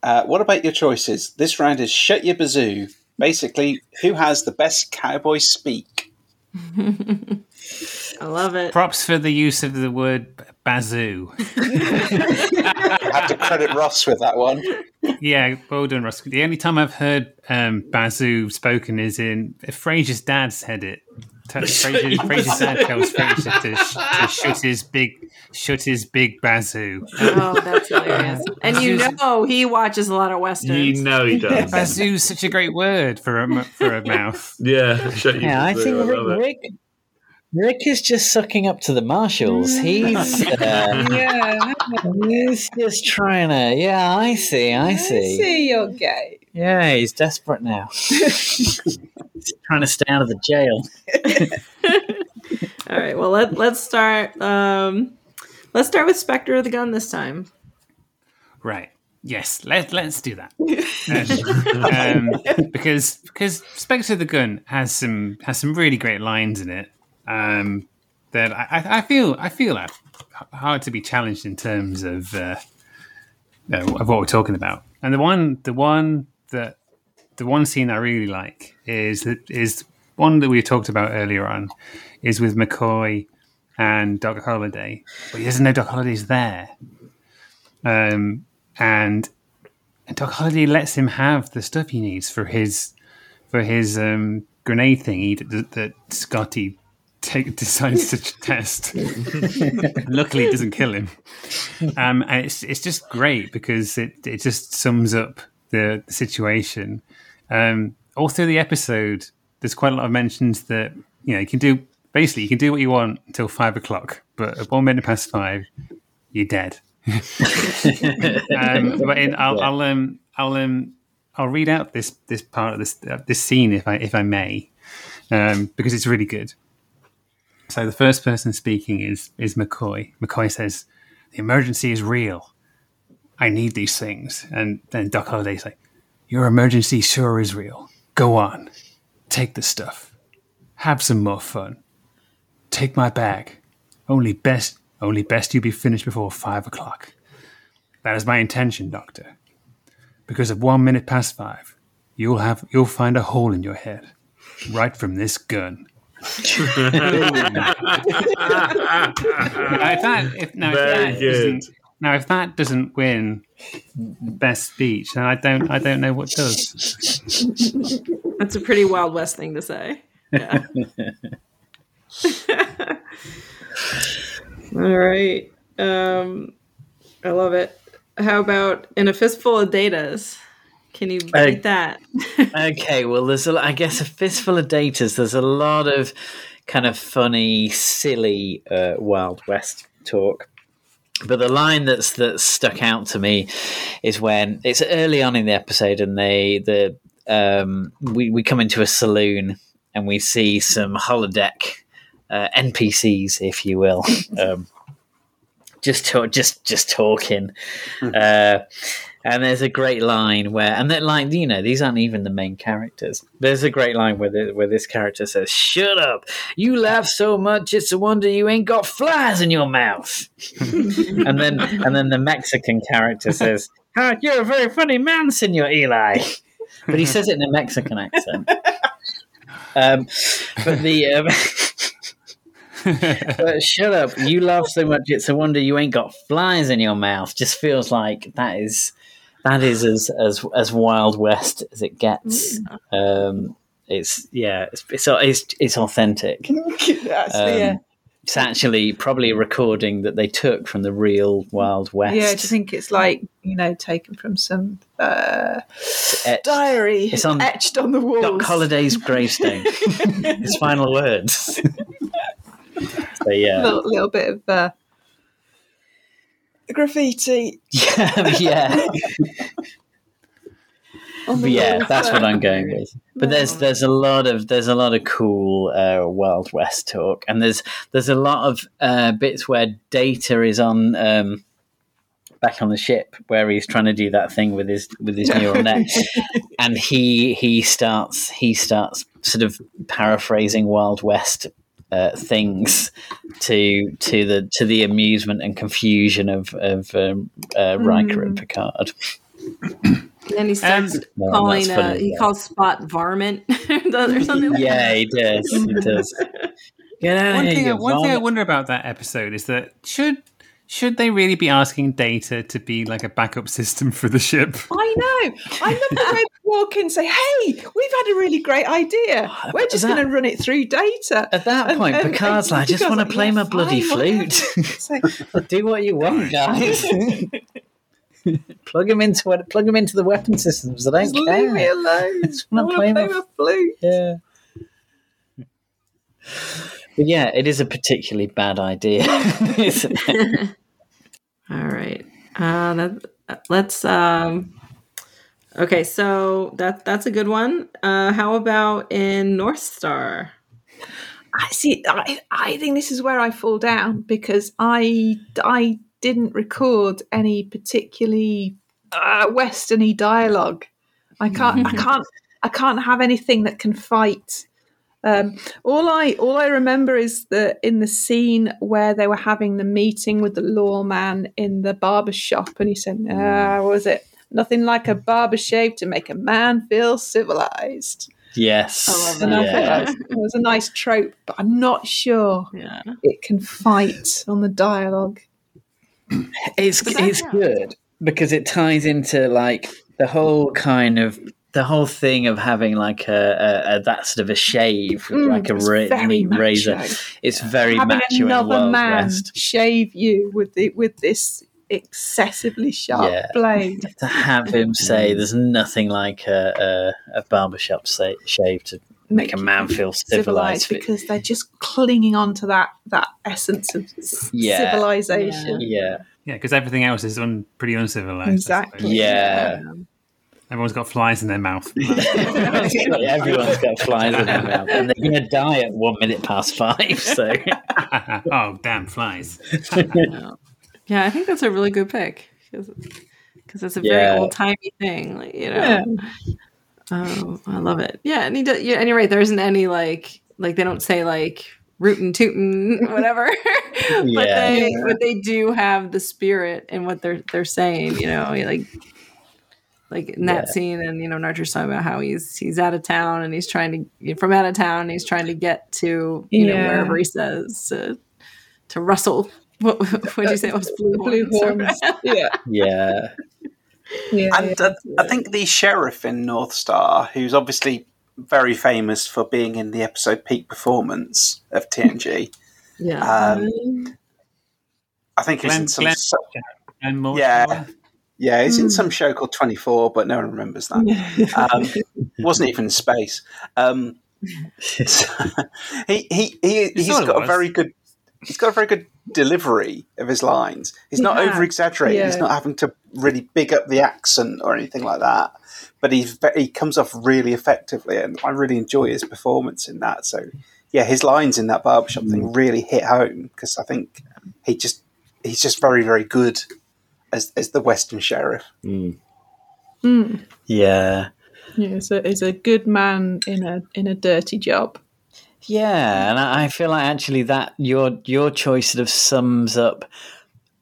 uh, what about your choices? This round is Shut Your Bazoo. Basically, who has the best cowboy speak? I love it. Props for the use of the word bazoo. I have to credit Ross with that one. Yeah, well done, Ross. The only time I've heard um, bazoo spoken is in if Fraser's dad said it T- Fraser, Fraser Sad tells Fraser to, to shut his big shut his big bazoo. Oh, that's hilarious. And you know he watches a lot of westerns. You know he does. Bazoo's such a great word for a m- for a mouth. Yeah, shut you. Yeah, I think love Rick, it. Rick Rick is just sucking up to the marshals. He's uh, yeah, he's just trying to. Yeah, I see. I see. I see. see you're gay. Yeah, he's desperate now. he's trying to stay out of the jail. All right. Well, let let's start. Um, let's start with Spectre of the Gun this time. Right. Yes. Let Let's do that. Um, um, because because Spectre of the Gun has some has some really great lines in it. Um, that I, I feel I feel hard to be challenged in terms of uh, of what we're talking about. And the one the one that the one scene I really like is is one that we talked about earlier on is with McCoy and Doc Holliday, but he doesn't know Doc Holliday's there. Um, and, and Doc Holliday lets him have the stuff he needs for his for his um, grenade thingy that, that Scotty take, decides to test. Luckily, it doesn't kill him. Um, and it's it's just great because it it just sums up the, the situation. Um, all through the episode, there's quite a lot of mentions that you know you can do basically you can do what you want until five o'clock, but at one minute past five, you're dead. um, but in, I'll, I'll um I'll um I'll read out this this part of this uh, this scene if I if I may, um, because it's really good. So the first person speaking is is McCoy. McCoy says, "The emergency is real. I need these things." And then Doc Holliday's like, "Your emergency sure is real. Go on, take the stuff. Have some more fun. Take my bag. Only best only best you be finished before five o'clock. That is my intention, Doctor. Because at one minute past five, you'll have you'll find a hole in your head, right from this gun." Now, if that, if, now, if Very that good. doesn't- now, if that doesn't win best speech, then I don't, I don't know what does. That's a pretty Wild West thing to say. Yeah. All right. Um, I love it. How about in a fistful of datas? Can you beat Uh, that? okay, well, there's a, I guess a fistful of datas. There's a lot of kind of funny, silly uh, Wild West talk. But the line that's that stuck out to me is when it's early on in the episode, and they the um, we we come into a saloon and we see some holodeck uh, NPCs, if you will, um, just talk, just just talking. Uh, and there's a great line where, and that line, you know, these aren't even the main characters. There's a great line where the, where this character says, "Shut up! You laugh so much, it's a wonder you ain't got flies in your mouth." and then, and then the Mexican character says, "Ah, "You're a very funny man, Senor Eli," but he says it in a Mexican accent. Um, but the um, but shut up! You laugh so much, it's a wonder you ain't got flies in your mouth. Just feels like that is that is as as as Wild West as it gets. Um, it's yeah, it's it's it's, it's authentic. Actually, Um, yeah. It's actually probably a recording that they took from the real Wild West. Yeah, do you think it's like you know taken from some uh, etched. diary It's on etched on the wall. Doc Holliday's gravestone. His final words. so yeah, little, little bit of uh, graffiti. yeah, yeah. But yeah, that's what I'm going with. But there's there's a lot of there's a lot of cool uh, Wild West talk, and there's there's a lot of uh, bits where Data is on um, back on the ship where he's trying to do that thing with his with his neural net, and he he starts he starts sort of paraphrasing Wild West. Uh, things to to the to the amusement and confusion of of um, uh, Riker and Picard. And he starts Um, No, calling. that's Uh, he yeah. calls Spot varmint or something. like Yeah, he does. He does. Get out of One here, thing, I, one thing I wonder about that episode is that should Should they really be asking Data to be like a backup system for the ship? I know. I love the way they walk in and say, "Hey, we've had a really great idea. Uh, We're just going to run it through data." At that And- point, and- Picard's and like, I just want to like, play "Yeah, my bloody flute. So, Do what you want, guys. plug him into what? Plug him into the weapon systems. I don't just care. leave me alone. just I wanna play play my- my flute. Yeah. But yeah, it is a particularly bad idea. isn't it? All right. Uh, that, let's. Um, okay, so that that's a good one. Uh, how about in North Star? I see. I, I think this is where I fall down because I I didn't record any particularly uh, westerny dialogue. I can't. I can't. I can't have anything that can fight. Um, all I all I remember is that in the scene where they were having the meeting with the lawman in the barber shop, and he said, "Ah, what was it? Nothing like a barber shave to make a man feel civilized." yes. I love And I thought Yeah. that was, it was a nice trope, but I'm not sure Yeah. it can fight on the dialogue. It's it's good because it ties into like the whole kind of the whole thing of having like a, a, a that sort of a shave, with Mm, like a ra- very neat razor. macho. It's very Having macho in another man West. shave you with the with this excessively sharp Yeah. blade. To have him say there's nothing like a, a, a barbershop say, shave to make a man feel civilized. because they're just clinging on to that that essence of Yeah. civilization. yeah, Yeah, because everything else is un- pretty uncivilized. Exactly. suppose. yeah. Everyone's got flies in their mouth. Everyone's got flies in their mouth, and they're going to die at one minute past five. So oh, damn flies. Yeah, I think that's a really good pick because it's a Yeah. very old timey thing. Like, you know, oh, I love it. Yeah, and, he does, yeah, and you're right. There isn't any like like they don't say like rootin' tootin' whatever, but Yeah. they but they do have the spirit in what they're they're saying. You know, like like in that Yeah. scene, and you know, Narcher's talking about how he's he's out of town and he's trying to from out of town. And he's trying to get to you know wherever he says to to Russell. What would you say it was blue Blue horns? horns. yeah. yeah, Yeah. And uh, I think the sheriff in North Star, who's obviously very famous for being in the episode Peak Performance of TNG, Yeah. um, I think he's Glenn, in some. Glenn, so- and more. Yeah, yeah, he's in some show called Twenty Four, but no one remembers that. Um, wasn't even in space. Um, so- he he he he's thought it got a was. very good. He's got a very good delivery of his lines. He's not Yeah. over exaggerating. He's not having to really big up the accent or anything like that. But he's ve- he comes off really effectively, and I really enjoy his performance in that. So, yeah, his lines in that barbershop thing really hit home because I think he just he's just very very good as as the Western sheriff. Mm. Hmm. yeah, Yeah, is a is a good man in a in a dirty job. yeah. Hmm. And I I feel like actually that your your choice sort of sums up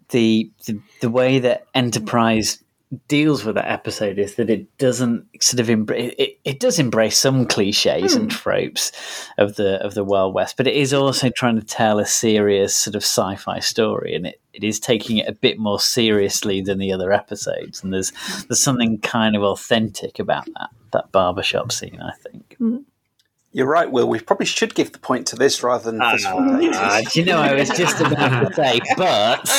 the the, the way that hmm. Enterprise deals with that episode is that it doesn't sort of embrace it, it does embrace some cliches and hmm. tropes of the of the Wild West, but it is also trying to tell a serious sort of sci-fi story, and it, it is taking it a bit more seriously than the other episodes. And there's there's something kind of authentic about that that barbershop scene, I think. Hmm. You're right, Will. We probably should give the point to this rather than Fistful of Datas. Ah, do you know, I was just about to say, but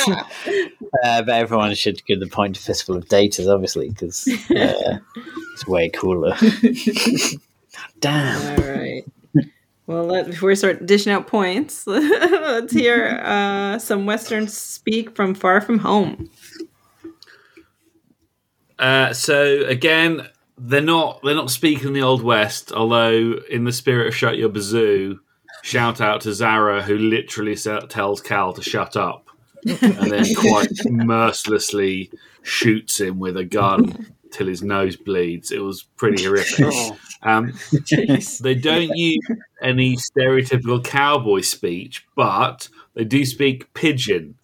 uh, but everyone should give the point to Fistful of Datas, obviously, because uh, it's way cooler. Damn. All right. Well, let, before we start dishing out points, let's hear uh, some Western speak from Far From Home. Uh, so again, they're not they're not speaking the old west. Although, in the spirit of "Shut Your Bazoo," shout out to Zareh, who literally tells Cal to shut up, and then quite mercilessly shoots him with a gun till his nose bleeds. It was pretty horrific. Oh, Um, they don't use any stereotypical cowboy speech, but they do speak pidgin,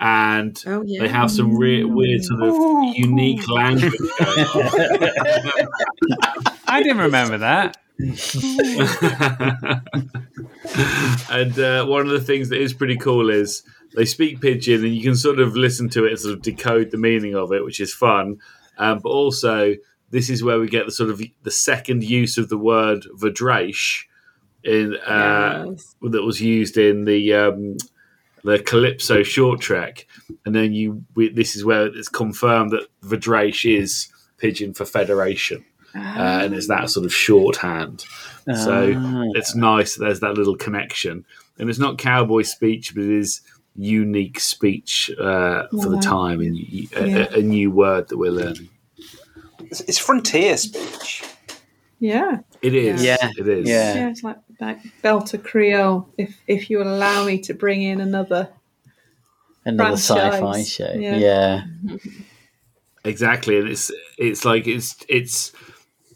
and Oh, yeah. they have some re- weird sort of unique language. Going on. I didn't remember that. and uh, one of the things that is pretty cool is they speak pidgin, and you can sort of listen to it and sort of decode the meaning of it, which is fun. Um, but also, this is where we get the sort of the second use of the word Vadrash in uh, Yes. that was used in the um, the Calypso short trek, and then you we, this is where it's confirmed that Vadrash is pidgin for Federation, uh, and it's that sort of shorthand. So Ah. it's nice. that There's that little connection, and it's not cowboy speech, but it is unique speech uh, for the time, and y- a, Yeah. a, a new word that we're learning. It's, it's frontier speech. Yeah. It is. Yeah. It is. Yeah. Yeah, it's like, like Belter Creole. If if you allow me to bring in another, Another sci-fi show. Yeah. Yeah. Exactly, and it's it's like it's it's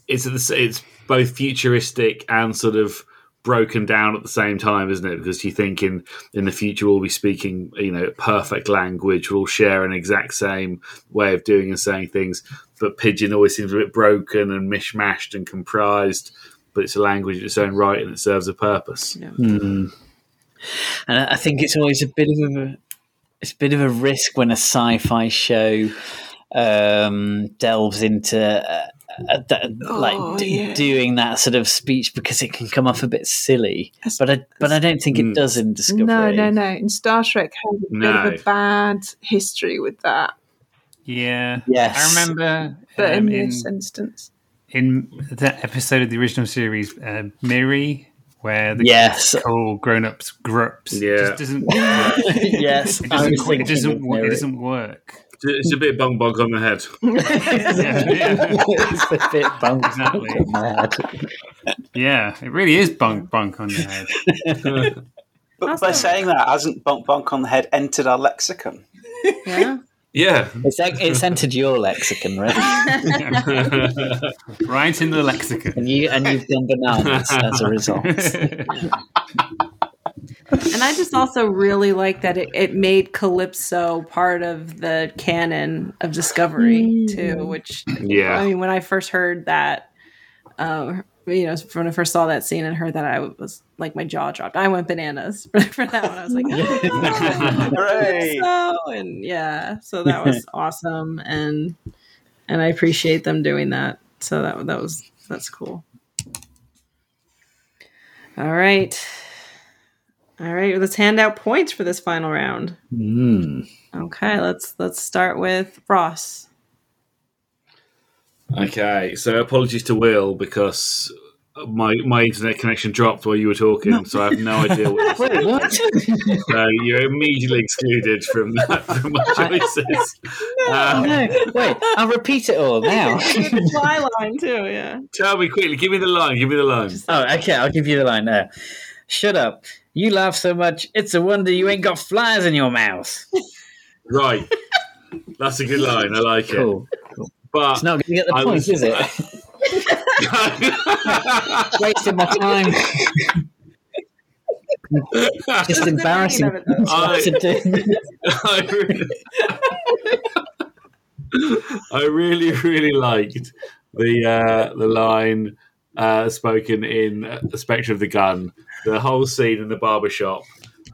it's it's, it's both futuristic and sort of broken down at the same time, isn't it? Because you think in in the future we'll be speaking, you know, perfect language, we'll all share an exact same way of doing and saying things, but pidgin always seems a bit broken and mishmashed and comprised. But it's a language in its own right, and it serves a purpose. Hmm. And I I think it's always a bit of a it's a bit of a risk when a sci-fi show um, delves into uh, that, like d- yeah. doing that sort of speech because it can come off a bit silly. But I but I don't think it Mm. does in Discovery. no, no, no. In Star Trek, has a bit No. of a bad history with that. Yeah. Yes. I remember But um, in in, this instance, in that episode of the original series, uh, Miri, where the Yes. kids call grown ups grups. Yeah. Just doesn't yes, It doesn't, it doesn't, of wo- it doesn't work. It's a bit bong bong on the head. Yeah, yeah. it's a bit bunk Exactly. on the head. Yeah, it really is bunk bunk on the head. But by saying that, hasn't bonk bonk on the head entered our lexicon? Yeah. Yeah. It's, it's entered your lexicon, right? right in the lexicon. And you and you've done bananas as a result. And I just also really like that it, it made Calypso part of the canon of Discovery too, which Yeah. I mean when I first heard that uh, you know, when I first saw that scene and heard that I was like my jaw dropped. I went bananas for, for that one. I was like, oh, Hooray! so and yeah, so that was awesome and and I appreciate them doing that. So that that was that's cool. All right. All right, let's hand out points for this final round. Mm. Okay, let's let's start with Ross. Okay, so apologies to Will because my my internet connection dropped while you were talking, so I have no idea what. Wait, what? So you're immediately excluded from that from my choices. Oh, Um, no, wait, I'll repeat it all now. My line too, yeah. tell me quickly. Give me the line. Give me the line. oh, okay, I'll give you the line now. Shut up. You laugh so much, it's a wonder you ain't got flies in your mouth. Right, that's a good line. I like Cool. it. But It's not going to get the I point, was- is it? Wasting my time. Just embarrassing. of it, though. what to do. I really, I really, really liked the uh, the line uh, spoken in uh, the Spectre of the Gun. The whole scene in the barber shop.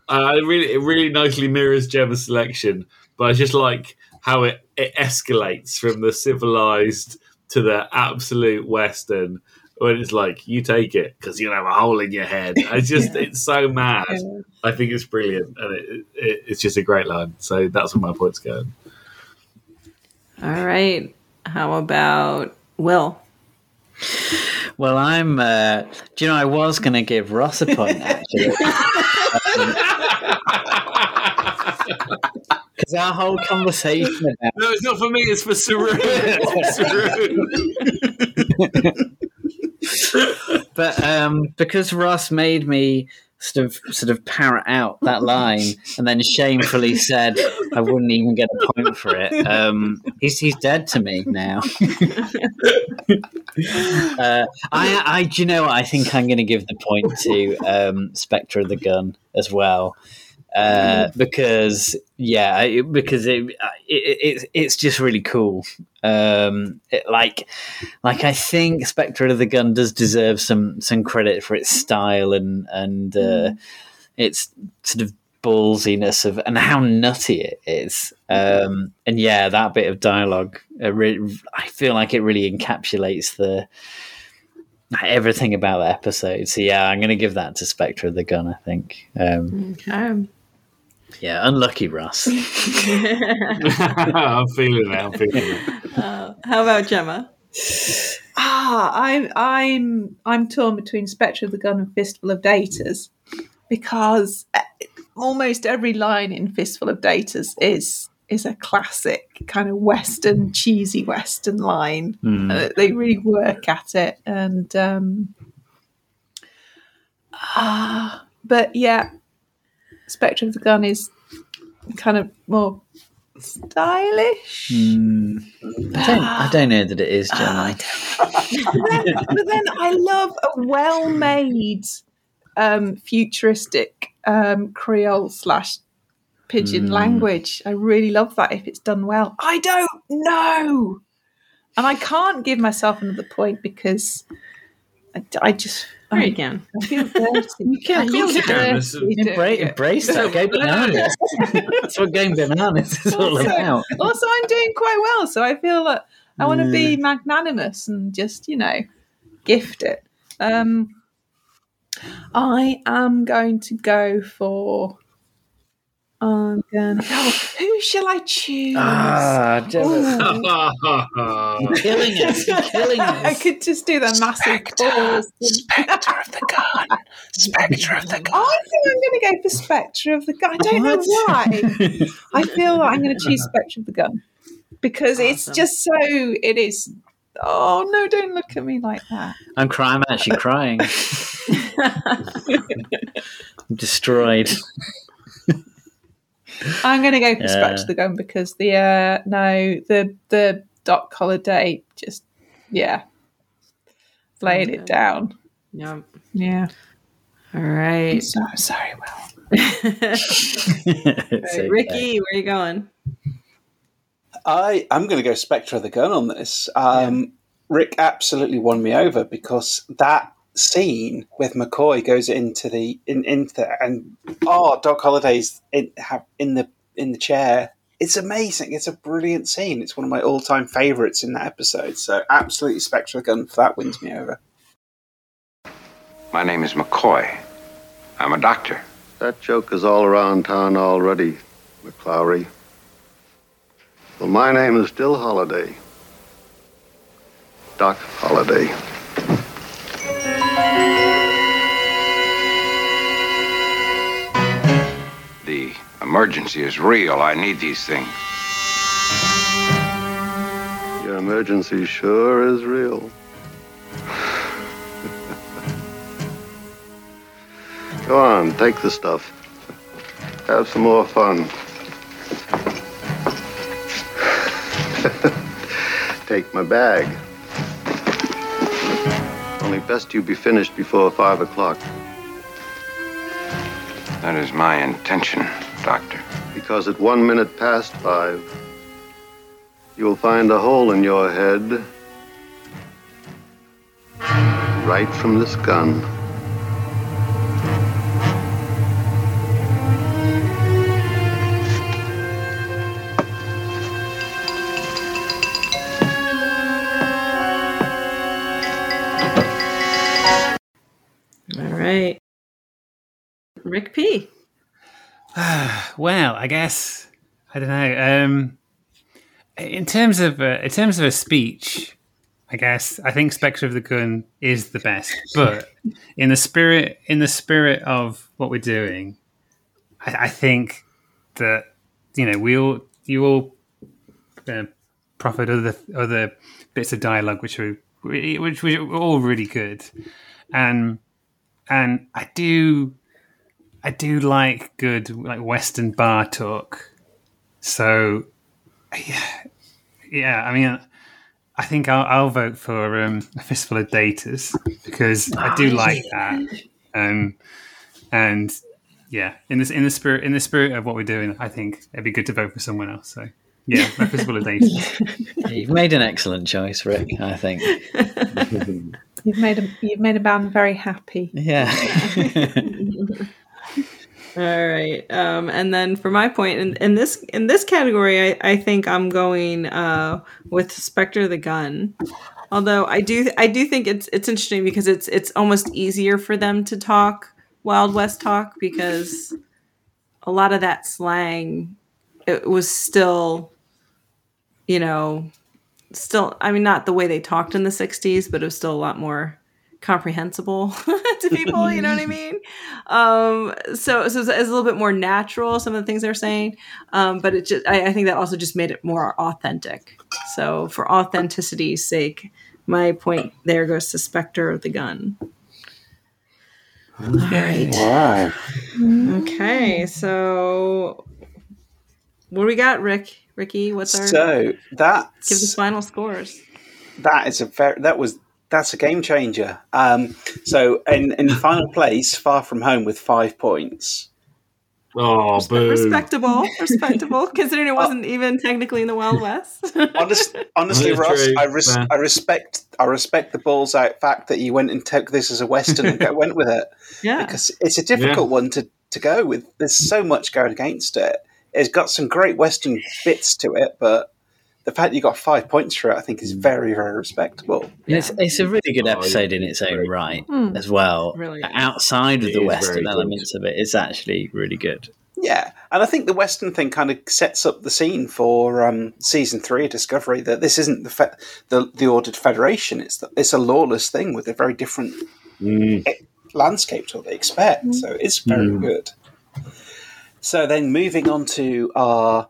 Uh, it really, it really nicely mirrors Gemma's selection, but I just like how it, it escalates from the civilized to the absolute western. When it's like you take it because you'll have a hole in your head. It's just it's so mad. I think it's brilliant, and it, it, it's just a great line. So that's where my points go. All right. How about Will? Well, I'm. Uh, do you know, I was going to give Ross a point, actually. Because our whole conversation about No, it's not for me. It's for Saru. It's for Saru. but um, because Ross made me sort of sort of parrot out that line and then shamefully said I wouldn't even get a point for it. Um, he's he's dead to me now. uh, I I do you know what? I think I'm going to give the point to um, Spectre of the Gun as well. Uh, because yeah, it, because it, it, it it's just really cool. Um, it, like like I think Spectre of the Gun does deserve some some credit for its style and and uh, its sort of ballsiness of and how nutty it is. Um, and yeah, that bit of dialogue, uh, I feel like it really encapsulates the everything about the episode. So yeah, I'm going to give that to Spectre of the Gun. I think. Um, Okay. Yeah, unlucky Russ. I'm feeling it. I'm feeling it. Uh, how about Gemma? Ah, I'm I'm I'm torn between Spectre of the Gun and Fistful of Datas because uh, almost every line in Fistful of Datas is is a classic kind of western cheesy western line. Uh, they really work at it, and um, ah, but yeah, Spectre of the Gun is kind of more stylish. Hmm. I don't. I don't know that it is, Gemma. but, then, but then I love a well-made um, futuristic um, Creole slash pidgin language. I really love that if it's done well. I don't know, and I can't give myself another point because I, I just There I, you can. I feel dirty. You can, you can. Embrace, embrace that. Go bananas. That's what going bananas is all Also- about. also, I'm doing quite well, so I feel that I want to be magnanimous and just, you know, gift it. Um, I am going to go for. I'm going. Oh, who shall I choose? Ah, Gemma, Ooh. you're killing us. You're killing I could just do the massive pause. Spectre of the gun. Spectre of the gun. I think I'm going to go for Spectre of the Gun. I don't know why. I feel like I'm going to choose Spectre of the Gun because it's just so. It is. Oh no! Don't look at me like that. I'm crying. I'm actually crying. I'm destroyed. I'm going to go for Yeah. Spectre the Gun because the uh no the the Doc Holliday just yeah laid it down. Yeah. Yeah. All right. So sorry, Will. It's okay. Ricky, where are you going? I I'm going to go Spectre of the Gun on this. Um, Rick absolutely won me over because that scene with McCoy goes into the in into the, and oh Doc Holliday's in have in the in the chair. It's amazing. It's a brilliant scene. It's one of my all time favourites in that episode. So absolutely Spectre Gun for that wins me over. My name is McCoy. I'm a doctor. That joke is all around town already, McLowery. Well, my name is still Holliday. Doc Holliday. Emergency is real. I need these things. Your emergency sure is real. Go on, take the stuff. Have some more fun. take my bag. Only best you be finished before five o'clock, That is my intention, Doctor. because at one minute past five, you'll find a hole in your head right from this gun. All right. Rick P. well, I guess I don't know. Um, in terms of uh, in terms of a speech, I guess I think Spectre of the Gun is the best. But in the spirit in the spirit of what we're doing, I, I think that you know we all you all uh, proffered other other bits of dialogue which were which were all really good, and and I do I do like good like Western bar talk. So yeah, yeah. I mean, I think I'll, I'll vote for um, a fistful of datas because I do like that. Um, and yeah, in this in the spirit in the spirit of what we're doing, I think it'd be good to vote for someone else. So yeah, my Fistful of Dates. You've made an excellent choice, Rick. I think. You've made a you've made a man very happy. Yeah. All right. Um, and then for my point in, in this in this category, I, I think I'm going uh, with Spectre the Gun. Although I do I do think it's it's interesting because it's it's almost easier for them to talk Wild West talk because a lot of that slang it was still you know still I mean not the way they talked in the 60s but it was still a lot more comprehensible to people you know what i mean? Um so so it's, it's a little bit more natural some of the things they're saying um but it just I, I think that also just made it more authentic. So for authenticity's sake my point there goes to spectre of the gun. All right. Wow. okay so what do we got rick? Ricky what's our So that give the final scores. that is a very that was that's a game changer. Um, so in in final place, Far From Home with five points. Oh, boo. respectable respectable considering it wasn't even technically in the wild west Honest, honestly, Ross, true. I, res- I respect I respect the balls out fact that you went and took this as a western and went with it yeah because it's a difficult one to, to go with. There's so much going against it. It's got some great western bits to it, but the fact you got five points for it, I think, is very very respectable. It's, it's a really good Oh, episode in its own right Hmm. as well. Really. Outside of It the Western very good. elements of it, it's actually really good. Yeah, and I think the Western thing kind of sets up the scene for um, season three of Discovery. That this isn't the fe- the, the ordered Federation; it's the, it's a lawless thing with a very different Mm. landscape to what they expect. So it's very good. So then, moving on to our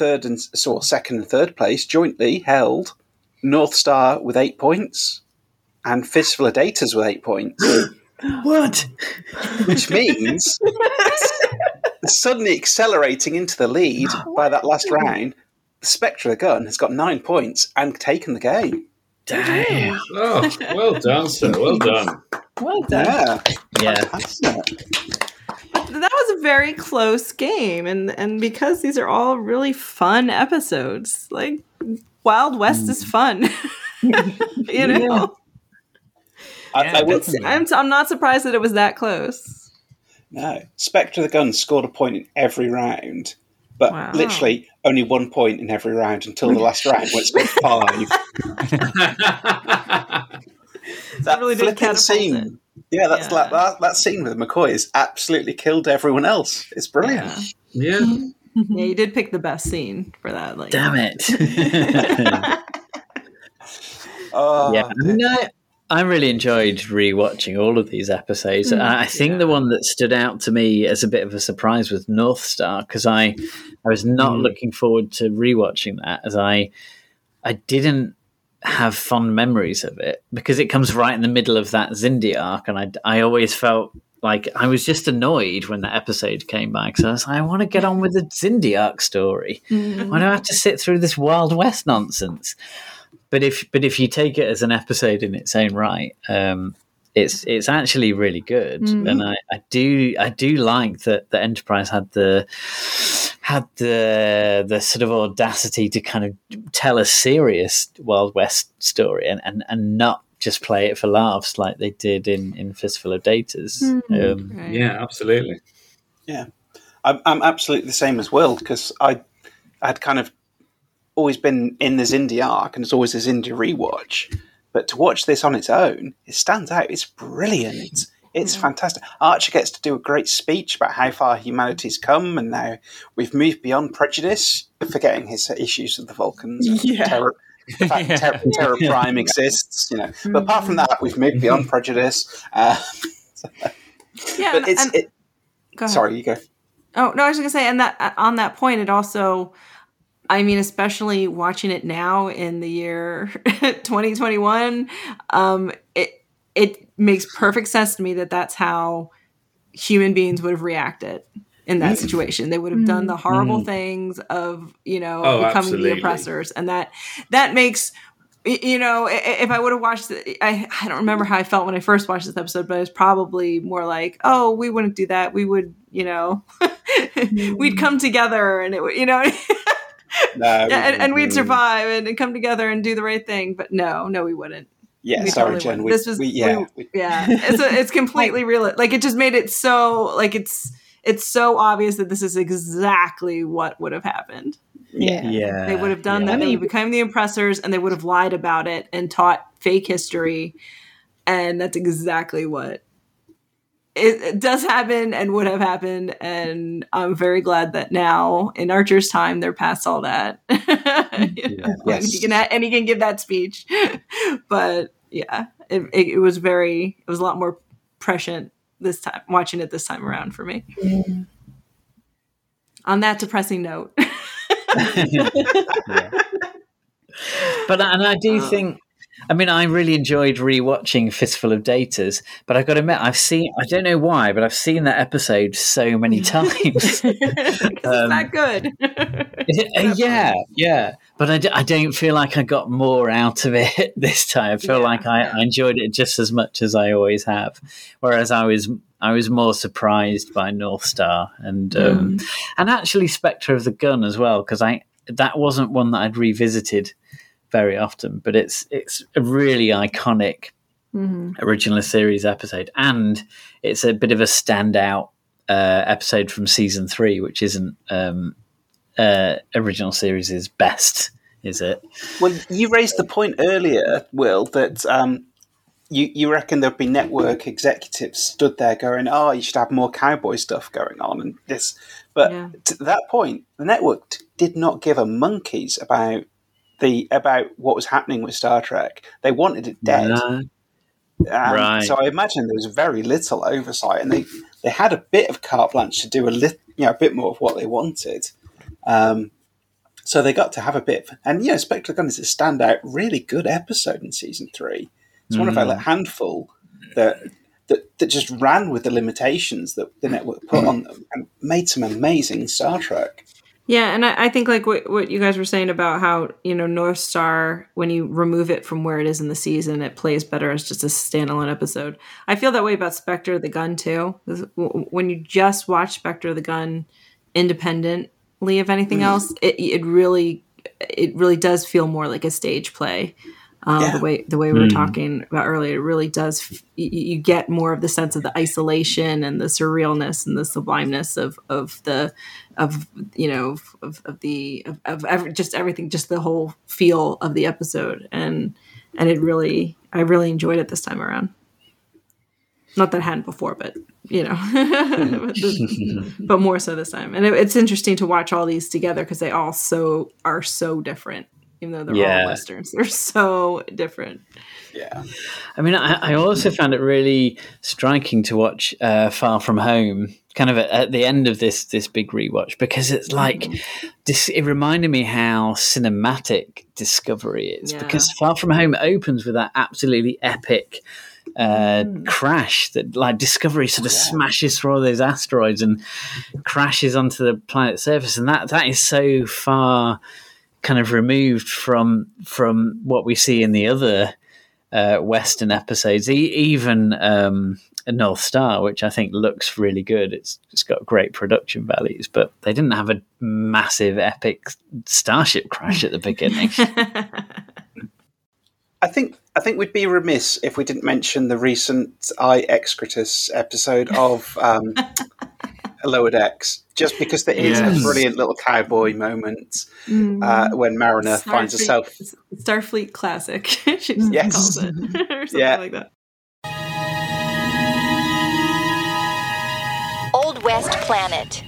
third and so second and third place, jointly held, North Star with eight points, and Fistful of Datas with eight points, What? which means suddenly accelerating into the lead by that last round. The Spectre of the Gun has got nine points and taken the game. Damn. Oh, well done, sir. Well done. Well done. Yeah, Yeah. Fantastic. that was a very close game and and because these are all really fun episodes like wild west is mm. fun you know I, Yeah, I will, definitely. I'm, I'm not surprised that it was that close No, Spectre of the Gun scored a point in every round, but Wow. literally only one point in every round until the last round, when it scored five. that really did flipping catapult scene, it. Yeah, that's Yeah. Like, that, that scene with McCoy has absolutely killed everyone else. It's brilliant. yeah. yeah. yeah you did pick the best scene for that like Damn it. Oh, yeah. I, mean, I, I really enjoyed rewatching all of these episodes. Mm, and I think the one that stood out to me as a bit of a surprise was North Star because I, I was not mm. looking forward to rewatching that as I, I didn't have fond memories of it because it comes right in the middle of that Xindi arc, and I, I always felt like I was just annoyed when that episode came back. So I was like, I want to get on with the Xindi arc story. Why do I have to sit through this Wild West nonsense? But if but if you take it as an episode in its own right, um, it's it's actually really good, and I, I do I do like that the Enterprise had the had the the sort of audacity to kind of tell a serious Wild West story and, and, and not just play it for laughs like they did in, in Fistful of Datas. Um, Right. Yeah, absolutely. Yeah, I'm, I'm absolutely the same as Will because I had kind of always been in the Xindi arc and it's always a Xindi rewatch. But to watch this on its own, it stands out. It's brilliant. It's fantastic. Archer gets to do a great speech about how far humanity's come and now we've moved beyond prejudice, forgetting his issues with the Vulcans. Yeah. Terra, the fact that Terra, Terra Prime exists, you know. But apart from that, we've moved beyond prejudice. Uh, yeah but and- it's and- it, go sorry, you go. Oh no, I was gonna say, and that on that point, it also, I mean, especially watching it now in the year 2021, um, it it makes perfect sense to me that that's how human beings would have reacted in that mm. situation. They would have done the mm. horrible mm. things of you know Oh, becoming absolutely. the oppressors, and that that makes. You know, i- i- if I would have watched it, I, I don't remember how I felt when I first watched this episode, but it's probably more like, oh, we wouldn't do that. We would you know we'd come together and it would you know No, and, and we'd survive and, and come together and do the right thing but no no we wouldn't Yeah, We sorry, totally Jen. We, this was we, yeah, we- yeah it's a, it's completely real like it just made it so like it's it's so obvious that this is exactly what would have happened yeah, Yeah, they would have done yeah. that. They would become the oppressors, and they would have lied about it and taught fake history. And that's exactly what it, it does happen and would have happened. And I'm very glad that now, in Archer's time, they're past all that. You know, like, Yes. he can ha- and he can give that speech. but yeah, it, it, it was very. It was a lot more prescient this time. Watching it this time around for me. On that depressing note. But and I do Uh. think, I mean, I really enjoyed rewatching Fistful of Datas. But I've got to admit, I've seen, I don't know why, but I've seen that episode so many times. it's not good. It- uh, yeah, yeah. But I, d- I don't feel like I got more out of it this time. I feel Yeah. like I, I enjoyed it just as much as I always have. Whereas I was I was more surprised by North Star and um, and actually Spectre of the Gun as well because I that wasn't one that I'd revisited very often. But it's it's a really iconic original series episode, and it's a bit of a standout uh, episode from season three, which isn't um, uh, original series' best, is it? Well, you raised the point earlier, Will, that um, you you reckon there'd be network executives stood there going, "Oh, you should have more cowboy stuff going on," and this. But Yeah. to that point, the network t- did not give a monkeys about the about what was happening with Star Trek. They wanted it dead. Right. So I imagine there was very little oversight, and they, they had a bit of carte blanche to do a lit, you know, a bit more of what they wanted. Um, so they got to have a bit, of, and you know, Spectre Gun is a standout, really good episode in season three. It's one of Mm. a handful that, that that just ran with the limitations that the network put on them and made some amazing Star Trek. Yeah, and I, I think like what what you guys were saying about how you know North Star when you remove it from where it is in the season, it plays better as just a standalone episode. I feel that way about Spectre of the Gun too. When you just watch Spectre of the Gun independently of anything mm. else, it it really it really does feel more like a stage play. Um, Yeah. The way the way we were talking about earlier, it really does. f- You, you get more of the sense of the isolation and the surrealness and the sublimeness of of the of you know of, of the of, of every, just everything, just the whole feel of the episode, and and it really, I really enjoyed it this time around. Not that I hadn't before, but you know, but, the- but more so this time. And it, it's interesting to watch all these together because they all so are so different, even though they're Yeah. all westerns. They're so different. Yeah, I mean, I, I also found it really striking to watch uh, Far From Home, kind of at, at the end of this this big rewatch, because it's like this. It reminded me how cinematic Discovery is, Yeah. because Far From Home opens with that absolutely epic. Uh, crash that like discovery sort of smashes through all those asteroids and crashes onto the planet's surface and that that is so far kind of removed from from what we see in the other uh, Western episodes, e- even um, North Star, which I think looks really good. It's it's got great production values, but they didn't have a massive epic starship crash at the beginning. I think I think we'd be remiss if we didn't mention the recent I Excretus episode of um, Lower Decks, just because there is Yes. a brilliant little cowboy moment uh, when Mariner finds herself. Starfleet classic. she Yes. calls it, or something Yeah. like that. Old West Planet.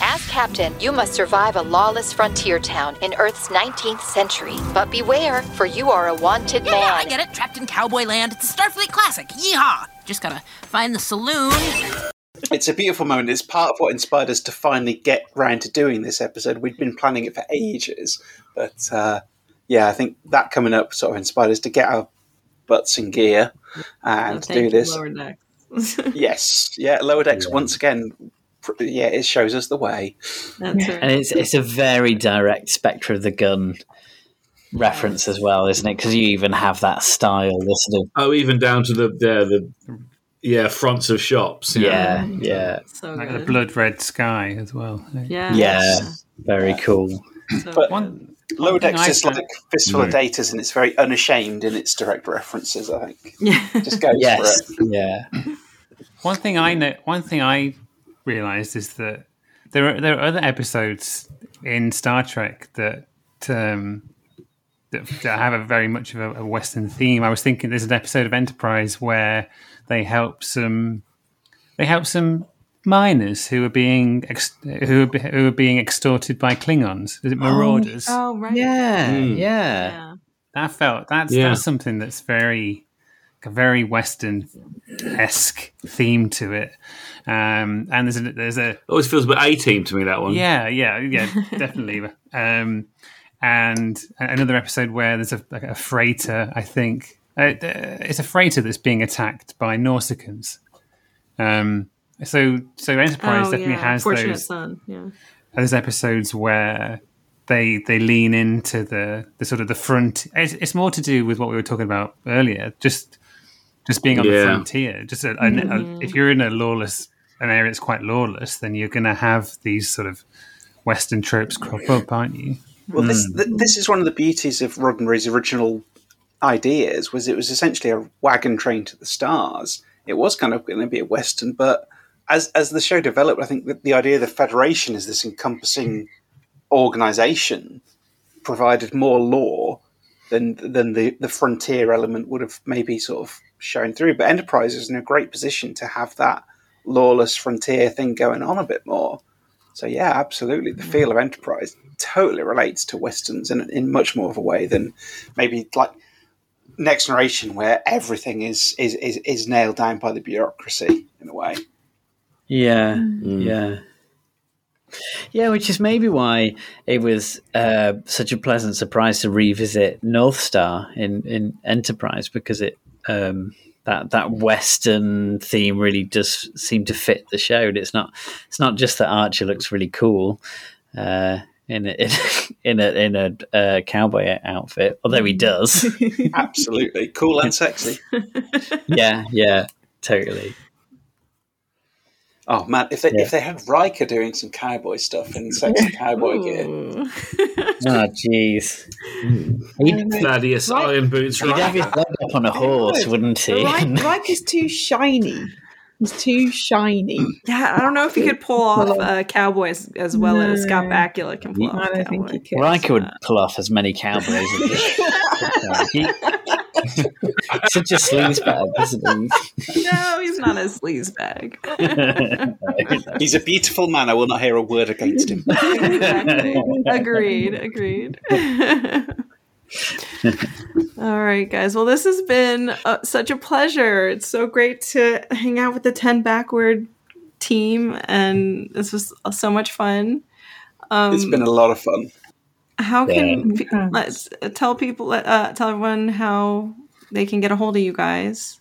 As captain, you must survive a lawless frontier town in Earth's 19th century. But beware, for you are a wanted Yeah, yeah, I get it. Trapped in cowboy land. It's a Starfleet classic. Yeehaw! Just gotta find the saloon. It's a beautiful moment. It's part of what inspired us to finally get round to doing this episode. We'd been planning it for ages, but uh, yeah, I think that coming up sort of inspired us to get our butts in gear and Oh, do this. Lower Decks. Yes, yeah, Lower Decks once again. Yeah, it shows us the way. That's right. and it's it's a very direct Spectre of the Gun reference as well, isn't it? Because you even have that style, the sort of Oh, even down to the yeah, the yeah fronts of shops. Yeah, yeah. So like the blood red sky as well. Yeah. Yeah, very cool. So But One, Lower one thing Decks is found- like Fistful of Datas, and it's very unashamed in its direct references. I think Yeah. just goes Yes, for it. yeah. One thing I know, one thing I realized is that there are there are other episodes in Star Trek that um, that, that have a very much of a, a Western theme. I was thinking there's an episode of Enterprise where they help some they help some miners who are being ex, who are, who are being extorted by Klingons. Is it Marauders? Oh right. Yeah, Mm. yeah. Yeah. That felt that's Yeah. that's something that's very a very Western esque theme to it. Um, and there's a there's a Always feels a bit A team to me that one. yeah yeah yeah definitely. Um, and another episode where there's a, like a freighter. I think uh, it's a freighter that's being attacked by Nausicaans. Um, so so Enterprise Oh, definitely yeah. has Fortunate those son. Yeah. there's episodes where they they lean into the the sort of the front. It's, it's more to do with what we were talking about earlier. Just just being on the frontier. Just a, a- a- if you're in a lawless an area that's quite lawless, then you're going to have these sort of Western tropes crop up, aren't you? Well, this th- this is one of the beauties of Roddenberry's original ideas. Was it was essentially a wagon train to the stars. It was kind of going to be a western, but as as the show developed, I think that the idea of the Federation as this encompassing organization provided more law than than the the frontier element would have maybe sort of shown through. But Enterprise is in a great position to have that lawless frontier thing going on a bit more. So yeah, absolutely. The feel of Enterprise totally relates to westerns in, in much more of a way than maybe like Next Generation, where everything is is, is, is nailed down by the bureaucracy in a way. Yeah, yeah. Yeah, which is maybe why it was uh, such a pleasant surprise to revisit North Star in, in Enterprise because it um, that that Western theme really does seem to fit the show. And It's not it's not just that Archer looks really cool uh, in a, in, in a in a uh, cowboy outfit, although he does. Absolutely. Cool and sexy. yeah, yeah, totally. Oh man, if they Yeah. if they had Riker doing some cowboy stuff in sexy cowboy gear. Oh, jeez. He'd, Thaddeus Right. Iron Boots he'd have his leg up on a horse, wouldn't he? Right, Riker's too shiny. He's too shiny. Yeah, I don't know if he could pull off uh, cowboys as well as Scott No. Bakula can pull off. I don't think cowboy. he could. Riker would pull off as many cowboys as he Such a sleazebag, isn't he? No, he's not a sleaze bag. He's a beautiful man. I will not hear a word against him. exactly. Agreed. Agreed. All right, guys. Well, this has been uh, such a pleasure. It's so great to hang out with the 10 Backward team, and this was so much fun. Um, It's been a lot of fun. how can Yeah. let's uh, tell people, uh, tell everyone how they can get a hold of you guys?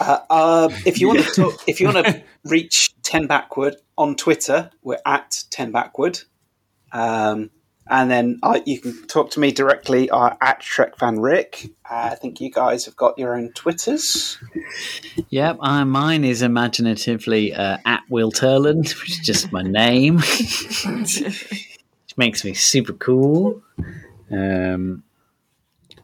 Uh, uh, if you want to talk, if you want to reach Ten Backward on Twitter, we're at Ten Backward, um, and then uh, you can talk to me directly uh, at TrekFanRick. Uh, I think you guys have got your own Twitters. Yep, uh, mine is imaginatively uh, at Will Turland, which is just my name, which makes me super cool. Um,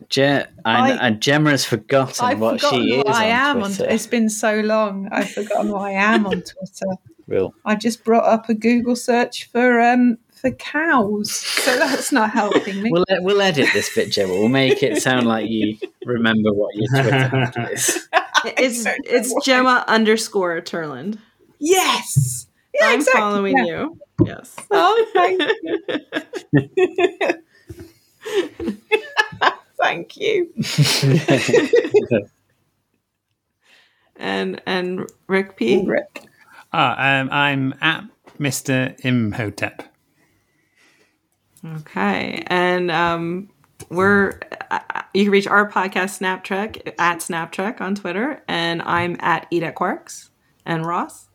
Je- I, I- and Gemma has forgotten I've what forgotten she what is I on am Twitter. on. It's been so long. I've forgotten what I am on Twitter. Will. I just brought up a Google search for um for cows, so that's not helping me. We'll, we'll edit this bit, Gemma. We'll make it sound like you remember what your Twitter handle is. It's it's Gemma underscore Turland. yes, yeah, I'm exactly. following yeah. you. Yes. Oh, thank you. thank you. and and Rick P. Rick. Ah, um, I'm at Mister Imhotep. Okay, and um, we're uh, you can reach our podcast Snap Trek at Snap Trek on Twitter, and I'm at Eat at Quarks, and Ross.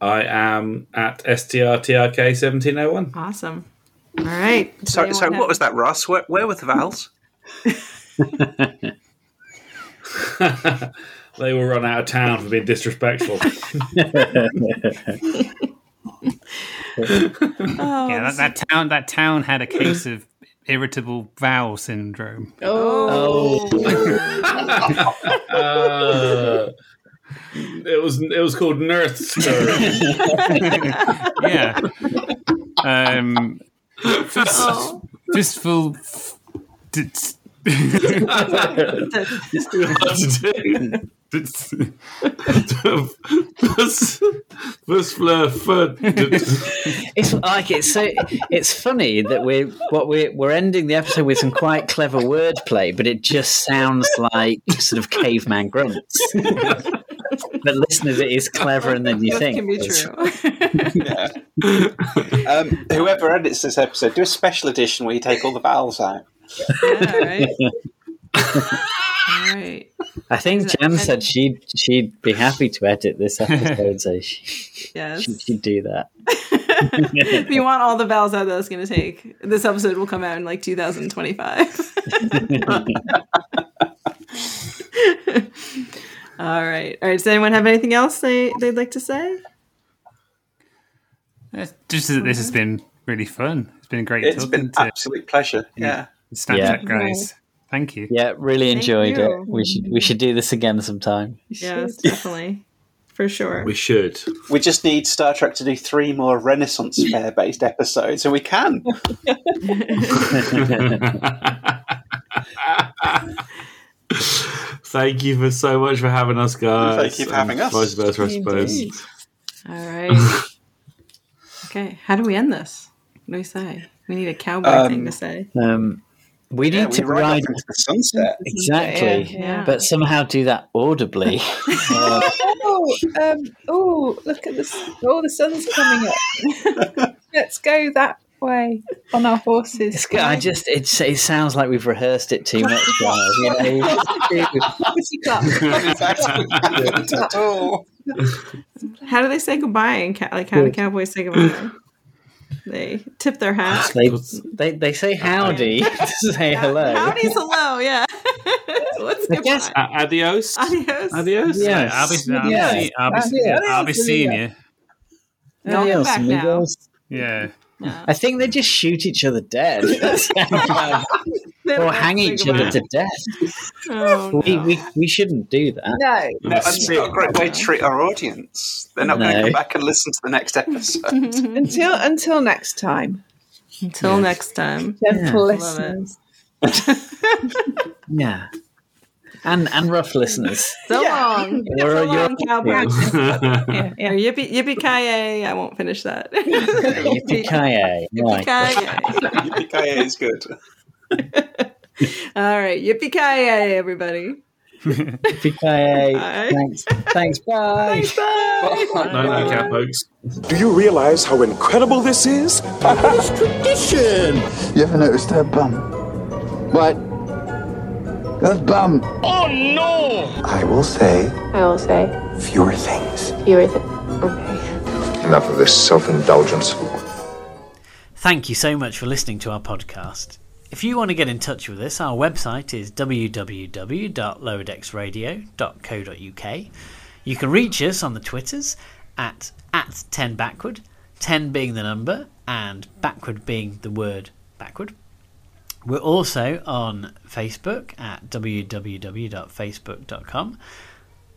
I am at STRTRK seventeen oh one. Awesome. All right. So, so what was that, Ross? Where, where were the vowels? they were run out of town for being disrespectful. Oh, yeah, that, that town that town had a case of irritable bowel syndrome. Oh. Uh, it was it was called Nurse yeah. Um, just, Oh. just full. It's like it's so. It's funny that we're what we're we're ending the episode with some quite clever wordplay, but it just sounds like sort of caveman grunts. but listeners, it is cleverer than you Both think. can be true. Um, whoever edits this episode, do a special edition where you take all the vowels out. yeah, right. All right. I think Is it- said she'd she'd be happy to edit this episode, so she, Yes. she, she'd do that. if you want all the vowels out that it's going to take, this episode will come out in like 2025. all right. All right. Does anyone have anything else they, they'd like to say? Just that this has been really fun. It's been great It's talking been to absolute pleasure. Yeah. the Snap Trek guys. Thank you. Yeah, really enjoyed it. We should we should do this again sometime. Yes, definitely. For sure. We should. We just need Star Trek to do three more Renaissance fair based episodes, and we can. Thank you for so much for having us, guys. Thank you for having And us. Vice versa, I suppose. All right. okay. How do we end this? What do we say? We need a cowboy Um, thing to say. Um, we need Yeah, to we ride ride into the sunset. exactly, Yeah, yeah. but somehow do that audibly. Uh, Oh, um, oh, look at this! Oh, the sun's coming up. Let's go that way on our horses. it's, I just it's, it sounds like we've rehearsed it too much, guys. You know, you just do- Pussy clap. At all. How do they say goodbye? And ca- like, how do cowboys say goodbye? They tip their hat. they, they they say howdy to say hello. Howdy's hello. Yeah. What's I goodbye? guess A- adios. Adios. Adios. Yes. I'll be, I'll be, Yeah. see- I'll be, Yeah. I'll be seeing you. Don't come Adios, back now. amigos. Yeah. I think they just shoot each other dead. That's how- They or hang each other to death. Oh, We, no. we, we shouldn't do that. No, No, and it's not a great way to treat our audience. They're not going to come back and listen to the next episode. until until next time, Until next time. gentle Love it. listeners. Yeah. And and rough listeners. So Yeah. long. You're- so you're- long, cowboys. Yeah, Yeah, yippee yippee ki I won't finish that. Yippee-ki-yay. Right. Yippee-ki-yay. Yippee-ki-yay is good. All right, yippee ki everybody. Yippee-ki-yay. Bye. Thanks. Thanks. Bye. No, no, cat folks. Do you realize how incredible this is? It's tradition. You ever noticed her bum? What? Her bum. Oh no! I will say I will say fewer things. fewer things. Okay. Enough of this self indulgence. Thank you so much for listening to our podcast. If you want to get in touch with us, our website is www.lowerdecksradio.co.uk. You can reach us on the Twitters at at 10 backward, 10 being the number and backward being the word backward. We're also on Facebook at www.facebook.com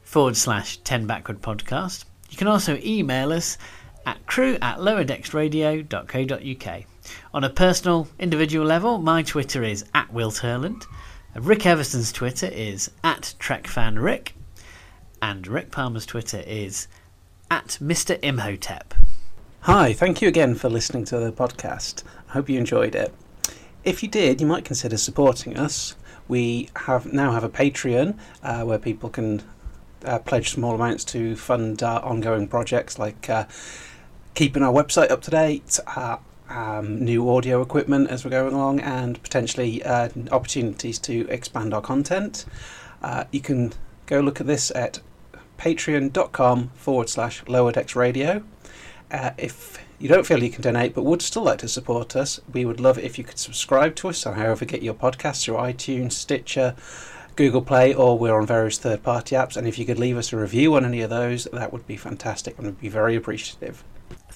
forward slash 10 backward podcast. You can also email us at crew at lowerdecksradio.co.uk. On a personal, individual level, my Twitter is at Will Turland. Rick Everson's Twitter is at TrekFanRick. And Rick Palmer's Twitter is at Mr. Imhotep. Hi, thank you again for listening to the podcast. I hope you enjoyed it. If you did, you might consider supporting us. We have now have a Patreon uh, where people can uh, pledge small amounts to fund our ongoing projects like uh, keeping our website up to date, uh, um, new audio equipment as we're going along, and potentially uh, opportunities to expand our content. Uh, you can go look at this at patreon.com forward slash lower decks radio. Uh, if you don't feel you can donate but would still like to support us, we would love it if you could subscribe to us on however get your podcast through iTunes, Stitcher, Google Play, or we're on various third party apps. And if you could leave us a review on any of those, that would be fantastic and we'd be very appreciative.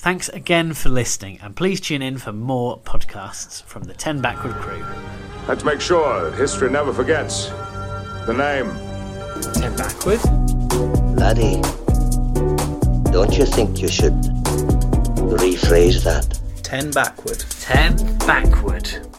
Thanks again for listening, and please tune in for more podcasts from the 10 Backward crew. Let's make sure that history never forgets the name. 10 Backward? Laddie, don't you think you should rephrase that? 10 backward. 10 Backward.